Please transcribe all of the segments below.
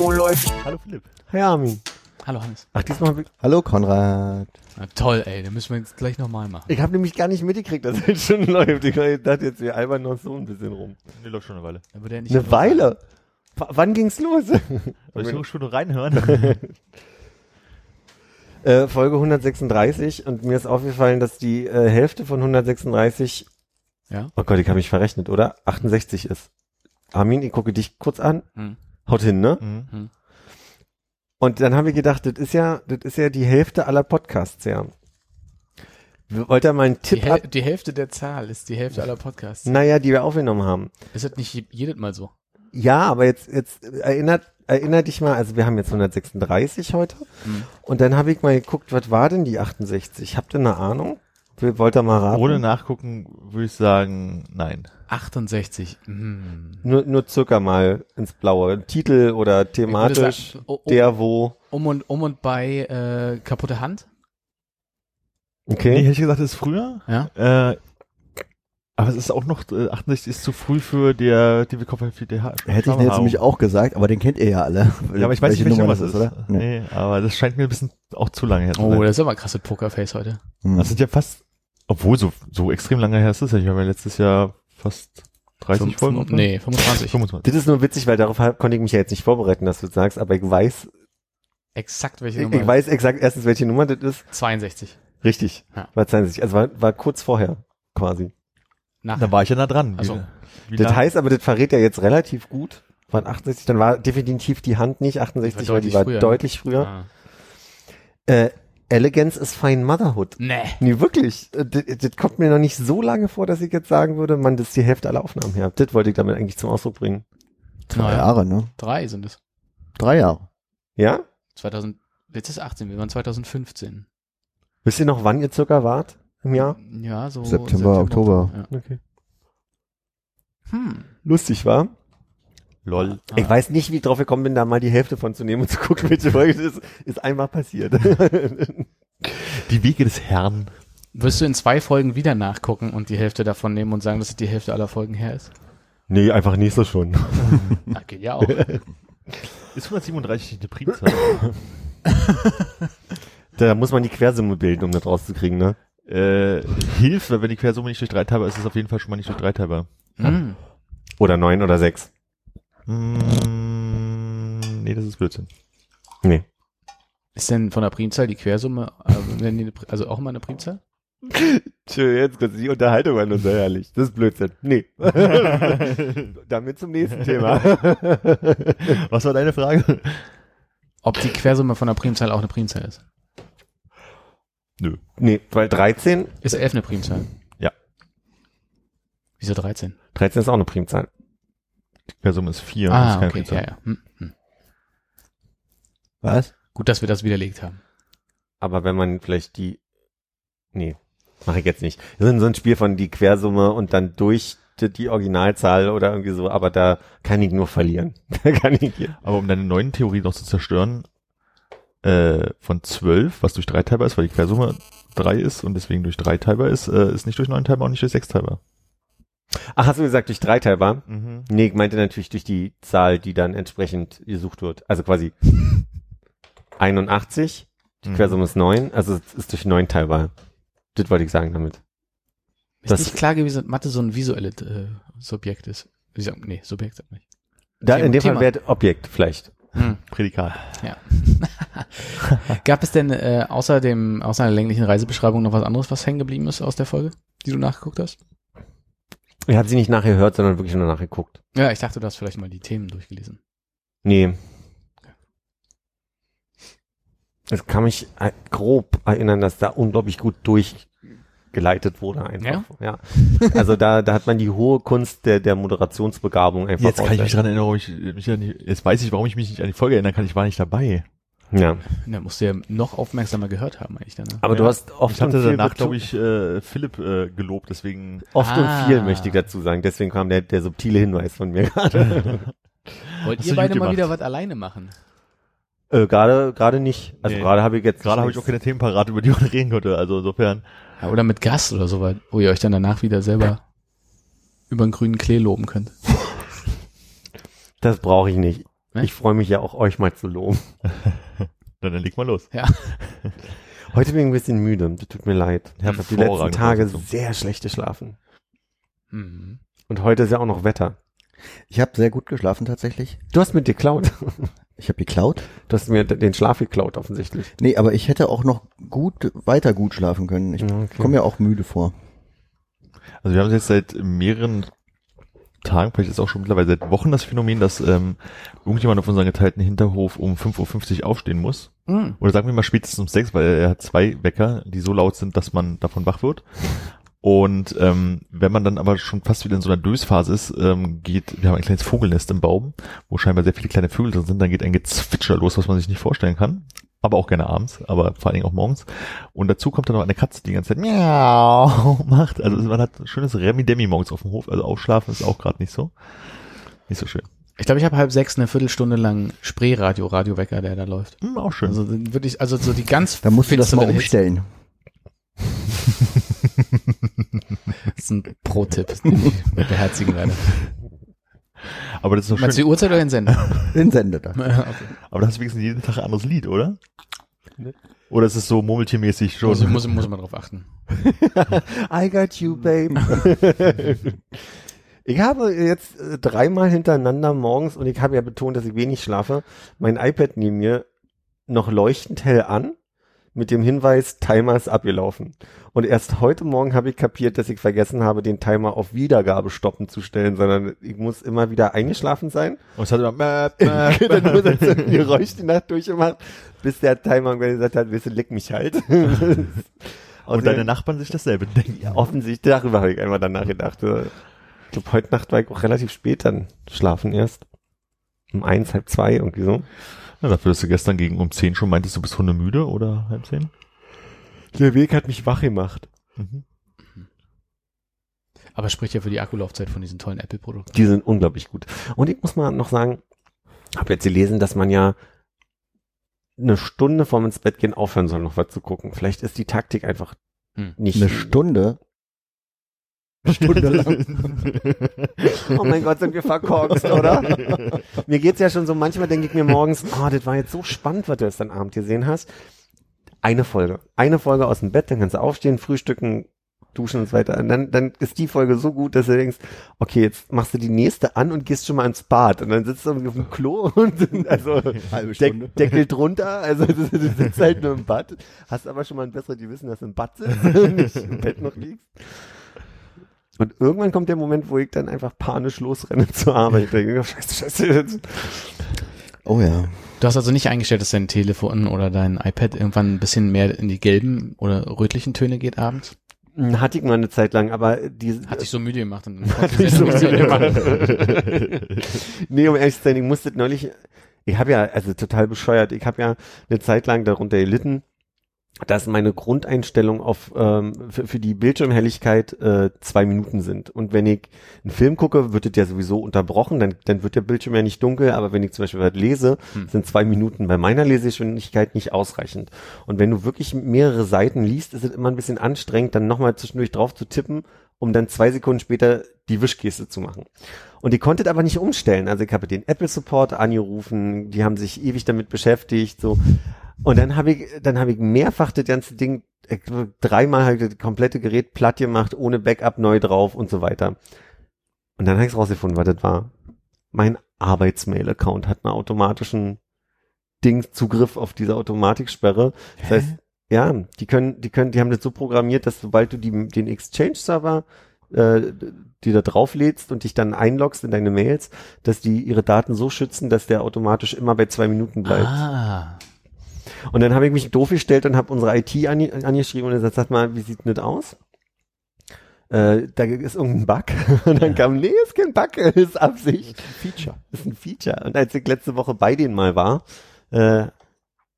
Oh, läuft. Hallo Philipp. Hi Armin. Hallo Hannes. Ach, diesmal hab ich, Hallo Konrad. Na, toll, ey, den müssen wir jetzt gleich nochmal machen. ich habe nämlich gar nicht mitgekriegt, dass es schon läuft. Ich dachte jetzt, wir albern noch so ein bisschen rum. Nee, läuft schon eine Weile. Da würde er nicht Eine Weile? W wann ging's los? Soll ich so schon reinhören? äh, Folge 136 und mir ist aufgefallen, dass die äh, Hälfte von 136, Ja? oh Gott, ich habe mich verrechnet, oder? 68 ist. Armin, ich gucke dich kurz an. Hm. Haut hin, ne? mhm. Und dann habe ich gedacht, das ist ja, das ist ja die Hälfte aller Podcasts, ja. Wollt ihr mal einen Die, Tipp Häl ab? die Hälfte der Zahl ist die Hälfte aller Podcasts. Naja, die wir aufgenommen haben. Ist das nicht jedes Mal so? Ja, aber jetzt, jetzt erinnert, erinnert dich mal, also wir haben jetzt 136 heute. Mhm. Und dann habe ich mal geguckt, was war denn die 68? Habt ihr eine Ahnung? Will- Wollt ihr mal raten? Ohne nachgucken würde ich sagen, nein. 68. Hm. nur, nur circa mal ins Blaue. Titel oder thematisch, sagen, oh, oh, der wo. um, und, um und bei äh, kaputte Hand. Okay. Nee, hätte ich gesagt, das ist früher. Ja. Äh, aber es ist auch noch, äh, 68 ist zu früh für der, die wir Kopf für die Hätte ich jetzt nämlich auch gesagt, aber den kennt ihr ja alle. Ja, aber ich weiß nicht, welche Nummer das ist. oder? Nee. Nee, aber das scheint mir ein bisschen auch zu lange her zu Oh, sein. das ist aber ein krasses Pokerface heute. Hm. Das sind ja fast, obwohl so, so extrem lange her ist es ja. Ich habe ja letztes Jahr fast 30 Fünf- Folgen. Nee, 25. 25. Das ist nur witzig, weil darauf konnte ich mich ja jetzt nicht vorbereiten, dass du das sagst, aber ich weiß, Exakt welche ich, Nummer? ich weiß exakt erstens, welche Nummer das ist. 62. Richtig. Ja. War 20. Also war, war kurz vorher, quasi. Nach. Da war ich ja nah dran. Also, wie Das heißt aber, das verrät ja jetzt relativ gut. Waren 68, dann war definitiv die Hand nicht 68, Die war weil die deutlich war früher. deutlich früher. Ah. Äh, Elegance is fine motherhood. Nee. Nee, wirklich. Äh, Das, das kommt mir noch nicht so lange vor, dass ich jetzt sagen würde, man, das ist die Hälfte aller Aufnahmen her. Das wollte ich damit eigentlich zum Ausdruck bringen. Drei Naja. Jahre, ne? Drei sind es. Drei Jahre. Ja? 2000, jetzt ist 18, wir waren 2015. Wisst ihr noch, wann ihr circa wart im Jahr? Ja, so September, Oktober. Ja. Okay. Hm. Lustig, war? Lol. Ah. Ich weiß nicht, wie ich drauf gekommen bin, da mal die Hälfte von zu nehmen und zu gucken, welche Folge das ist. Ist einmal passiert. Die Wege des Herrn. Wirst du in zwei Folgen wieder nachgucken und die Hälfte davon nehmen und sagen, dass es die Hälfte aller Folgen her ist? nee, einfach nächster schon. Ah, geht ja auch. Ist 137 eine Primzahl? Da muss man die Quersumme bilden, um das rauszukriegen, ne? äh, hilft, weil wenn die Quersumme nicht durch drei teilbar ist, ist es auf jeden Fall schon mal nicht durch drei teilbar. Hm. Oder neun oder sechs. Mm, nee, das ist Blödsinn. Nee. Ist denn von der Primzahl die Quersumme, wenn die eine, Pri- also auch immer eine Primzahl? Tschö, jetzt kurz die Unterhaltung nur sehr herrlich. Das ist Blödsinn. Nee. Damit zum nächsten Thema. Was war deine Frage? Ob die Quersumme von der Primzahl auch eine Primzahl ist? Nö. nee, weil 13, Ist 11 eine Primzahl? Ja. Wieso 13? 13 ist auch eine Primzahl. Die Quersumme ist vier. ah, keine okay, Primzahl. ja, ja. Hm, hm. Was? Gut, dass wir das widerlegt haben. Aber wenn man vielleicht die, nee, mache ich jetzt nicht. Das ist so ein Spiel von die Quersumme und dann durch die, die Originalzahl oder irgendwie so, aber da kann ich nur verlieren. Da kann ich hier. Aber um deine neuen Theorie noch zu zerstören, äh, von zwölf, was durch drei teilbar ist, weil die Quersumme drei ist und deswegen durch drei teilbar ist, äh, ist nicht durch neun teilbar und nicht durch sechs teilbar. Ach, hast du gesagt, durch drei teilbar? Mhm. Nee, ich meinte natürlich durch die Zahl, die dann entsprechend gesucht wird. Also quasi 81, die Mhm. Quersumme ist 9, also es ist durch 9 teilbar. Das wollte ich sagen damit. Ist Das- nicht klar gewesen, dass Mathe so ein visuelles äh, Subjekt ist. Wie sagt, nee, Subjekt sagt nicht. Da, Thema- in dem Thema. Fall wäre Objekt vielleicht. Hm. Prädikat. Gab es denn äh, außer dem, außer einer länglichen Reisebeschreibung noch was anderes, was hängen geblieben ist aus der Folge, die du nachgeguckt hast? Ich habe sie nicht nachher gehört, sondern wirklich nur nachgeguckt. Ja, ich dachte, du hast vielleicht mal die Themen durchgelesen. Nee. Es kann mich äh, grob erinnern, dass da unglaublich gut geleitet wurde einfach. Ja. Also da, da hat man die hohe Kunst der, der Moderationsbegabung einfach. Jetzt kann ich mich dran erinnern, warum ich mich ja nicht, jetzt weiß ich, warum ich mich nicht an die Folge erinnern kann. Ich war nicht dabei. Ja. Da musst du ja noch aufmerksamer gehört haben eigentlich dann. Ne? Aber du Ja. hast oft Ich hatte danach, glaube ich, äh, Philipp äh, gelobt, deswegen. Oft Ah. und viel möchte ich dazu sagen. Deswegen kam der, der subtile Hinweis von mir gerade. Wollt Hast ihr du beide mal gemacht. wieder was alleine machen? äh, gerade, gerade nicht. Also Nee. gerade habe ich jetzt. Gerade habe ich auch keine Themen parat, über die man reden konnte. Also insofern. Ja, oder mit Gast oder so, weil- wo ihr euch dann danach wieder selber über den grünen Klee loben könnt. Das brauche ich nicht. Ne? Ich freue mich ja auch, euch mal zu loben. Dann, dann leg mal los. Heute bin ich ein bisschen müde. Das tut mir leid. Ich habe die letzten Tage sehr schlecht geschlafen. Mhm. Und heute ist ja auch noch Wetter. Ich habe sehr gut geschlafen tatsächlich. Du hast mir geklaut. Ich habe geklaut. Du hast mir den Schlaf geklaut, offensichtlich. Nee, aber ich hätte auch noch gut, weiter gut schlafen können. Ich Okay. komme mir auch müde vor. Also wir haben jetzt seit mehreren Tagen, vielleicht ist auch schon mittlerweile seit Wochen das Phänomen, dass ähm, irgendjemand auf unserem geteilten Hinterhof um 5.50 Uhr aufstehen muss. Mhm. Oder sagen wir mal spätestens um sechs, weil er hat zwei Wecker, die so laut sind, dass man davon wach wird. Und ähm, wenn man dann aber schon fast wieder in so einer Dösphase ist, ähm, geht, wir haben ein kleines Vogelnest im Baum, wo scheinbar sehr viele kleine Vögel drin sind, dann geht ein Gezwitscher los, was man sich nicht vorstellen kann. Aber auch gerne abends, aber vor allen Dingen auch morgens. Und dazu kommt dann noch eine Katze, die die ganze Zeit miau macht. Also man hat ein schönes Remi-Demi morgens auf dem Hof. Also aufschlafen ist auch gerade nicht so. Nicht so schön. Ich glaube, ich habe halb sechs eine Viertelstunde lang Spreeradio, Radiowecker, der da läuft. Hm, auch schön. Also wirklich, also so die ganz Da musst du das mal umstellen. Das ist ein Pro-Tipp, den ich beherzigen werde. Aber das ist doch Meinst du schön. die Uhrzeit oder den Sender? Den Sender da. okay. Aber das ist wenigstens jeden Tag ein anderes Lied, oder? Oder ist es so murmeltiermäßig schon? Muss, muss, muss man drauf achten. I got you, babe. ich habe jetzt äh, dreimal hintereinander morgens, und ich habe ja betont, dass ich wenig schlafe, mein iPad neben mir noch leuchtend hell an, mit dem Hinweis, Timer ist abgelaufen. Und erst heute Morgen habe ich kapiert, dass ich vergessen habe, den Timer auf Wiedergabe stoppen zu stellen, sondern ich muss immer wieder eingeschlafen sein. Und es hat immer mäp, mäp, dann nur das Geräusch die Nacht durchgemacht, bis der Timer gesagt hat, du, leck mich halt. Und deine Nachbarn sich dasselbe denken. Ja, offensichtlich, darüber habe ich einmal dann nachgedacht. Äh, Ich glaube, heute Nacht war ich auch relativ spät dann schlafen erst. Um eins, halb zwei, irgendwie so. Ja, dafür, dass du gestern gegen um 10 schon meintest, du bist hundemüde oder halb 10? Der Weg hat mich wach gemacht. Mhm. Aber spricht ja für die Akkulaufzeit von diesen tollen Apple-Produkten. Die sind unglaublich gut. Und ich muss mal noch sagen, habe jetzt gelesen, dass man ja eine Stunde vorm ins Bett gehen aufhören soll, noch was zu gucken. Vielleicht ist die Taktik einfach Hm. nicht. Eine Stunde. Stunde lang. Oh mein Gott, sind wir verkorkst, oder? mir geht's ja schon so, manchmal denke ich mir morgens, oh, das war jetzt so spannend, was du jetzt dann Abend gesehen hast. Eine Folge. Eine Folge aus dem Bett, dann kannst du aufstehen, frühstücken, duschen und so weiter. Und dann, dann ist die Folge so gut, dass du denkst, okay, jetzt machst du die nächste an und gehst schon mal ins Bad. Und dann sitzt du irgendwie auf dem Klo und also Deck, Deckel drunter, also du, du sitzt halt nur im Bad, hast aber schon mal ein besseres Gewissen, dass du im Bad sitzt und nicht im Bett noch liegst. Und irgendwann kommt der Moment, wo ich dann einfach panisch losrenne zur Arbeit. Ich denke, oh, scheiße, scheiße. Oh ja. Du hast also nicht eingestellt, dass dein Telefon oder dein iPad irgendwann ein bisschen mehr in die gelben oder rötlichen Töne geht abends? Hm, Hatte ich mal eine Zeit lang, aber die Hat dich so müde gemacht und dann Hat konnte mich sie so Ende machen. nee, um ehrlich zu sein, ich musste neulich, ich habe ja, also total bescheuert, ich habe ja eine Zeit lang darunter gelitten, dass meine Grundeinstellung auf ähm, für, für die Bildschirmhelligkeit äh, zwei Minuten sind. Und wenn ich einen Film gucke, wird es ja sowieso unterbrochen, dann, dann wird der Bildschirm ja nicht dunkel, aber wenn ich zum Beispiel was lese, Hm. sind zwei Minuten bei meiner Lesegeschwindigkeit nicht ausreichend. Und wenn du wirklich mehrere Seiten liest, ist es immer ein bisschen anstrengend, dann nochmal zwischendurch drauf zu tippen, um dann zwei Sekunden später die Wischgeste zu machen. Und die konntet aber nicht umstellen. Also ich habe den Apple Support angerufen, die haben sich ewig damit beschäftigt, so. Und dann habe ich, dann habe ich mehrfach das ganze Ding, äh, dreimal halt das komplette Gerät platt gemacht, ohne Backup neu drauf und so weiter. Und dann habe ich rausgefunden, was das war. Mein Arbeitsmail-Account hat einen automatischen Ding Zugriff auf diese Automatiksperre. Das heißt, ja, die können, die können, die haben das so programmiert, dass sobald du die, den Exchange-Server äh, die da drauflädst und dich dann einloggst in deine Mails, dass die ihre Daten so schützen, dass der automatisch immer bei zwei Minuten bleibt. Ah, Und dann habe ich mich doof gestellt und habe unsere IT ange angeschrieben und gesagt, sag mal, wie sieht denn das aus? äh, da ist irgendein Bug. Und dann kam, nee, ist kein Bug, ist Absicht. Feature. Das ist ein Feature. Und als ich letzte Woche bei denen mal war, äh,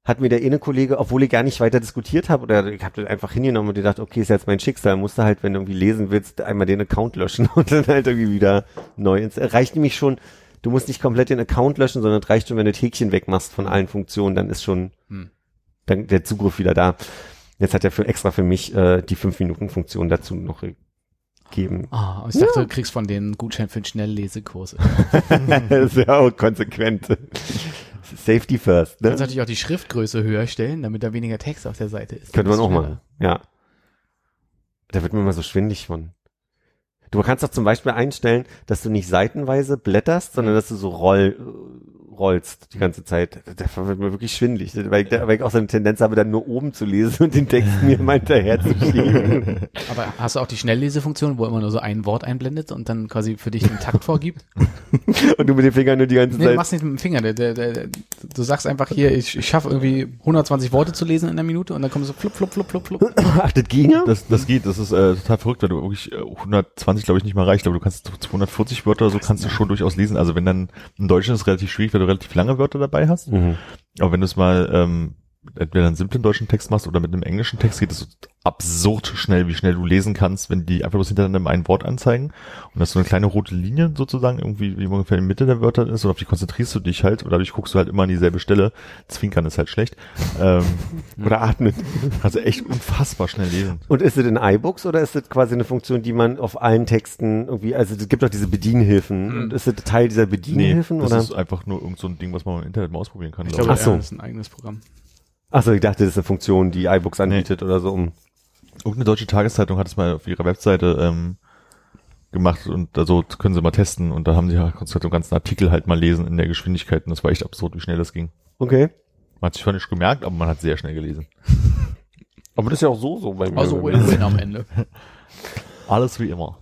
hat mir der eine Kollege, obwohl ich gar nicht weiter diskutiert habe, oder ich habe das einfach hingenommen und gedacht, okay, ist jetzt mein Schicksal, musst du halt, wenn du irgendwie lesen willst, einmal den Account löschen und dann halt irgendwie wieder neu ins. Reicht nämlich schon, du musst nicht komplett den Account löschen, sondern es reicht schon, wenn du das Häkchen wegmachst von allen Funktionen, dann ist schon Hm. dann der Zugriff wieder da. Jetzt hat er für extra für mich äh, die 5-Minuten-Funktion dazu noch gegeben. Ah, ich dachte, du kriegst von denen Gutschein für einen Schnelllesekurs. das ist ja auch konsequent. Safety first, Du ne? kannst natürlich auch die Schriftgröße höher stellen, damit da weniger Text auf der Seite ist. Könnte man auch ist machen, ja. Da wird mir immer so schwindig von. Du kannst doch zum Beispiel einstellen, dass du nicht seitenweise blätterst, sondern dass du so roll, rollst die ganze Zeit. Da wird mir wirklich schwindlig, weil ich, weil ich auch so eine Tendenz habe, dann nur oben zu lesen und den Text mir mal hinterher zu schieben. Aber hast du auch die Schnelllesefunktion, wo immer nur so ein Wort einblendet und dann quasi für dich den Takt vorgibt? und du mit den Fingern nur die ganze Nee, du Zeit. machst nicht mit dem Finger. Der, der, der, du sagst einfach hier, ich, ich schaffe irgendwie 120 Worte zu lesen in einer Minute und dann kommt so flup, flup, flup, flup, flup. Ach, das ginge? Das, das geht, das ist äh, total verrückt, weil du wirklich äh, 120, glaube ich, nicht mal reicht, aber du kannst 240 Wörter oder so kannst du schon durchaus lesen. Also wenn dann im Deutschen ist es relativ schwierig, weil du relativ lange Wörter dabei hast. Mhm. Aber wenn du es mal ähm, entweder einen simplen deutschen Text machst oder mit einem englischen Text, geht es so absurd schnell, wie schnell du lesen kannst, wenn die einfach bloß hintereinander ein Wort anzeigen. Und das so eine kleine rote Linie sozusagen, irgendwie, wie ungefähr in der Mitte der Wörter ist, und auf die konzentrierst du dich halt, oder dadurch guckst du halt immer an dieselbe Stelle. Zwinkern ist halt schlecht. Ähm, Oder atmen. du echt unfassbar schnell lesen. Und ist es in iBooks oder ist es quasi eine Funktion, die man auf allen Texten irgendwie, also es gibt doch diese Bedienhilfen. Und ist es Teil dieser Bedienhilfen das oder? ist einfach nur irgend so ein Ding, was man im Internet mal ausprobieren kann. Ich glaub glaube, Ach so. ja, das ist ein eigenes Programm. Achso, ich dachte, das ist eine Funktion, die iBooks anbietet oder so. Um Irgendeine deutsche Tageszeitung hat es mal auf ihrer Webseite ähm, gemacht und also können sie mal testen und da haben sie ja konntest halt so einen ganzen Artikel halt mal lesen in der Geschwindigkeit und das war echt absurd, wie schnell das ging. okay. Man hat sich zwar nicht gemerkt, aber man hat sehr schnell gelesen. Aber das ist ja auch so so bei mir. Also Win-Win am Ende. Alles wie immer.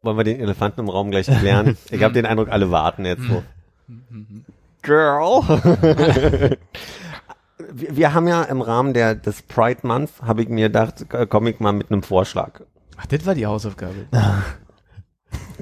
Wollen wir den Elefanten im Raum gleich klären? ich habe den Eindruck, alle warten jetzt so. Girl. wir, wir haben ja im Rahmen der des Pride Month, habe ich mir gedacht, äh, komme ich mal mit einem Vorschlag. Ach, das war die Hausaufgabe.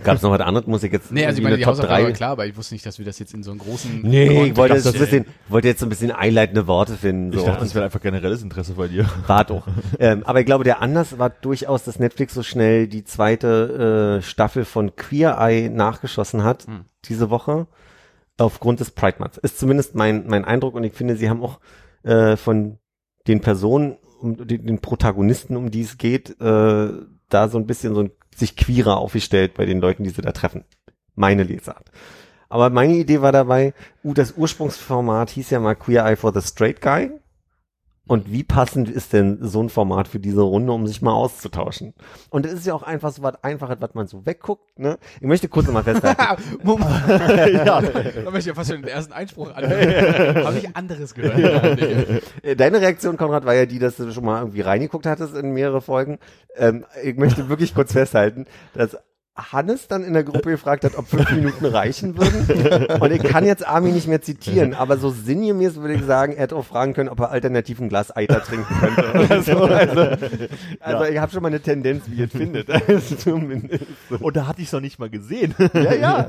Gab es noch was anderes? Muss ich jetzt Nee, also ich meine, eine die Top Hausaufgabe war 3? klar, aber ich wusste nicht, dass wir das jetzt in so einen großen Nee, ich Kontext- wollte jetzt, so ein bisschen, wollte jetzt so ein bisschen einleitende Worte finden. So. Ich dachte, das wäre einfach generelles Interesse bei dir. War doch. ähm, aber ich glaube, der Anlass war durchaus, dass Netflix so schnell die zweite äh, Staffel von Queer Eye nachgeschossen hat Hm. diese Woche aufgrund des Pride Months. Ist zumindest mein mein Eindruck und ich finde, sie haben auch äh, von den Personen, um den, den Protagonisten, um die es geht, äh, da so ein bisschen so ein, sich queerer aufgestellt bei den Leuten, die sie da treffen. Meine Lesart. Aber meine Idee war dabei, uh, das Ursprungsformat hieß ja mal Queer Eye for the Straight Guy. Und wie passend ist denn so ein Format für diese Runde, um sich mal auszutauschen? Und es ist ja auch einfach so was Einfaches, was man so wegguckt, ne? Ich möchte kurz nochmal festhalten. ja, da möchte ich ja fast schon den ersten Einspruch anhören. Habe ich anderes gehört. Äh, Deine Reaktion, Konrad, war ja die, dass du schon mal irgendwie reingeguckt hattest in mehrere Folgen. Ähm, ich möchte wirklich kurz festhalten, dass Hannes dann in der Gruppe gefragt hat, ob fünf Minuten reichen würden. Und ich kann jetzt Armin nicht mehr zitieren, aber so sinngemäß würde ich sagen, er hätte auch fragen können, ob er alternativ ein Glas Eiter trinken könnte. Oder so. Also, also ich habe schon mal eine Tendenz, wie ihr es findet. Also zumindest. Und da hatte ich es noch nicht mal gesehen. Ja, ja.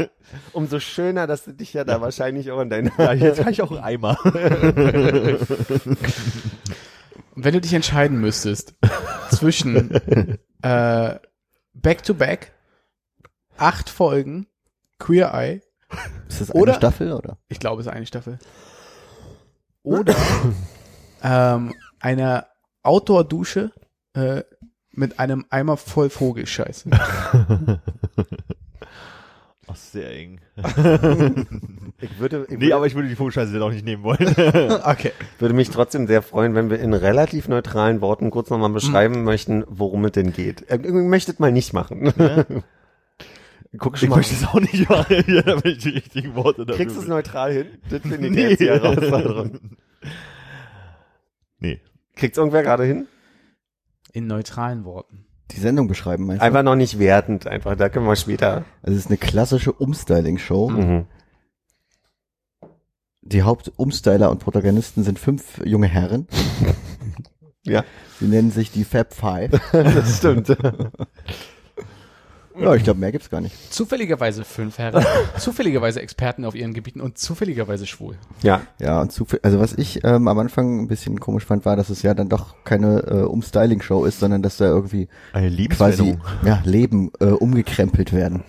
Umso schöner, dass du dich ja da wahrscheinlich auch in deiner Ja, jetzt habe ich auch einen Eimer. Wenn du dich entscheiden müsstest zwischen äh, Back to Back, acht Folgen, Queer Eye, Ist das Oder- eine Staffel oder? ich glaube, es ist eine Staffel, oder ähm, einer Outdoor-Dusche äh, mit einem Eimer voll Vogelscheiß. Ach, sehr eng. ich würde, ich Nee, würde, aber ich würde die Vogelscheiße dann auch nicht nehmen wollen. Okay. würde mich trotzdem sehr freuen, wenn wir in relativ neutralen Worten kurz nochmal beschreiben möchten, worum es denn geht. Äh, Irgendwie möchtet mal nicht machen. Guck schon Ich mal. möchte es auch nicht machen, ja, damit ich die richtigen Worte dafür Kriegst du es neutral hin? Das finde ich Nee. jetzt die Herausforderung. Nee. Kriegt's irgendwer gerade hin? In neutralen Worten. Die Sendung beschreiben, meinst du? Einfach noch nicht wertend, einfach, da können wir später. Also es ist eine klassische Umstyling-Show. Mhm. Die Hauptumstyler und Protagonisten sind fünf junge Herren. Ja, Sie nennen sich die Fab Five. das stimmt. Ja, ich glaube, mehr gibt's gar nicht. Zufälligerweise fünf Herren, zufälligerweise Experten auf ihren Gebieten und zufälligerweise schwul. Ja, Ja, und zu, also was ich ähm, am Anfang ein bisschen komisch fand, war, dass es ja dann doch keine äh, Umstyling-Show ist, sondern dass da irgendwie Eine quasi ja, Leben äh, umgekrempelt werden.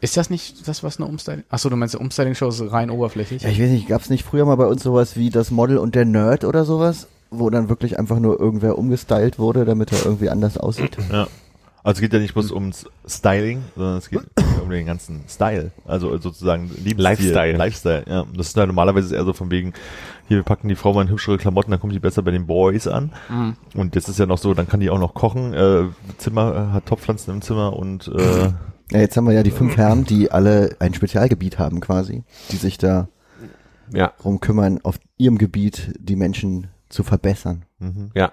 Ist das nicht das, was eine Umstyling? Achso, du meinst, eine Umstyling-Show ist rein oberflächlich? Ja, ich weiß nicht, gab's nicht früher mal bei uns sowas wie das Model und der Nerd oder sowas, wo dann wirklich einfach nur irgendwer umgestylt wurde, damit er irgendwie anders aussieht? Ja. Also es geht ja nicht bloß ums Styling, sondern es geht um den ganzen Style. Also sozusagen Lebensstil, Lifestyle. Lifestyle, ja. Das ist ja normalerweise eher so von wegen, hier wir packen die Frau mal in hübschere Klamotten, dann kommt die besser bei den Boys an. Mhm. Und jetzt ist ja noch so, dann kann die auch noch kochen, äh, Zimmer, äh, hat Topfpflanzen im Zimmer und äh, Ja, jetzt haben wir ja die fünf Herren, die alle ein Spezialgebiet haben quasi, die sich da ja, drum kümmern, auf ihrem Gebiet die Menschen zu verbessern. mhm. ja.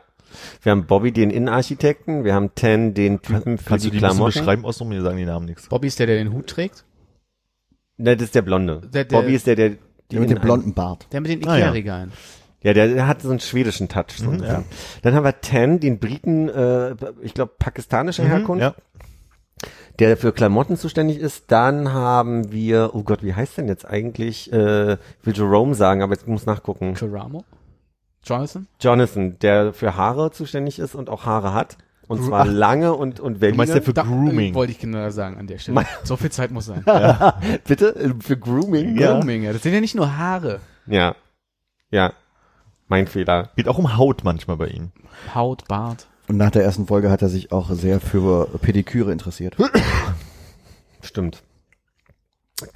Wir haben Bobby, den Innenarchitekten, wir haben Ten, den Typen für kannst die du die ein bisschen Klamotten. beschreiben aus mir sagen die Namen nichts. Bobby ist der, der den Hut trägt? Ne, das ist der Blonde. Der- der- Bobby ist der, der Der mit dem blonden Bart. Der mit den Ah, ja. Ikea-Regalen. Ja, der, der hat so einen schwedischen Touch. So Mhm, ja. Dann haben wir Ten, den Briten, äh, ich glaube pakistanischer Herkunft, Ja. der für Klamotten zuständig ist. Dann haben wir, oh Gott, wie heißt denn jetzt eigentlich? Äh, ich will Jerome sagen, aber jetzt muss nachgucken. Caramo? Jonathan? Jonathan, der für Haare zuständig ist und auch Haare hat. Und Gru- zwar Ach. lange und, und wellige. Du meinst der für Da, Grooming. äh, wollte ich genau sagen an der Stelle. Mein- so viel Zeit muss sein. Bitte? Äh, Für Grooming? Grooming, ja. Das sind ja nicht nur Haare. Ja. Ja. Mein Fehler. Geht auch um Haut manchmal bei ihm. Haut, Bart. Und nach der ersten Folge hat er sich auch sehr für Pediküre interessiert. Stimmt.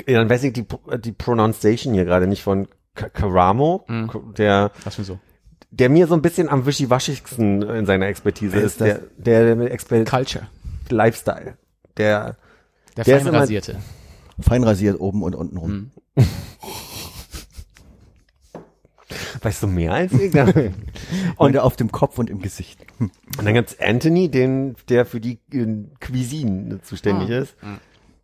Ja, dann weiß ich die, die Pronunciation hier gerade nicht von Ka- Karamo, Mhm. der, Lass mir so. Der mir so ein bisschen am wischiwaschigsten in seiner Expertise ist, ist der, der mit Exper Culture. Lifestyle. Der, Der, Der ist immer- feinrasierte. Fein rasiert oben und unten rum. Mhm. weißt du mehr als ich? und, auf dem Kopf und im Gesicht. Und dann gibt's Anthony, den, der für die äh, Cuisine zuständig Ah. ist.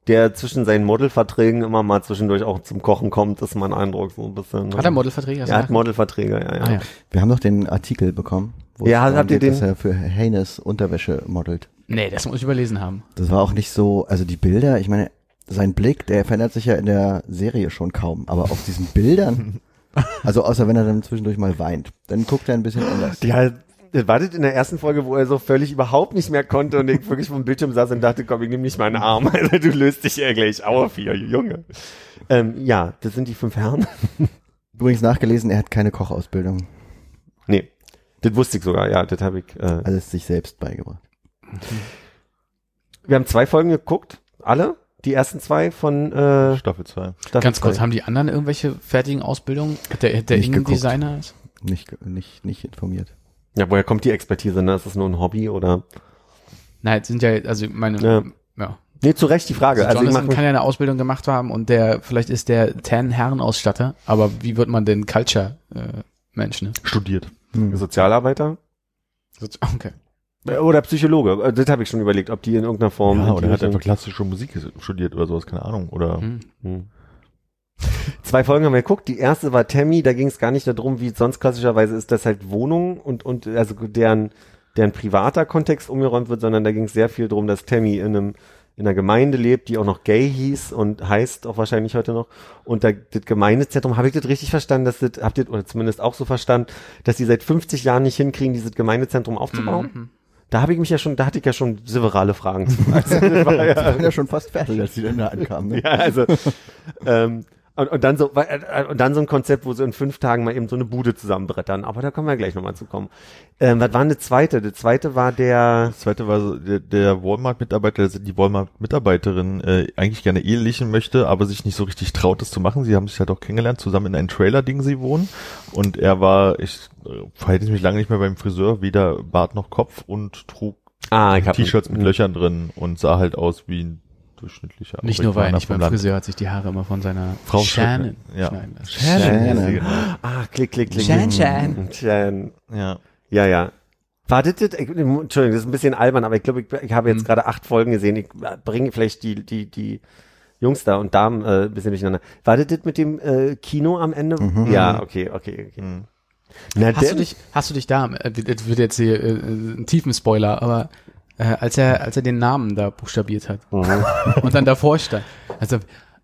Der zwischen seinen Modelverträgen immer mal zwischendurch auch zum Kochen kommt, ist mein Eindruck so ein bisschen. Hat er Modelverträge? Er hat? Modelverträge, ja, ja. Ah, ja. Wir haben noch den Artikel bekommen, wo Ja, es habt ihr geht, dass den? er für Haynes Unterwäsche modelt. Nee, das muss ich überlesen haben. Das war auch nicht so, also die Bilder, ich meine, sein Blick, der verändert sich ja in der Serie schon kaum, aber auf diesen Bildern, also außer wenn er dann zwischendurch mal weint, dann guckt er ein bisschen anders. Ja, das war das in der ersten Folge, wo er so völlig überhaupt nicht mehr konnte und ich wirklich vom Bildschirm saß und dachte, komm, ich nehme nicht meinen Arm. Also du löst dich ja gleich auf hier, Junge. Ähm, ja, das sind die fünf Herren. Übrigens nachgelesen, er hat keine Kochausbildung, Nee, das wusste ich sogar, ja, das habe ich. Äh, alles sich selbst beigebracht. wir haben zwei Folgen geguckt, alle. Die ersten zwei von äh, Staffel 2. Staffel Ganz kurz, zwei. haben die anderen irgendwelche fertigen Ausbildungen? Der, der Nicht geguckt. Innendesigner ist? Nicht, nicht, nicht informiert. Ja, woher kommt die Expertise? Ne? Ist das nur ein Hobby oder? Nein, es sind ja, also meine, Ja. ja. Nee, zu Recht die Frage. Also Also, kann ja eine Ausbildung gemacht haben und der, vielleicht ist der Tan-Herrenausstatter, aber wie wird man denn Culture-Mensch, ne? Studiert. Sozialarbeiter So- Okay. Äh, oder Psychologe. Äh, Das habe ich schon überlegt, ob die in irgendeiner Form. Ja, oder die er hat einfach klassische Musik studiert oder sowas, keine Ahnung. Oder Hm. Hm. Zwei Folgen haben wir geguckt. Die erste war Tammy, da ging es gar nicht darum, wie sonst klassischerweise ist, dass halt Wohnungen und, und also deren, deren privater Kontext umgeräumt wird, sondern da ging es sehr viel darum, dass Tammy in einem in einer Gemeinde lebt, die auch noch gay hieß und heißt auch wahrscheinlich heute noch. Und da, das Gemeindezentrum, habe ich das richtig verstanden, dass das, habt ihr, oder zumindest auch so verstanden, dass die seit 50 Jahren nicht hinkriegen, dieses Gemeindezentrum aufzubauen? Mhm. Da habe ich mich ja schon, da hatte ich ja schon severale Fragen zu. Also, das war Die ja, waren ja schon fast fertig, als die dann da ankamen. Ne? ja, also ähm, und, und dann so äh, und dann so ein Konzept, wo sie in fünf Tagen mal eben so eine Bude zusammenbrettern. Aber da können wir gleich nochmal zu kommen. Ähm, was war der zweite? Der zweite war der Das zweite war so, der, der Walmart-Mitarbeiter, die Walmart-Mitarbeiterin äh, eigentlich gerne ehelichen möchte, aber sich nicht so richtig traut, das zu machen. Sie haben sich halt auch kennengelernt, zusammen in einem Trailer-Ding sie wohnen. Und er war, ich äh, verhalte mich lange nicht mehr beim Friseur, weder Bart noch Kopf und trug Ah, T-Shirts mit Löchern drin und sah halt aus wie ein durchschnittlicher Nicht nur, er nicht vom beim Land. Friseur hat sich die Haare immer von seiner Frau Shannon ja. schneiden lassen. Shannon. Ah, klick, klick, klick. Shan, Shan. Shan. Ja. Ja, ja. War das, das, ich- Entschuldigung, das ist ein bisschen albern, aber ich glaube, ich, ich habe jetzt Hm. gerade acht Folgen gesehen. Ich bringe vielleicht die, die, die Jungs da und Damen äh, ein bisschen durcheinander. War das das mit dem äh, Kino am Ende? Mhm. Ja, okay, okay, okay. Hm. Na Hast du dich, hast du dich da, äh, das wird jetzt hier äh, ein tiefen Spoiler, aber äh, als er, als er den Namen da buchstabiert hat Mhm. und dann davor stand, also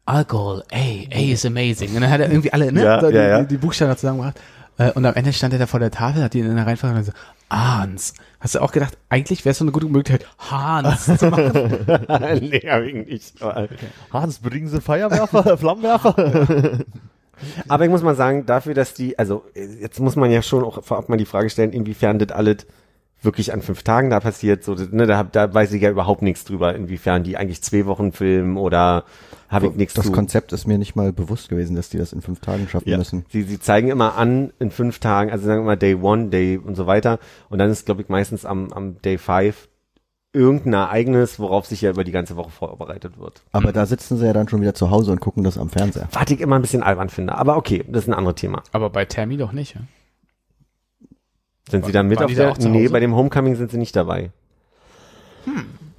Alkohol, A, A is amazing. Und dann hat er irgendwie alle, ne, Ja, da die, ja, ja. Die, die Buchstaben zusammengebracht. Äh, und am Ende stand er da vor der Tafel, hat ihn in der Reihenfolge und so, Hans. Hast du auch gedacht, eigentlich wäre es so eine gute Möglichkeit, Hans zu machen? nee, hab ich nicht. Aber- Hans, bringen Sie Feuerwerfer, Flammenwerfer? Aber ich muss mal sagen, dafür, dass die, also jetzt muss man ja schon auch vorab mal die Frage stellen, inwiefern das alles wirklich an fünf Tagen da passiert. So, ne, da, da weiß ich ja überhaupt nichts drüber, inwiefern die eigentlich zwei Wochen filmen oder habe ich nichts Das zu. Konzept ist mir nicht mal bewusst gewesen, dass die das in fünf Tagen schaffen Ja. müssen. Sie, sie zeigen immer an in fünf Tagen, also sagen wir mal Day One, Day und so weiter. Und dann ist, glaube ich, meistens am, am Day Five irgendein Ereignis, worauf sich ja über die ganze Woche vorbereitet wird. Aber da sitzen sie ja dann schon wieder zu Hause und gucken das am Fernseher. Was ich immer ein bisschen albern finde. Aber okay, das ist ein anderes Thema. aber bei Tammy doch nicht. Ja? Sind sie dann mit auf der? Nee, bei dem Homecoming sind sie nicht dabei.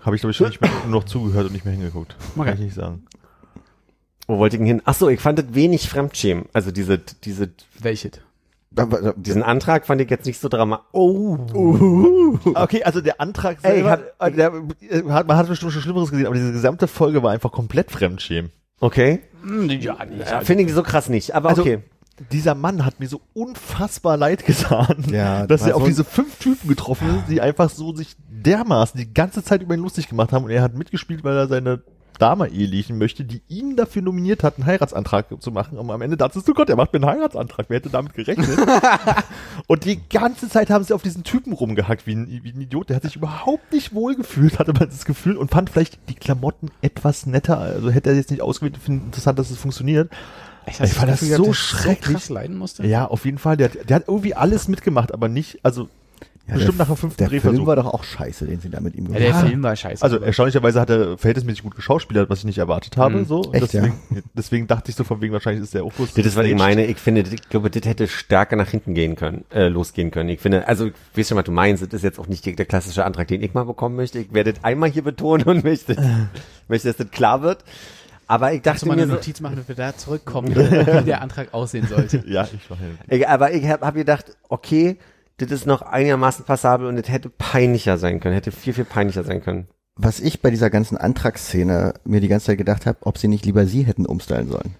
Habe ich, glaube ich, schon nicht mehr nur noch zugehört und nicht mehr hingeguckt. Okay. Kann ich nicht sagen. Wo wollte ich denn hin? Ach so, ich fand das wenig Fremdschämen. Also diese, diese, Welches? Aber, diesen Antrag fand ich jetzt nicht so dramatisch. Oh, Okay, also der Antrag Ey, selber, hat- äh, der, äh, hat, man hat bestimmt schon Schlimmeres gesehen, aber diese gesamte Folge war einfach komplett Fremdschämen. okay. Ja, nicht. Ja, finde ich so krass nicht. Aber Also, okay. Dieser Mann hat mir so unfassbar leid getan, Ja, dass er auf so- diese fünf Typen getroffen ist, die einfach so sich dermaßen die ganze Zeit über ihn lustig gemacht haben und er hat mitgespielt, weil er seine Dame ehelichen möchte, die ihn dafür nominiert hat, einen Heiratsantrag zu machen. Und am Ende dachte du Gott, er macht mir einen Heiratsantrag. Wer hätte damit gerechnet? und die ganze Zeit haben sie auf diesen Typen rumgehackt, wie ein, wie ein Idiot. Der hat sich überhaupt nicht wohl gefühlt, hatte man das Gefühl und fand vielleicht die Klamotten etwas netter. Also hätte er jetzt nicht ausgewählt, finde interessant, dass es funktioniert. Ich, Ich fand das so schrecklich. krass leiden musste. Ja, auf jeden Fall. Der, hat- der hat irgendwie alles mitgemacht, aber nicht, also Ja, bestimmt der, nach dem fünften der Film Drehversuch. war doch auch scheiße, den sie da mit ihm Ja, gemacht der haben. Film war scheiße. Also erstaunlicherweise hat er verhältnismäßig gut geschauspielert, was ich nicht erwartet habe. Mhm. So. Echt, deswegen, deswegen dachte ich so von wegen, wahrscheinlich ist der auch bloß Das ist, was ich meine. Ich finde, ich glaube, das hätte stärker nach hinten gehen können, äh, losgehen können. Ich finde, also, ich weiß schon, was du meinst. Das ist jetzt auch nicht der, der klassische Antrag, den ich mal bekommen möchte. Ich werde das einmal hier betonen und möchte, möchte, dass das klar wird. Aber ich Kannst du dachte mal mir eine so, Notiz machen, dass wir da zurückkommen, wie der Antrag aussehen sollte. Ja, ich mache ich, aber ich habe hab gedacht, okay, das ist noch einigermaßen passabel und das hätte peinlicher sein können, hätte viel, viel peinlicher sein können. Was ich bei dieser ganzen Antragsszene mir die ganze Zeit gedacht habe, ob sie nicht lieber sie hätten umstylen sollen.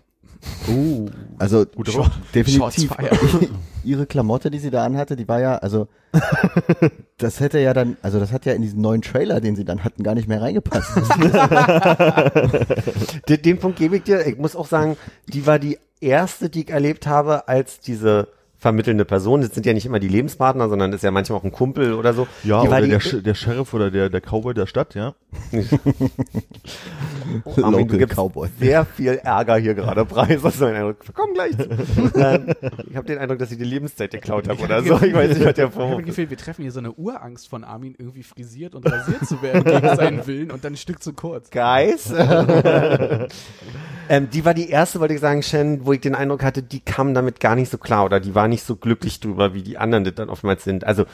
Uh, Also Guter Sch- Punkt. definitiv. Ihre Klamotte, die sie da anhatte, die war ja, also das hätte ja dann, also das hat ja in diesen neuen Trailer, den sie dann hatten, gar nicht mehr reingepasst. Den, den Punkt gebe ich dir. Ich muss auch sagen, die war die erste, die ich erlebt habe, als diese vermittelnde Person. Das sind ja nicht immer die Lebenspartner, sondern ist ja manchmal auch ein Kumpel oder so. Ja, die oder war die, der, Sch- der Sheriff oder der, der Cowboy der Stadt, ja. Oh, Armin, du gibst Cowboy. sehr viel Ärger hier gerade preis. Das ist mein Eindruck. Wir kommen gleich. zu. ähm, ich habe den Eindruck, dass ich die Lebenszeit geklaut habe oder so. Ich weiß nicht, was der ich habe Vorwurf das ist. Gefühl, wir treffen hier so eine Urangst von Armin, irgendwie frisiert und rasiert zu werden gegen seinen Willen und dann ein Stück zu kurz. Guys. ähm, die war die erste, wollte ich sagen, Shen, wo ich den Eindruck hatte, die kam damit gar nicht so klar oder die war nicht so glücklich drüber, wie die anderen das dann oftmals sind. Also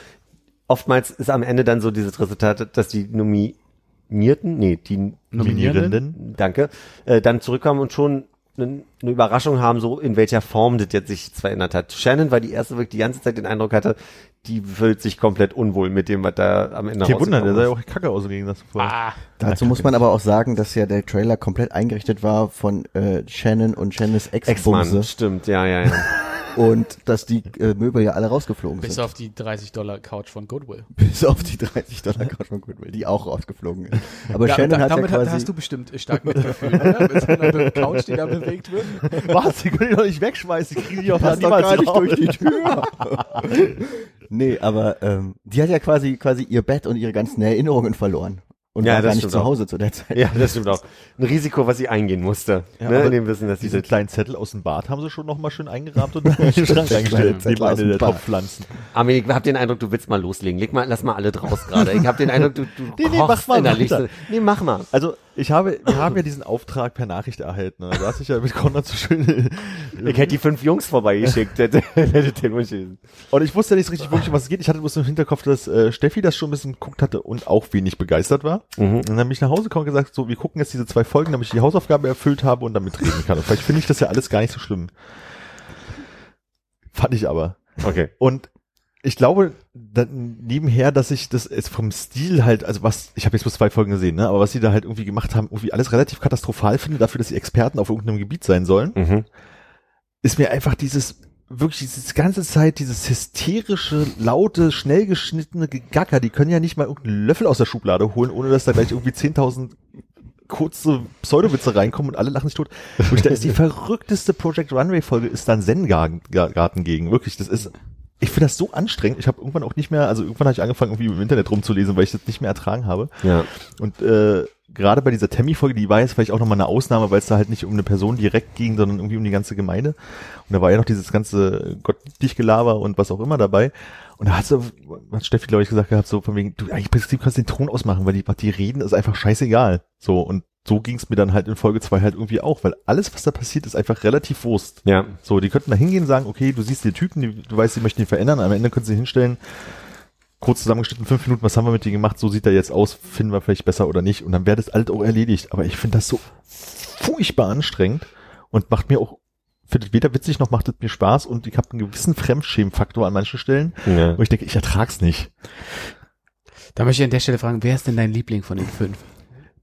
oftmals ist am Ende dann so dieses Resultat, dass die Nominierten, nee, die Nominierenden. danke, äh, dann zurückkommen und schon eine, eine Überraschung haben, so in welcher Form das jetzt sich verändert hat. Shannon war die erste, wo ich die ganze Zeit den Eindruck hatte, die fühlt sich komplett unwohl mit dem, was da am Ende Kein Wunder, der sah ja auch kacke aus im Gegensatz zu vorher. Ah, Dazu muss man aber auch sagen, dass ja der Trailer komplett eingerichtet war von äh, Shannon und Shannons. Ex-Mann, Ex-Bumse stimmt, ja, ja, ja. und dass die äh, Möbel ja alle rausgeflogen bis sind. auf die 30 Dollar Couch von Goodwill. Bis auf die 30 Dollar Couch von Goodwill, die auch rausgeflogen ist. Aber Da, Shannon da, hat ja damit hat- quasi... hast du bestimmt stark mitgefühlt, oder? Mit so einer Couch, die da bewegt wird. Was? Die können die doch nicht wegschmeißen, die kriegen die doch niemals gar nicht durch die Tür. nee, aber ähm, die hat ja quasi quasi ihr Bett und ihre ganzen Erinnerungen verloren. Und Ja, war gar das nicht zu auch. Hause zu der Zeit. Ja, das stimmt auch. Ein Risiko, was sie eingehen musste. Ja, ne, aber in dem Wissen, dass das kleinen Zettel aus dem Bad haben sie schon noch mal schön eingerahmt und in den Schrank eingestellt. Zettel Neben eine der. Topfpflanzen. Armin, ich hab den Eindruck, du willst mal loslegen. Leg mal, lass mal alle draus gerade. Ich hab den Eindruck, du, du Nee, nee, mach mal innerlich. weiter. Nee, mach mal. Also, ich habe, wir haben ja diesen Auftrag per Nachricht erhalten. Ne? Da hast ich ja mit Konrad so schön. Ich hätte die fünf Jungs vorbeigeschickt, hätte, hätte den Wunsch gelesen. Und ich wusste ja nicht richtig wirklich, um was es geht. Ich hatte bloß im Hinterkopf, dass äh, Steffi das schon ein bisschen geguckt hatte und auch wenig begeistert war. Mhm. Und dann bin ich nach Hause gekommen und gesagt, so, wir gucken jetzt diese zwei Folgen, damit ich die Hausaufgabe erfüllt habe und damit reden kann. Und vielleicht finde ich das ja alles gar nicht so schlimm. Fand ich aber. Okay. Und ich glaube dann nebenher, dass ich das ist vom Stil halt, also was, ich habe jetzt bloß zwei Folgen gesehen, ne, aber was sie da halt irgendwie gemacht haben, irgendwie alles relativ katastrophal finde, dafür, dass sie Experten auf irgendeinem Gebiet sein sollen, Mhm. ist mir einfach dieses wirklich diese ganze Zeit dieses hysterische, laute, schnell geschnittene Gegacker, die können ja nicht mal irgendeinen Löffel aus der Schublade holen, ohne dass da gleich irgendwie 10.000 kurze Pseudowitze reinkommen und alle lachen sich tot. Wirklich, da ist die verrückteste Project Runway Folge ist dann Zen-Garten Garten gegen. Wirklich, das ist, ich finde das so anstrengend. Ich habe irgendwann auch nicht mehr, also irgendwann habe ich angefangen, irgendwie im Internet rumzulesen, weil ich das nicht mehr ertragen habe. Ja. Und äh, gerade bei dieser Tammy-Folge, die war jetzt vielleicht auch nochmal eine Ausnahme, weil es da halt nicht um eine Person direkt ging, sondern irgendwie um die ganze Gemeinde. Und da war ja noch dieses ganze Gott dich Gelaber und was auch immer dabei. Und da hat so, hat Steffi, glaube ich, gesagt gehabt, so von wegen, du, eigentlich Prinzip kannst du den Ton ausmachen, weil die, was die reden, ist einfach scheißegal. So, und so ging es mir dann halt in Folge zwei halt irgendwie auch, weil alles, was da passiert, ist einfach relativ Wurst. Ja. So, die könnten da hingehen und sagen, okay, du siehst den Typen, die, du weißt, sie möchten ihn verändern, am Ende können sie hinstellen, kurz zusammengeschnitten, fünf Minuten, was haben wir mit dir gemacht, so sieht er jetzt aus, finden wir vielleicht besser oder nicht, und dann wäre das alles auch erledigt. Aber ich finde das so furchtbar anstrengend und macht mir auch, findet weder witzig noch macht es mir Spaß und ich habe einen gewissen Fremdschämenfaktor an manchen Stellen, ja. wo ich denke, ich ertrag's nicht. Da möchte ich an der Stelle fragen, wer ist denn dein Liebling von den fünf?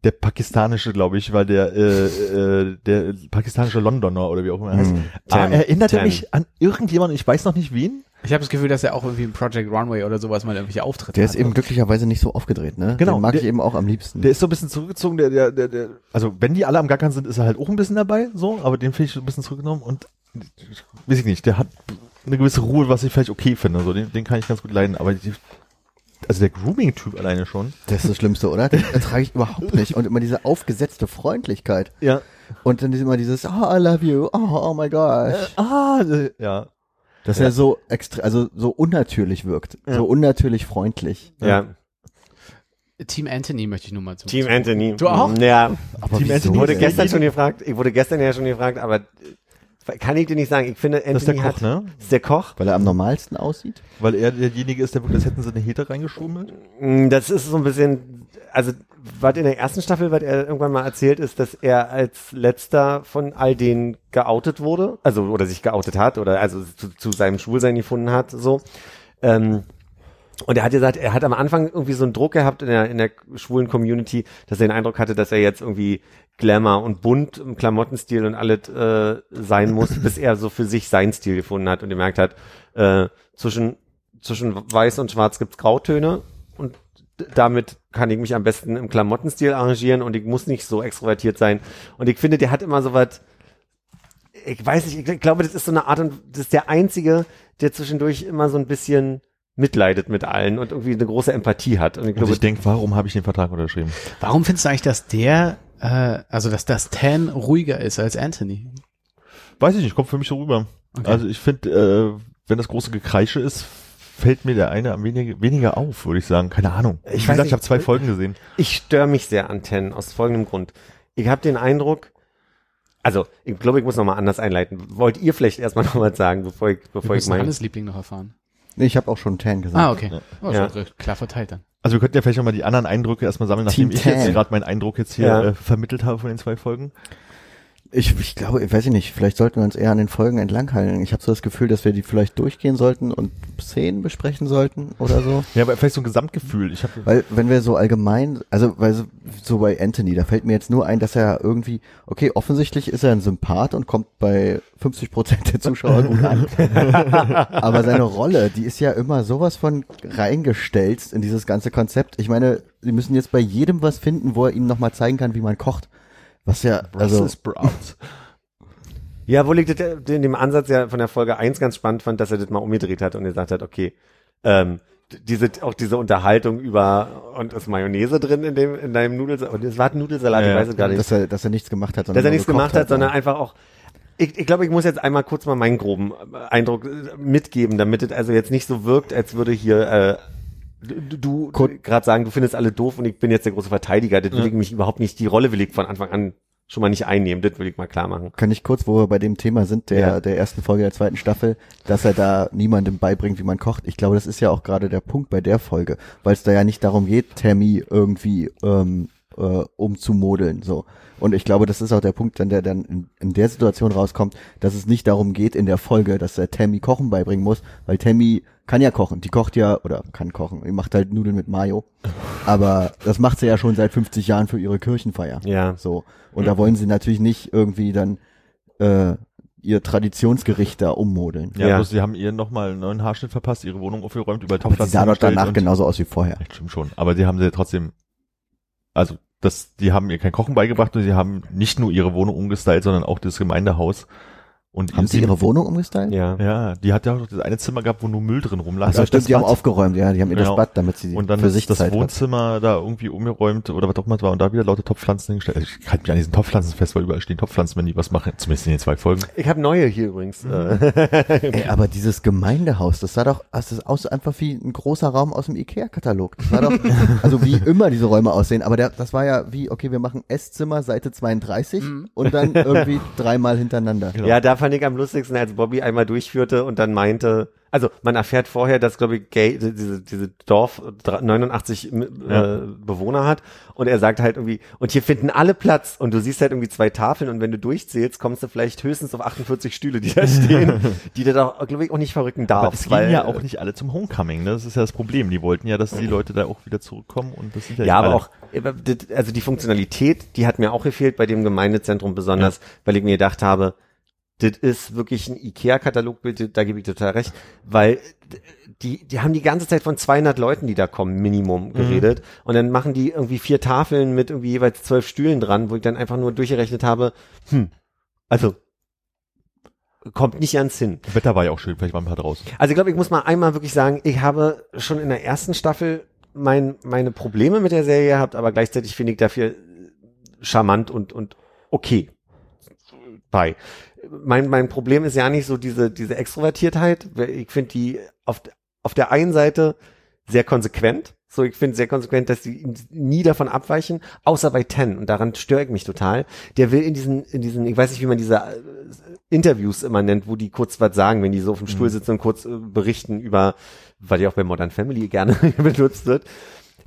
Der pakistanische, glaube ich, weil der äh, äh, der pakistanische Londoner oder wie auch immer er heißt. Hm. Ah, Tam, erinnert er Tam. mich an irgendjemanden, ich weiß noch nicht wen. Ich habe das Gefühl, dass er auch irgendwie im Project Runway oder sowas mal irgendwelche Auftritte Der ist hat. eben glücklicherweise nicht so aufgedreht, ne? Genau, Den mag der- ich eben auch am liebsten. Der ist so ein bisschen zurückgezogen, der, der, der, der, also wenn die alle am Gackern sind, ist er halt auch ein bisschen dabei, so, aber den finde ich so ein bisschen zurückgenommen und weiß ich nicht, der hat eine gewisse Ruhe, was ich vielleicht okay finde, so, den, den kann ich ganz gut leiden, aber die, also der Grooming-Typ alleine schon. Das ist das Schlimmste, oder? Den ertrage ich überhaupt nicht. Und immer diese aufgesetzte Freundlichkeit. Ja. Und dann immer dieses, oh, I love you, oh, oh my gosh. Ah, äh, ja. Dass er so extra, also so unnatürlich wirkt. Ja. So unnatürlich freundlich. ja. Team Anthony möchte ich nur mal zu. Team Anthony. Du auch? Ja. Aber Team Anthony Wurde Ja, gestern schon gefragt, ich wurde gestern ja schon gefragt, aber kann ich dir nicht sagen, ich finde Anthony Das ist der Koch, hat, ne? ist der Koch. Weil er am normalsten aussieht? Weil er derjenige ist, der wirklich, das hätten sie eine Hete reingeschummelt. Mm, Das ist so ein bisschen, also was in der ersten Staffel, was er irgendwann mal erzählt, ist, dass er als letzter von all denen geoutet wurde, also oder sich geoutet hat oder also zu, zu seinem Schwulsein gefunden hat, so. Ähm, und er hat gesagt, er hat am Anfang irgendwie so einen Druck gehabt in der, in der schwulen Community, dass er den Eindruck hatte, dass er jetzt irgendwie Glamour und bunt im Klamottenstil und alles äh, sein muss, bis er so für sich seinen Stil gefunden hat und gemerkt hat, äh, zwischen, zwischen weiß und schwarz gibt's Grautöne und damit kann ich mich am besten im Klamottenstil arrangieren und ich muss nicht so extrovertiert sein. Und ich finde, der hat immer so was, ich weiß nicht, ich glaube, das ist so eine Art und das ist der einzige, der zwischendurch immer so ein bisschen mitleidet mit allen und irgendwie eine große Empathie hat. Und ich Und glaube, ich denke, warum habe ich den Vertrag unterschrieben? Warum findest du eigentlich, dass der, äh, also dass das Tan ruhiger ist als Anthony? Weiß ich nicht, kommt für mich so rüber. Okay. Also ich finde, äh, wenn das große Gekreische ist, fällt mir der eine am weniger, weniger auf, würde ich sagen. Keine Ahnung. Ich Ich, weiß weiß nicht. ich habe zwei Folgen gesehen. ich störe mich sehr an Ten aus folgendem Grund. Ich habe den Eindruck, also ich glaube, ich muss nochmal anders einleiten. Wollt ihr vielleicht erstmal noch was sagen, bevor ich, Wir bevor ich müssen mein, Hannes Liebling noch erfahren. Nee, ich habe auch schon Tan gesagt. Ah, okay. Oh, Ja. klar verteilt dann. Also wir könnten ja vielleicht noch mal die anderen Eindrücke erstmal sammeln, nachdem Team ich jetzt Tan. gerade meinen Eindruck jetzt hier Ja. äh, vermittelt habe von den zwei Folgen. Ich, ich glaube, ich weiß ich nicht, vielleicht sollten wir uns eher an den Folgen entlanghalten. Ich habe so das Gefühl, dass wir die vielleicht durchgehen sollten und Szenen besprechen sollten oder so. Ja, aber vielleicht so ein Gesamtgefühl. Ich habe Weil wenn wir so allgemein, also weil so, so bei Anthony, da fällt mir jetzt nur ein, dass er irgendwie, okay, offensichtlich ist er ein Sympath und kommt bei 50 Prozent der Zuschauer gut an. Aber seine Rolle, die ist ja immer sowas von reingestellt in dieses ganze Konzept. Ich meine, sie müssen jetzt bei jedem was finden, wo er ihnen nochmal zeigen kann, wie man kocht. Was ja, also, Sprouts. Ja, wo liegt das, in dem Ansatz ja von der Folge 1 ganz spannend fand, dass er das mal umgedreht hat und gesagt hat, okay, ähm, diese, auch diese Unterhaltung über, und ist Mayonnaise drin in dem, in deinem Nudelsalat, und es war ein Nudelsalat, Ja, ich weiß es gar nicht. dass er, dass er nichts gemacht hat, dass er nichts gemacht hat, sondern ja. einfach auch, ich, ich glaube, ich muss jetzt einmal kurz mal meinen groben Eindruck äh, mitgeben, damit es also jetzt nicht so wirkt, als würde hier, äh, du, du Kur- gerade sagen, du findest alle doof und ich bin jetzt der große Verteidiger, das will Ja. ich mich überhaupt nicht, die Rolle will ich von Anfang an schon mal nicht einnehmen, das will ich mal klar machen. Kann ich kurz, wo wir bei dem Thema sind, der, Ja. der ersten Folge der zweiten Staffel, dass er da niemandem beibringt, wie man kocht. Ich glaube, das ist ja auch gerade der Punkt bei der Folge, weil es da ja nicht darum geht, Tammy irgendwie ähm, äh, um zu modeln. So. Und ich glaube, das ist auch der Punkt, dann der dann in, in der Situation rauskommt, dass es nicht darum geht in der Folge, dass er Tammy Kochen beibringen muss, weil Tammy kann ja kochen. Die kocht ja, oder kann kochen, die macht halt Nudeln mit Mayo. Aber das macht sie ja schon seit 50 Jahren für ihre Kirchenfeier. Ja. So. Und da wollen sie natürlich nicht irgendwie dann äh, ihr Traditionsgericht da ummodeln. Ja, Ja. bloß sie haben ihr nochmal einen neuen Haarschnitt verpasst, ihre Wohnung aufgeräumt, über Aber sie sah doch danach genauso aus wie vorher. Stimmt schon. Aber die haben sie trotzdem, also das, die haben ihr kein Kochen beigebracht und sie haben nicht nur ihre Wohnung umgestylt, sondern auch das Gemeindehaus. Und Haben sie ihre Wohnung umgestylt? Ja. Ja, die hat ja auch noch das eine Zimmer gehabt, wo nur Müll drin rumlag. Also stimmt, die haben Bad. aufgeräumt, ja, die haben ihr Genau. das Bad, damit sie Und dann für sich das Zeit hat. Wohnzimmer da irgendwie umgeräumt oder was auch immer es war und da wieder lauter Topfpflanzen hingestellt. Also ich halte mich an diesen Topfpflanzen fest, weil überall stehen Topfpflanzen, wenn die was machen. Zumindest in den zwei Folgen. Ich habe neue hier übrigens. Mhm. Äh, Ey, aber dieses Gemeindehaus, das sah doch, das ist aus einfach wie ein großer Raum aus dem Ikea-Katalog. Das war doch, also wie immer diese Räume aussehen, aber der, das war ja wie, okay, wir machen Esszimmer, Seite 32 und dann irgendwie dreimal hintereinander. Genau. Ja, da fand ich am lustigsten, als Bobby einmal durchführte und dann meinte, also man erfährt vorher, dass, glaube ich, Gay, diese, diese Dorf 89 äh, Ja. Bewohner hat und er sagt halt irgendwie, und hier finden alle Platz und du siehst halt irgendwie zwei Tafeln und wenn du durchzählst, kommst du vielleicht höchstens auf 48 Stühle, die da stehen, die du doch, glaube ich, auch nicht verrücken Aber darfst. es gehen ja auch nicht alle zum Homecoming, ne? Das ist ja das Problem. Die wollten ja, dass die Leute da auch wieder zurückkommen und das sind ja, Ja, aber alle. auch, also die Funktionalität, die hat mir auch gefehlt bei dem Gemeindezentrum besonders, weil ich mir gedacht habe, das ist wirklich ein Ikea-Katalogbild, da gebe ich total recht, weil die, die haben die ganze Zeit von 200 Leuten, die da kommen, Minimum geredet und dann machen die irgendwie vier Tafeln mit irgendwie jeweils zwölf Stühlen dran, wo ich dann einfach nur durchgerechnet habe, hm, also kommt nicht ans Hin. Das Wetter war ja auch schön, vielleicht waren wir draußen. Also ich glaube, ich muss mal einmal wirklich sagen, ich habe schon in der ersten Staffel mein, meine Probleme mit der Serie gehabt, aber gleichzeitig finde ich dafür charmant und, und okay bei. Mein, mein Problem ist ja nicht so diese, diese Extrovertiertheit. Ich finde die auf, auf der einen Seite sehr konsequent. So, ich finde sehr konsequent, dass sie nie davon abweichen, außer bei Ten. Und daran störe ich mich total. Der will in diesen, in diesen, ich weiß nicht, wie man diese äh, Interviews immer nennt, wo die kurz was sagen, wenn die so auf dem Stuhl sitzen und kurz äh, berichten über, weil ja auch bei Modern Family gerne benutzt wird.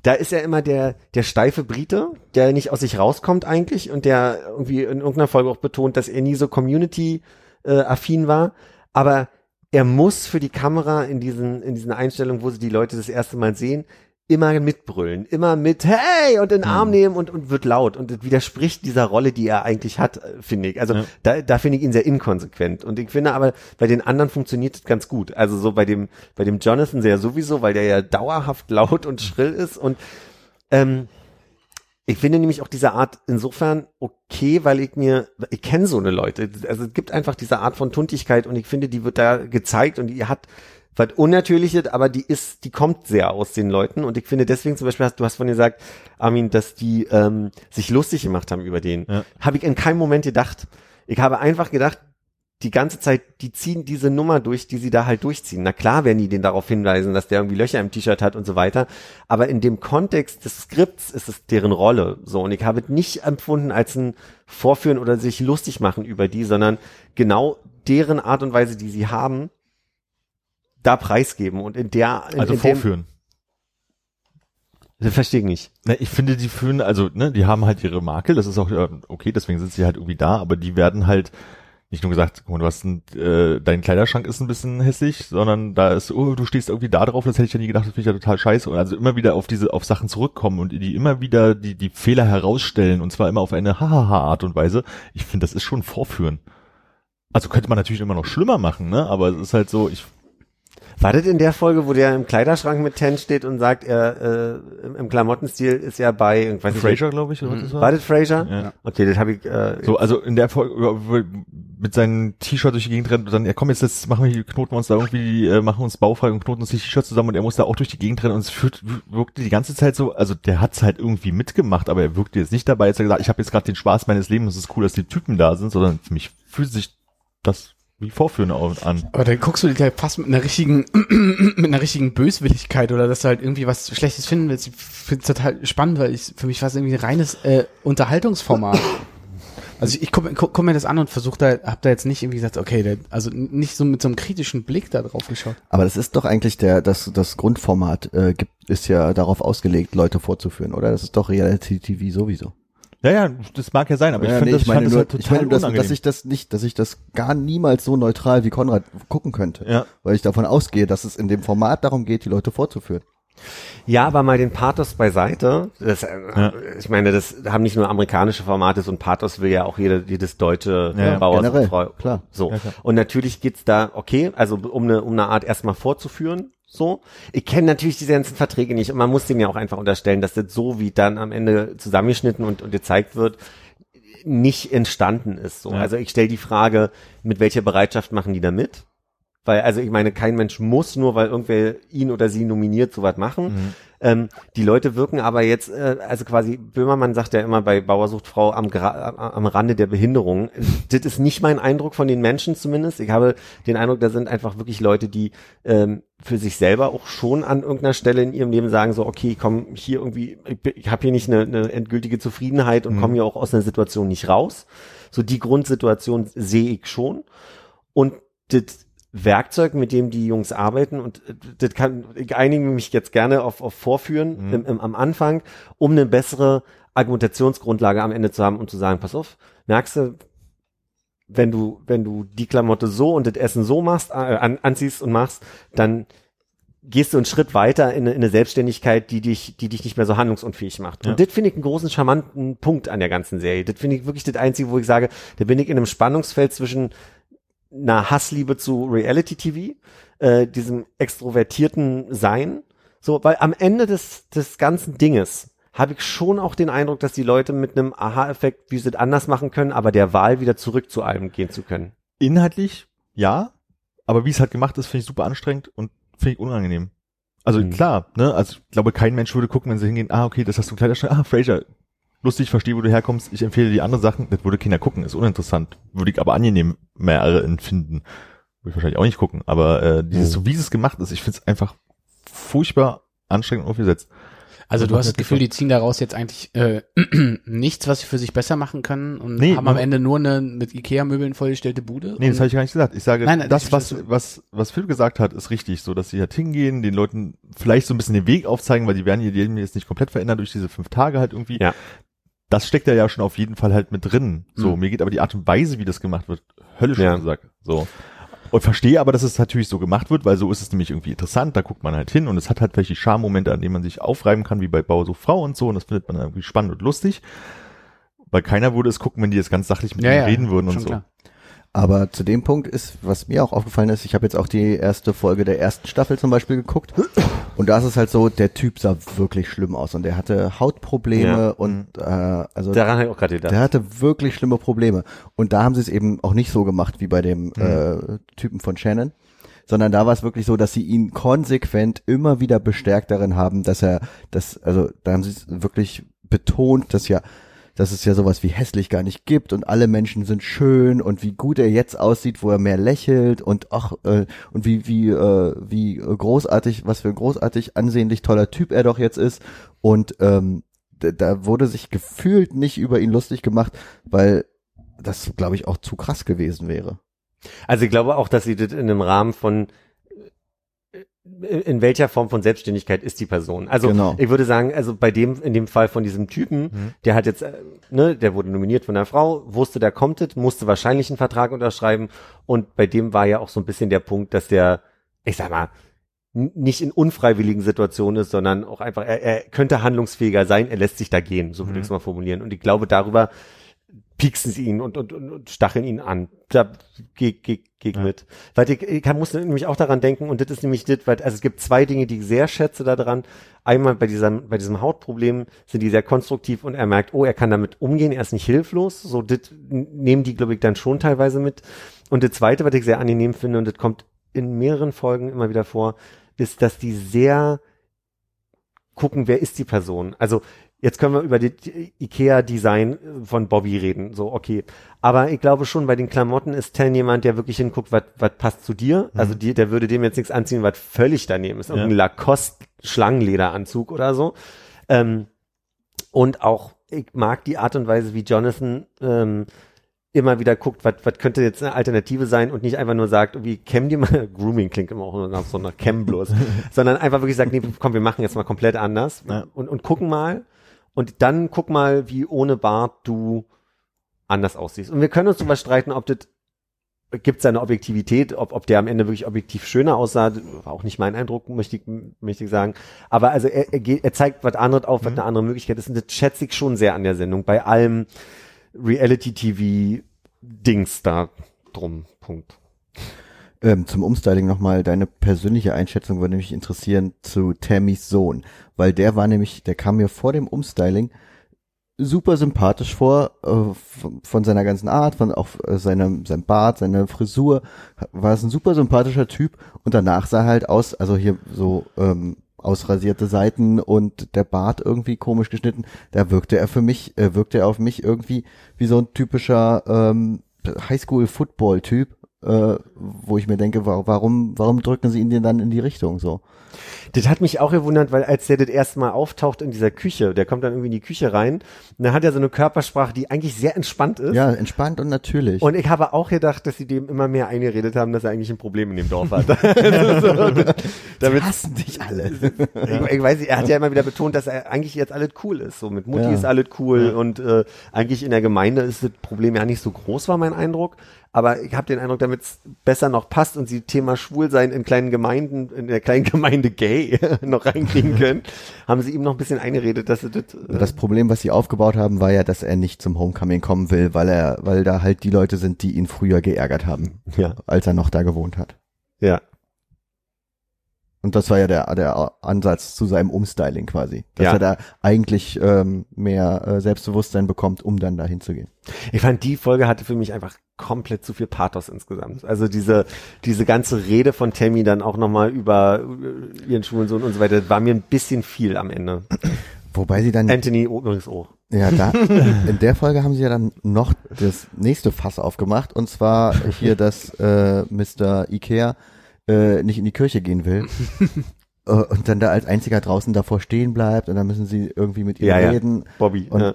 Da ist ja immer der, der steife Brite, der nicht aus sich rauskommt eigentlich und der irgendwie in irgendeiner Folge auch betont, dass er nie so Community-affin war. Aber er muss für die Kamera in diesen, in diesen Einstellungen, wo sie die Leute das erste Mal sehen, immer mitbrüllen, immer mit Hey und in den Arm nehmen und, und wird laut und widerspricht dieser Rolle, die er eigentlich hat, äh, finde ich. Also Ja. da, da finde ich ihn sehr inkonsequent und ich finde aber bei den anderen funktioniert es ganz gut. Also so bei dem bei dem Jonathan sehr sowieso, weil der ja dauerhaft laut und schrill ist und ähm, ich finde nämlich auch diese Art insofern okay, weil ich mir, ich kenne so eine Leute. Also es gibt einfach diese Art von Tuntigkeit und ich finde, die wird da gezeigt und die hat was Unnatürliches, aber die ist, die kommt sehr aus den Leuten und ich finde deswegen zum Beispiel, hast, du hast von dir gesagt, Armin, dass die ähm, sich lustig gemacht haben über den. Ja. Habe ich in keinem Moment gedacht. Ich habe einfach gedacht, die ganze Zeit, die ziehen diese Nummer durch, die sie da halt durchziehen. Na klar werden die den darauf hinweisen, dass der irgendwie Löcher im T-Shirt hat und so weiter. Aber in dem Kontext des Skripts ist es deren Rolle. So. Und ich habe es nicht empfunden als ein Vorführen oder sich lustig machen über die, sondern genau deren Art und Weise, die sie haben, da preisgeben und in der, in, Also in vorführen. Dem, das verstehe ich nicht. Ne, ich finde, die fühlen, also, ne, die haben halt ihre Makel, das ist auch äh, okay, deswegen sind sie halt irgendwie da, aber die werden halt nicht nur gesagt, guck mal, du hast ein, äh, dein Kleiderschrank ist ein bisschen hässlich, sondern da ist, oh, du stehst irgendwie da drauf, das hätte ich ja nie gedacht, das finde ich ja total scheiße. Und also immer wieder auf diese, auf Sachen zurückkommen und die immer wieder die, die Fehler herausstellen und zwar immer auf eine Hahaha-Art und Weise. Ich finde, das ist schon Vorführen. Also könnte man natürlich immer noch schlimmer machen, ne? Aber es ist halt so, ich War das in der Folge, wo der im Kleiderschrank mit Ten steht und sagt, er äh, im, im Klamottenstil ist er bei, ich weiß nicht, Frasier, glaube ich, oder was das war? War das Fraser? Ja. Okay, das habe ich. Äh, So, also in der Folge mit seinem T-Shirt durch die Gegend rennt und dann, ja komm, jetzt, jetzt machen wir hier, knoten wir uns da irgendwie, äh, machen uns baufrei und knoten uns die T-Shirts zusammen und er muss da auch durch die Gegend rennen und es führt, wirkte die ganze Zeit so, also der hat's halt irgendwie mitgemacht, aber er wirkte jetzt nicht dabei, jetzt hat er gesagt, ich habe jetzt gerade den Spaß meines Lebens, es ist cool, dass die Typen da sind, sondern für mich fühlt sich das wie Vorführen an. Aber dann guckst du dich halt fast mit einer richtigen, mit einer richtigen Böswilligkeit oder dass du halt irgendwie was Schlechtes finden willst. Ich finde es total spannend, weil ich, für mich war es irgendwie ein reines äh, Unterhaltungsformat. Also ich, ich gucke guck, guck mir das an und versuche da, hab da jetzt nicht irgendwie gesagt, okay, der, also nicht so mit so einem kritischen Blick da drauf geschaut. Aber das ist doch eigentlich der, das, das Grundformat äh, gibt, ist ja darauf ausgelegt, Leute vorzuführen, oder? Das ist doch Reality TV sowieso. Ja, ja, das mag ja sein, aber ja, ich finde nee, das, ich meine fand nur, das halt ich total meine, dass, unangenehm. dass ich das nicht, dass ich das gar niemals so neutral wie Konrad gucken könnte. Ja. Weil ich davon ausgehe, dass es in dem Format darum geht, die Leute vorzuführen. Ja, aber mal den Pathos beiseite. Das, äh, Ja. Ich meine, das haben nicht nur amerikanische Formate, so ein Pathos will ja auch jede, jedes deutsche Ja, Bauer generell, Frau. klar. So. Ja, klar. Und natürlich geht's da, okay, also um eine, um eine Art erstmal vorzuführen. So. Ich kenne natürlich diese ganzen Verträge nicht und man muss denen ja auch einfach unterstellen, dass das so, wie dann am Ende zusammengeschnitten und, und gezeigt wird, nicht entstanden ist. So. Ja. Also ich stelle die Frage, mit welcher Bereitschaft machen die da mit? Weil, also ich meine, kein Mensch muss nur, weil irgendwer ihn oder sie nominiert, sowas machen. Mhm. Ähm, die Leute wirken aber jetzt, äh, also quasi, Böhmermann sagt ja immer bei Bauersucht Frau am, Gra am Rande der Behinderung. Das ist nicht mein Eindruck von den Menschen zumindest. Ich habe den Eindruck, da sind einfach wirklich Leute, die ähm, für sich selber auch schon an irgendeiner Stelle in ihrem Leben sagen, so, okay, ich komme hier irgendwie, ich, ich habe hier nicht eine, eine endgültige Zufriedenheit und komme hier auch aus einer Situation nicht raus. So die Grundsituation sehe ich schon. Und das Werkzeug, mit dem die Jungs arbeiten, und äh, das kann, ich einige mich jetzt gerne auf, auf Vorführen im, im, am Anfang, um eine bessere Argumentationsgrundlage am Ende zu haben und zu sagen, pass auf, merkst du, wenn du, wenn du die Klamotte so und das Essen so machst, äh, an, anziehst und machst, dann gehst du einen Schritt weiter in eine, in eine Selbstständigkeit, die dich, die dich nicht mehr so handlungsunfähig macht. Ja. Und das finde ich einen großen, charmanten Punkt an der ganzen Serie. Das finde ich wirklich das Einzige, wo ich sage, da bin ich in einem Spannungsfeld zwischen einer Hassliebe zu Reality TV, äh, diesem extrovertierten Sein, so, weil am Ende des, des ganzen Dinges habe ich schon auch den Eindruck, dass die Leute mit einem Aha-Effekt, wie sie es anders machen können, aber der Wahl wieder zurück zu allem gehen zu können. Inhaltlich, ja, aber wie es halt gemacht ist, finde ich super anstrengend und finde ich unangenehm. Also Mhm. klar, ne, also ich glaube, kein Mensch würde gucken, wenn sie hingehen, ah, okay, das hast du ein Kleiderschrank, ah, Fraser, lustig, verstehe, wo du herkommst, ich empfehle die andere Sachen, das würde Kinder gucken, ist uninteressant, würde ich aber angenehm mehr empfinden. Würde ich wahrscheinlich auch nicht gucken, aber äh, dieses, Mhm. so wie es gemacht ist, ich finde es einfach furchtbar anstrengend aufgesetzt. Also du hast das Gefühl, die ziehen daraus jetzt eigentlich äh, nichts, was sie für sich besser machen können und Nee, haben am Ende nur eine mit Ikea-Möbeln vollgestellte Bude. Nee, das habe ich gar nicht gesagt. Ich sage, Nein, nein, das, was, was, was Phil gesagt hat, ist richtig. So, dass sie halt hingehen, den Leuten vielleicht so ein bisschen den Weg aufzeigen, weil die werden ihr Leben jetzt nicht komplett verändern durch diese fünf Tage halt irgendwie. Ja. Das steckt da ja schon auf jeden Fall halt mit drin. So, Mhm. mir geht aber die Art und Weise, wie das gemacht wird, höllisch Ja. gesagt. So. Und verstehe aber, dass es natürlich so gemacht wird, weil so ist es nämlich irgendwie interessant, da guckt man halt hin und es hat halt welche Charmomente, an denen man sich aufreiben kann, wie bei Bauer so Frau und so, und das findet man irgendwie spannend und lustig. Weil keiner würde es gucken, wenn die jetzt ganz sachlich mit ja, ihm ja, reden würden und so. klar. Aber zu dem Punkt ist, was mir auch aufgefallen ist, ich habe jetzt auch die erste Folge der ersten Staffel zum Beispiel geguckt. Und da ist es halt so, der Typ sah wirklich schlimm aus und der hatte Hautprobleme Ja. und äh, also Daran habe ich auch gerade gedacht. der hatte wirklich schlimme Probleme. Und da haben sie es eben auch nicht so gemacht wie bei dem äh, Typen von Shannon. Sondern da war es wirklich so, dass sie ihn konsequent immer wieder bestärkt darin haben, dass er, das, also da haben sie es wirklich betont, dass ja, dass es ja sowas wie hässlich gar nicht gibt und alle Menschen sind schön und wie gut er jetzt aussieht, wo er mehr lächelt und ach äh, und wie wie äh, wie großartig, was für ein großartig ansehnlich toller Typ er doch jetzt ist und ähm, da- wurde sich gefühlt nicht über ihn lustig gemacht, weil das glaube ich auch zu krass gewesen wäre. Also ich glaube auch, dass sie das in einem Rahmen von in welcher Form von Selbstständigkeit ist die Person? Also Genau. ich würde sagen, also bei dem, in dem Fall von diesem Typen, Mhm. der hat jetzt, äh, ne, der wurde nominiert von der Frau, wusste, der kommt es, musste wahrscheinlich einen Vertrag unterschreiben und bei dem war ja auch so ein bisschen der Punkt, dass der, ich sag mal, nicht in unfreiwilligen Situationen ist, sondern auch einfach, er, er könnte handlungsfähiger sein, er lässt sich da gehen, so würde Mhm. ich es mal formulieren. Und ich glaube, darüber pieksen sie ihn und, und, und, und stacheln ihn an. Da geh, geh, geh Ja. mit. Weil ich, ich muss nämlich auch daran denken, und das ist nämlich das, weil, also es gibt zwei Dinge, die ich sehr schätze daran. Einmal bei diesem, bei diesem Hautproblem sind die sehr konstruktiv und er merkt, oh, er kann damit umgehen, er ist nicht hilflos. So, das nehmen die, glaube ich, dann schon teilweise mit. Und das zweite, was ich sehr angenehm finde, und das kommt in mehreren Folgen immer wieder vor, ist, dass die sehr gucken, wer ist die Person. Also jetzt können wir über die IKEA-Design von Bobby reden, so okay. Aber ich glaube schon, bei den Klamotten ist Ten jemand, der wirklich hinguckt, was was passt zu dir. Also die, der würde dem jetzt nichts anziehen, was völlig daneben ist. Irgendein Lacoste-Schlangenlederanzug oder so. Ähm, und auch ich mag die Art und Weise, wie Jonathan ähm, immer wieder guckt, was was könnte jetzt eine Alternative sein und nicht einfach nur sagt, wie cam die mal, Grooming klingt immer auch nach so einer Cam bloß, sondern einfach wirklich sagt, nee, komm, wir machen jetzt mal komplett anders Ja. und, und gucken mal und dann guck mal, wie ohne Bart du anders aussiehst. Und wir können uns darüber streiten, ob das gibt es eine Objektivität, ob, ob der am Ende wirklich objektiv schöner aussah, war auch nicht mein Eindruck, möchte ich, möchte ich sagen. Aber also er, er, geht- er zeigt was anderes auf, was eine andere Möglichkeit ist. Und das schätze ich schon sehr an der Sendung. Bei allem Reality-TV-Dings da drum. Punkt. Ähm, zum Umstyling nochmal, deine persönliche Einschätzung würde mich interessieren zu Tammys Sohn, weil der war nämlich, der kam mir vor dem Umstyling super sympathisch vor, äh, von, seiner ganzen Art, von auch äh, seinem, seinem Bart, seine Frisur, war es ein super sympathischer Typ und danach sah er halt aus, also hier so ähm, ausrasierte Seiten und der Bart irgendwie komisch geschnitten, da wirkte er für mich, äh, wirkte er auf mich irgendwie wie so ein typischer ähm, Highschool-Football-Typ, äh, wo ich mir denke, wa- warum, warum drücken sie ihn denn dann in die Richtung so? Das hat mich auch gewundert, weil als der das erste Mal auftaucht in dieser Küche, der kommt dann irgendwie in die Küche rein, und dann hat er so eine Körpersprache, die eigentlich sehr entspannt ist. Ja, entspannt und natürlich. Und ich habe auch gedacht, dass sie dem immer mehr eingeredet haben, dass er eigentlich ein Problem in dem Dorf hat. So, das- damit, hassen dich alle. ich, ich weiß nicht, er hat ja immer wieder betont, dass er eigentlich jetzt alles cool ist. So mit Mutti Ja. ist alles cool und äh, eigentlich in der Gemeinde ist das Problem ja nicht so groß, war mein Eindruck. Aber ich habe den Eindruck, damit es besser noch passt und sie Thema Schwulsein in kleinen Gemeinden, in der kleinen Gemeinde gay noch reinkriegen können, haben sie ihm noch ein bisschen eingeredet, dass sie das. Äh, Das Problem, was sie aufgebaut haben, war ja, dass er nicht zum Homecoming kommen will, weil er, weil da halt die Leute sind, die ihn früher geärgert haben, ja, als er noch da gewohnt hat. ja. Und das war ja der, der Ansatz zu seinem Umstyling quasi. Dass Ja. er da eigentlich ähm, mehr äh, Selbstbewusstsein bekommt, um dann da hinzugehen. Ich fand, die Folge hatte für mich einfach komplett zu viel Pathos insgesamt. Also diese, diese ganze Rede von Tammy dann auch nochmal über äh, ihren schwulen Sohn und so weiter, war mir ein bisschen viel am Ende. Wobei sie dann, Anthony übrigens auch. ja, da, in der Folge haben sie ja dann noch das nächste Fass aufgemacht und zwar hier, dass äh, Mr. Ikea äh, nicht in die Kirche gehen will. Äh, Und dann da als einziger draußen davor stehen bleibt und dann müssen sie irgendwie mit ihr Ja, ja. reden. Bobby. Und- ja.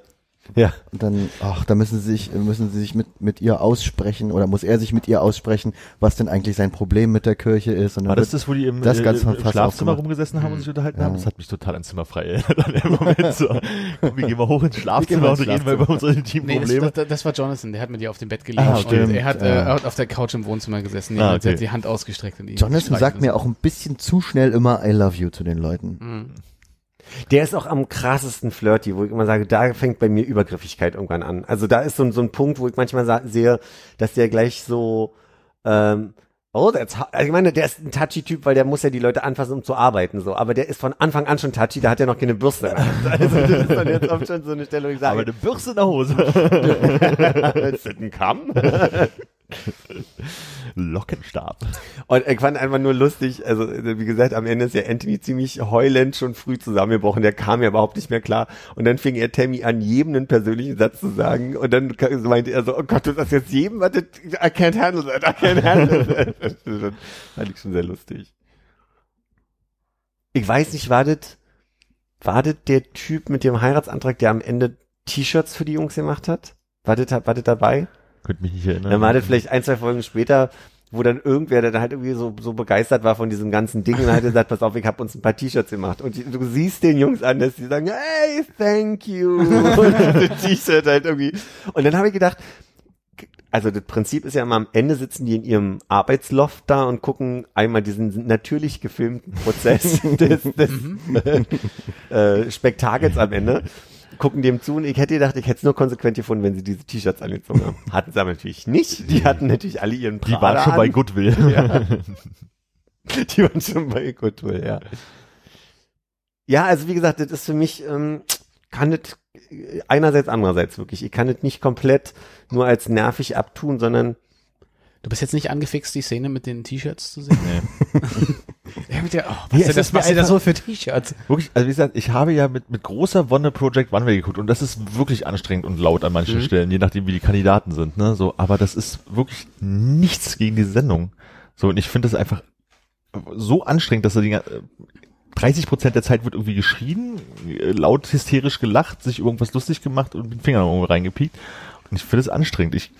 Ja. Und dann, ach, da müssen sie sich, müssen sie sich mit, mit ihr aussprechen oder muss er sich mit ihr aussprechen, was denn eigentlich sein Problem mit der Kirche ist. Und dann War das wird- das, wo die im, das äh, im Schlafzimmer rumgesessen haben und sich unterhalten Ja. haben? Das hat mich total an Zimmerfrei erinnert. An dem Moment so, komm, wir gehen mal hoch ins Schlafzimmer ins und reden mal über unsere intimen Nee, das, Probleme. das, das war Jonathan, der hat mit ihr auf dem Bett gelegen. Ah, und er hat, äh, er hat auf der Couch im Wohnzimmer gesessen. Ah, Ah, okay. hat die Hand ausgestreckt. Und ihn Jonathan sagt mir auch ein bisschen zu schnell immer I love you zu den Leuten. Mhm. Der ist auch am krassesten flirty, wo ich immer sage, da fängt bei mir Übergriffigkeit irgendwann an. Also da ist so, ein- so ein Punkt, wo ich manchmal sehe, dass der gleich so, ähm, oh, that's also ich meine, der ist ein touchy Typ, weil der muss ja die Leute anfassen, um zu arbeiten, so. Aber der ist von Anfang an schon touchy, da hat er noch keine Bürste. Also das ist dann jetzt oft schon so eine Stelle, wo ich sage, Aber eine Bürste in der Hose. ist das ein Kamm? Lockenstab. Und ich fand einfach nur lustig, also wie gesagt, am Ende ist ja Anthony ziemlich heulend schon früh zusammengebrochen, der kam ja überhaupt nicht mehr klar. Und dann fing er Tammy an, jedem einen persönlichen Satz zu sagen. Und dann meinte er so, oh Gott, du sagst jetzt jedem, was I can't handle that, I can't handle that. Das fand ich schon sehr lustig. Ich weiß nicht, war das, war das der Typ mit dem Heiratsantrag, der am Ende T-Shirts für die Jungs gemacht hat? War das, war das dabei? Könnte mich nicht erinnern. Dann war das vielleicht ein, zwei Folgen später, wo dann irgendwer, der da halt irgendwie so, so begeistert war von diesem ganzen Ding und hat gesagt, pass auf, ich hab uns ein paar T-Shirts gemacht. Und die, du siehst den Jungs an, dass die sagen, hey, thank you. Und T-Shirt halt irgendwie. Und dann habe ich gedacht, also das Prinzip ist ja immer, am Ende sitzen die in ihrem Arbeitsloft da und gucken einmal diesen natürlich gefilmten Prozess des, des äh, Spektakels am Ende gucken dem zu und ich hätte gedacht, ich hätte es nur konsequent gefunden, wenn sie diese T-Shirts angezogen haben. Hatten sie aber natürlich nicht. Die hatten natürlich alle ihren die Prada waren schon an. bei Goodwill. Ja. Die waren schon bei Goodwill, ja. Ja, also wie gesagt, das ist für mich, ähm, kann das einerseits, andererseits wirklich. Ich kann das nicht komplett nur als nervig abtun, sondern Du bist jetzt nicht angefixt, die Szene mit den T-Shirts zu sehen? Nee. ja, mit der, oh, Ja, was es ist das, was sind das so für T-Shirts? Wirklich, also wie gesagt, ich habe ja mit, mit großer Wonne Project Runway geguckt und das ist wirklich anstrengend und laut an manchen Mhm. Stellen, je nachdem wie die Kandidaten sind, ne, so, aber das ist wirklich nichts gegen diese Sendung. So, und ich finde das einfach so anstrengend, dass er die, ga- 30 Prozent der Zeit wird irgendwie geschrien, äh, laut hysterisch gelacht, sich irgendwas lustig gemacht und mit dem Finger irgendwo reingepiekt. Ich finde es anstrengend. Ich,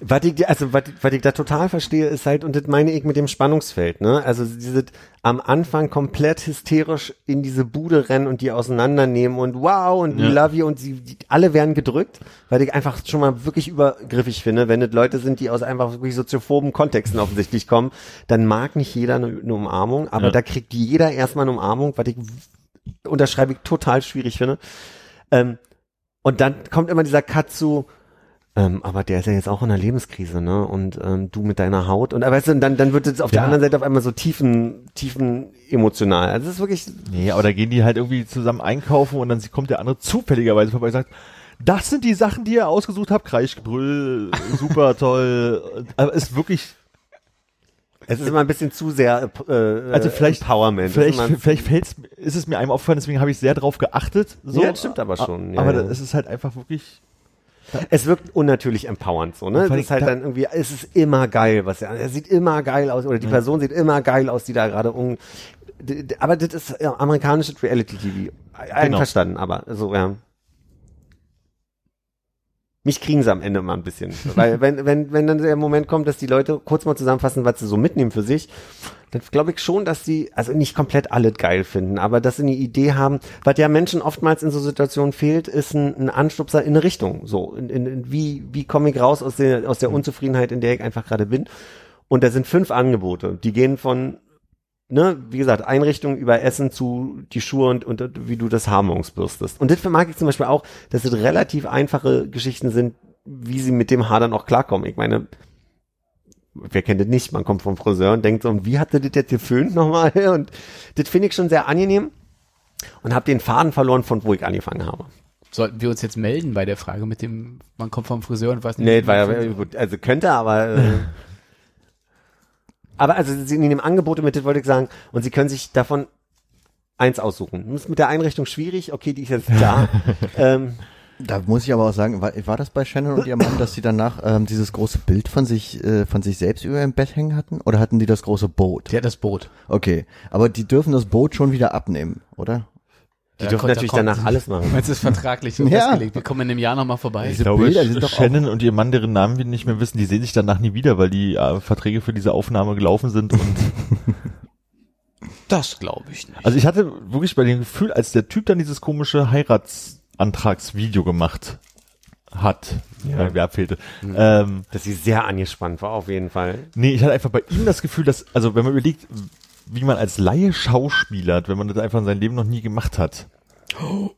Was ich, also, was, was ich da total verstehe, ist halt, und das meine ich mit dem Spannungsfeld, ne? Also, diese am Anfang komplett hysterisch in diese Bude rennen und die auseinandernehmen und wow und we Ja. love you und sie, die, alle werden gedrückt, weil ich einfach schon mal wirklich übergriffig finde, wenn das Leute sind, die aus einfach wirklich soziophoben Kontexten offensichtlich kommen, dann mag nicht jeder eine, eine Umarmung, aber Ja. da kriegt jeder erstmal eine Umarmung, was ich unterschreibe ich total schwierig finde. Ähm, und dann kommt immer dieser Cut zu, ähm, aber der ist ja jetzt auch in einer Lebenskrise, ne? Und ähm, du mit deiner Haut. Und äh, weißt du, und dann, dann wird es auf der Ja. anderen Seite auf einmal so tiefen, tiefen emotional. Also es ist wirklich. nee, aber da gehen die halt irgendwie zusammen einkaufen und dann kommt der andere zufälligerweise vorbei und sagt, das sind die Sachen, die ihr ausgesucht habt. Kreischgebrüll, super toll. Aber ist wirklich, Es ist immer ein bisschen zu sehr äh, Also vielleicht- Empowerment. vielleicht, vielleicht fällt's, ist es mir einmal aufgefallen, deswegen habe ich sehr drauf geachtet. So. Ja, das stimmt aber schon, ja, aber ja. es ist halt einfach wirklich, es wirkt unnatürlich empowernd so, ne? Es ist halt allem dann irgendwie, es ist immer geil, was er, er sieht immer geil aus, oder die Person sieht immer geil aus, die da gerade um, aber das ist ja, amerikanisches Reality TV. Einverstanden, aber so, ja. Mich kriegen sie am Ende mal ein bisschen. Weil wenn, wenn, wenn dann der Moment kommt, dass die Leute kurz mal zusammenfassen, was sie so mitnehmen für sich, dann glaube ich schon, dass die, also nicht komplett alle geil finden, aber dass sie eine Idee haben, was ja Menschen oftmals in so Situationen fehlt, ist ein, ein Anstupser in eine Richtung. So, in, in, in wie, wie komme ich raus aus der, aus der Unzufriedenheit, in der ich einfach gerade bin. Und da sind fünf Angebote. Die gehen von, ne, wie gesagt, Einrichtung über Essen zu die Schuhe und, und wie du das Haar morgens bürstest. Und das mag ich zum Beispiel auch, dass es relativ einfache Geschichten sind, wie sie mit dem Haar dann auch klarkommen. Ich meine, wer kennt das nicht? Man kommt vom Friseur und denkt so, und wie hat der das jetzt geföhnt nochmal? Und das finde ich schon sehr angenehm und habe den Faden verloren, von wo ich angefangen habe. Sollten wir uns jetzt melden bei der Frage mit dem, man kommt vom Friseur und weiß nicht. Nee, war ja gut. Also könnte, aber äh, aber also sie nehmen Angebote mit, das wollte ich sagen, und sie können sich davon eins aussuchen. Das ist mit der Einrichtung schwierig, okay, die ist jetzt da. ähm, Da muss ich aber auch sagen, war, war das bei Shannon und ihrem Mann, dass sie danach ähm, dieses große Bild von sich äh, von sich selbst über ihrem Bett hängen hatten? Oder hatten die das große Boot? Der hat das Boot. Okay, aber die dürfen das Boot schon wieder abnehmen, oder? Die Ja, dürfen natürlich kommt- danach alles machen. Meinst du, es ist vertraglich so Ja. festgelegt? Wir kommen in einem Jahr nochmal vorbei. Diese ich glaube, Bilder, die sind doch Shannon und ihr Mann, deren Namen wir nicht mehr wissen, die sehen sich danach nie wieder, weil die äh, Verträge für diese Aufnahme gelaufen sind und Das glaube ich nicht. Also ich hatte wirklich bei dem Gefühl, als der Typ dann dieses komische Heiratsantragsvideo gemacht hat, Ja. ja, wer abfehlte. Ähm, Dass sie sehr angespannt war, auf jeden Fall. nee, ich hatte einfach bei ihm das Gefühl, dass, also wenn man überlegt, wie man als Laie schauspielert, wenn man das einfach in seinem Leben noch nie gemacht hat.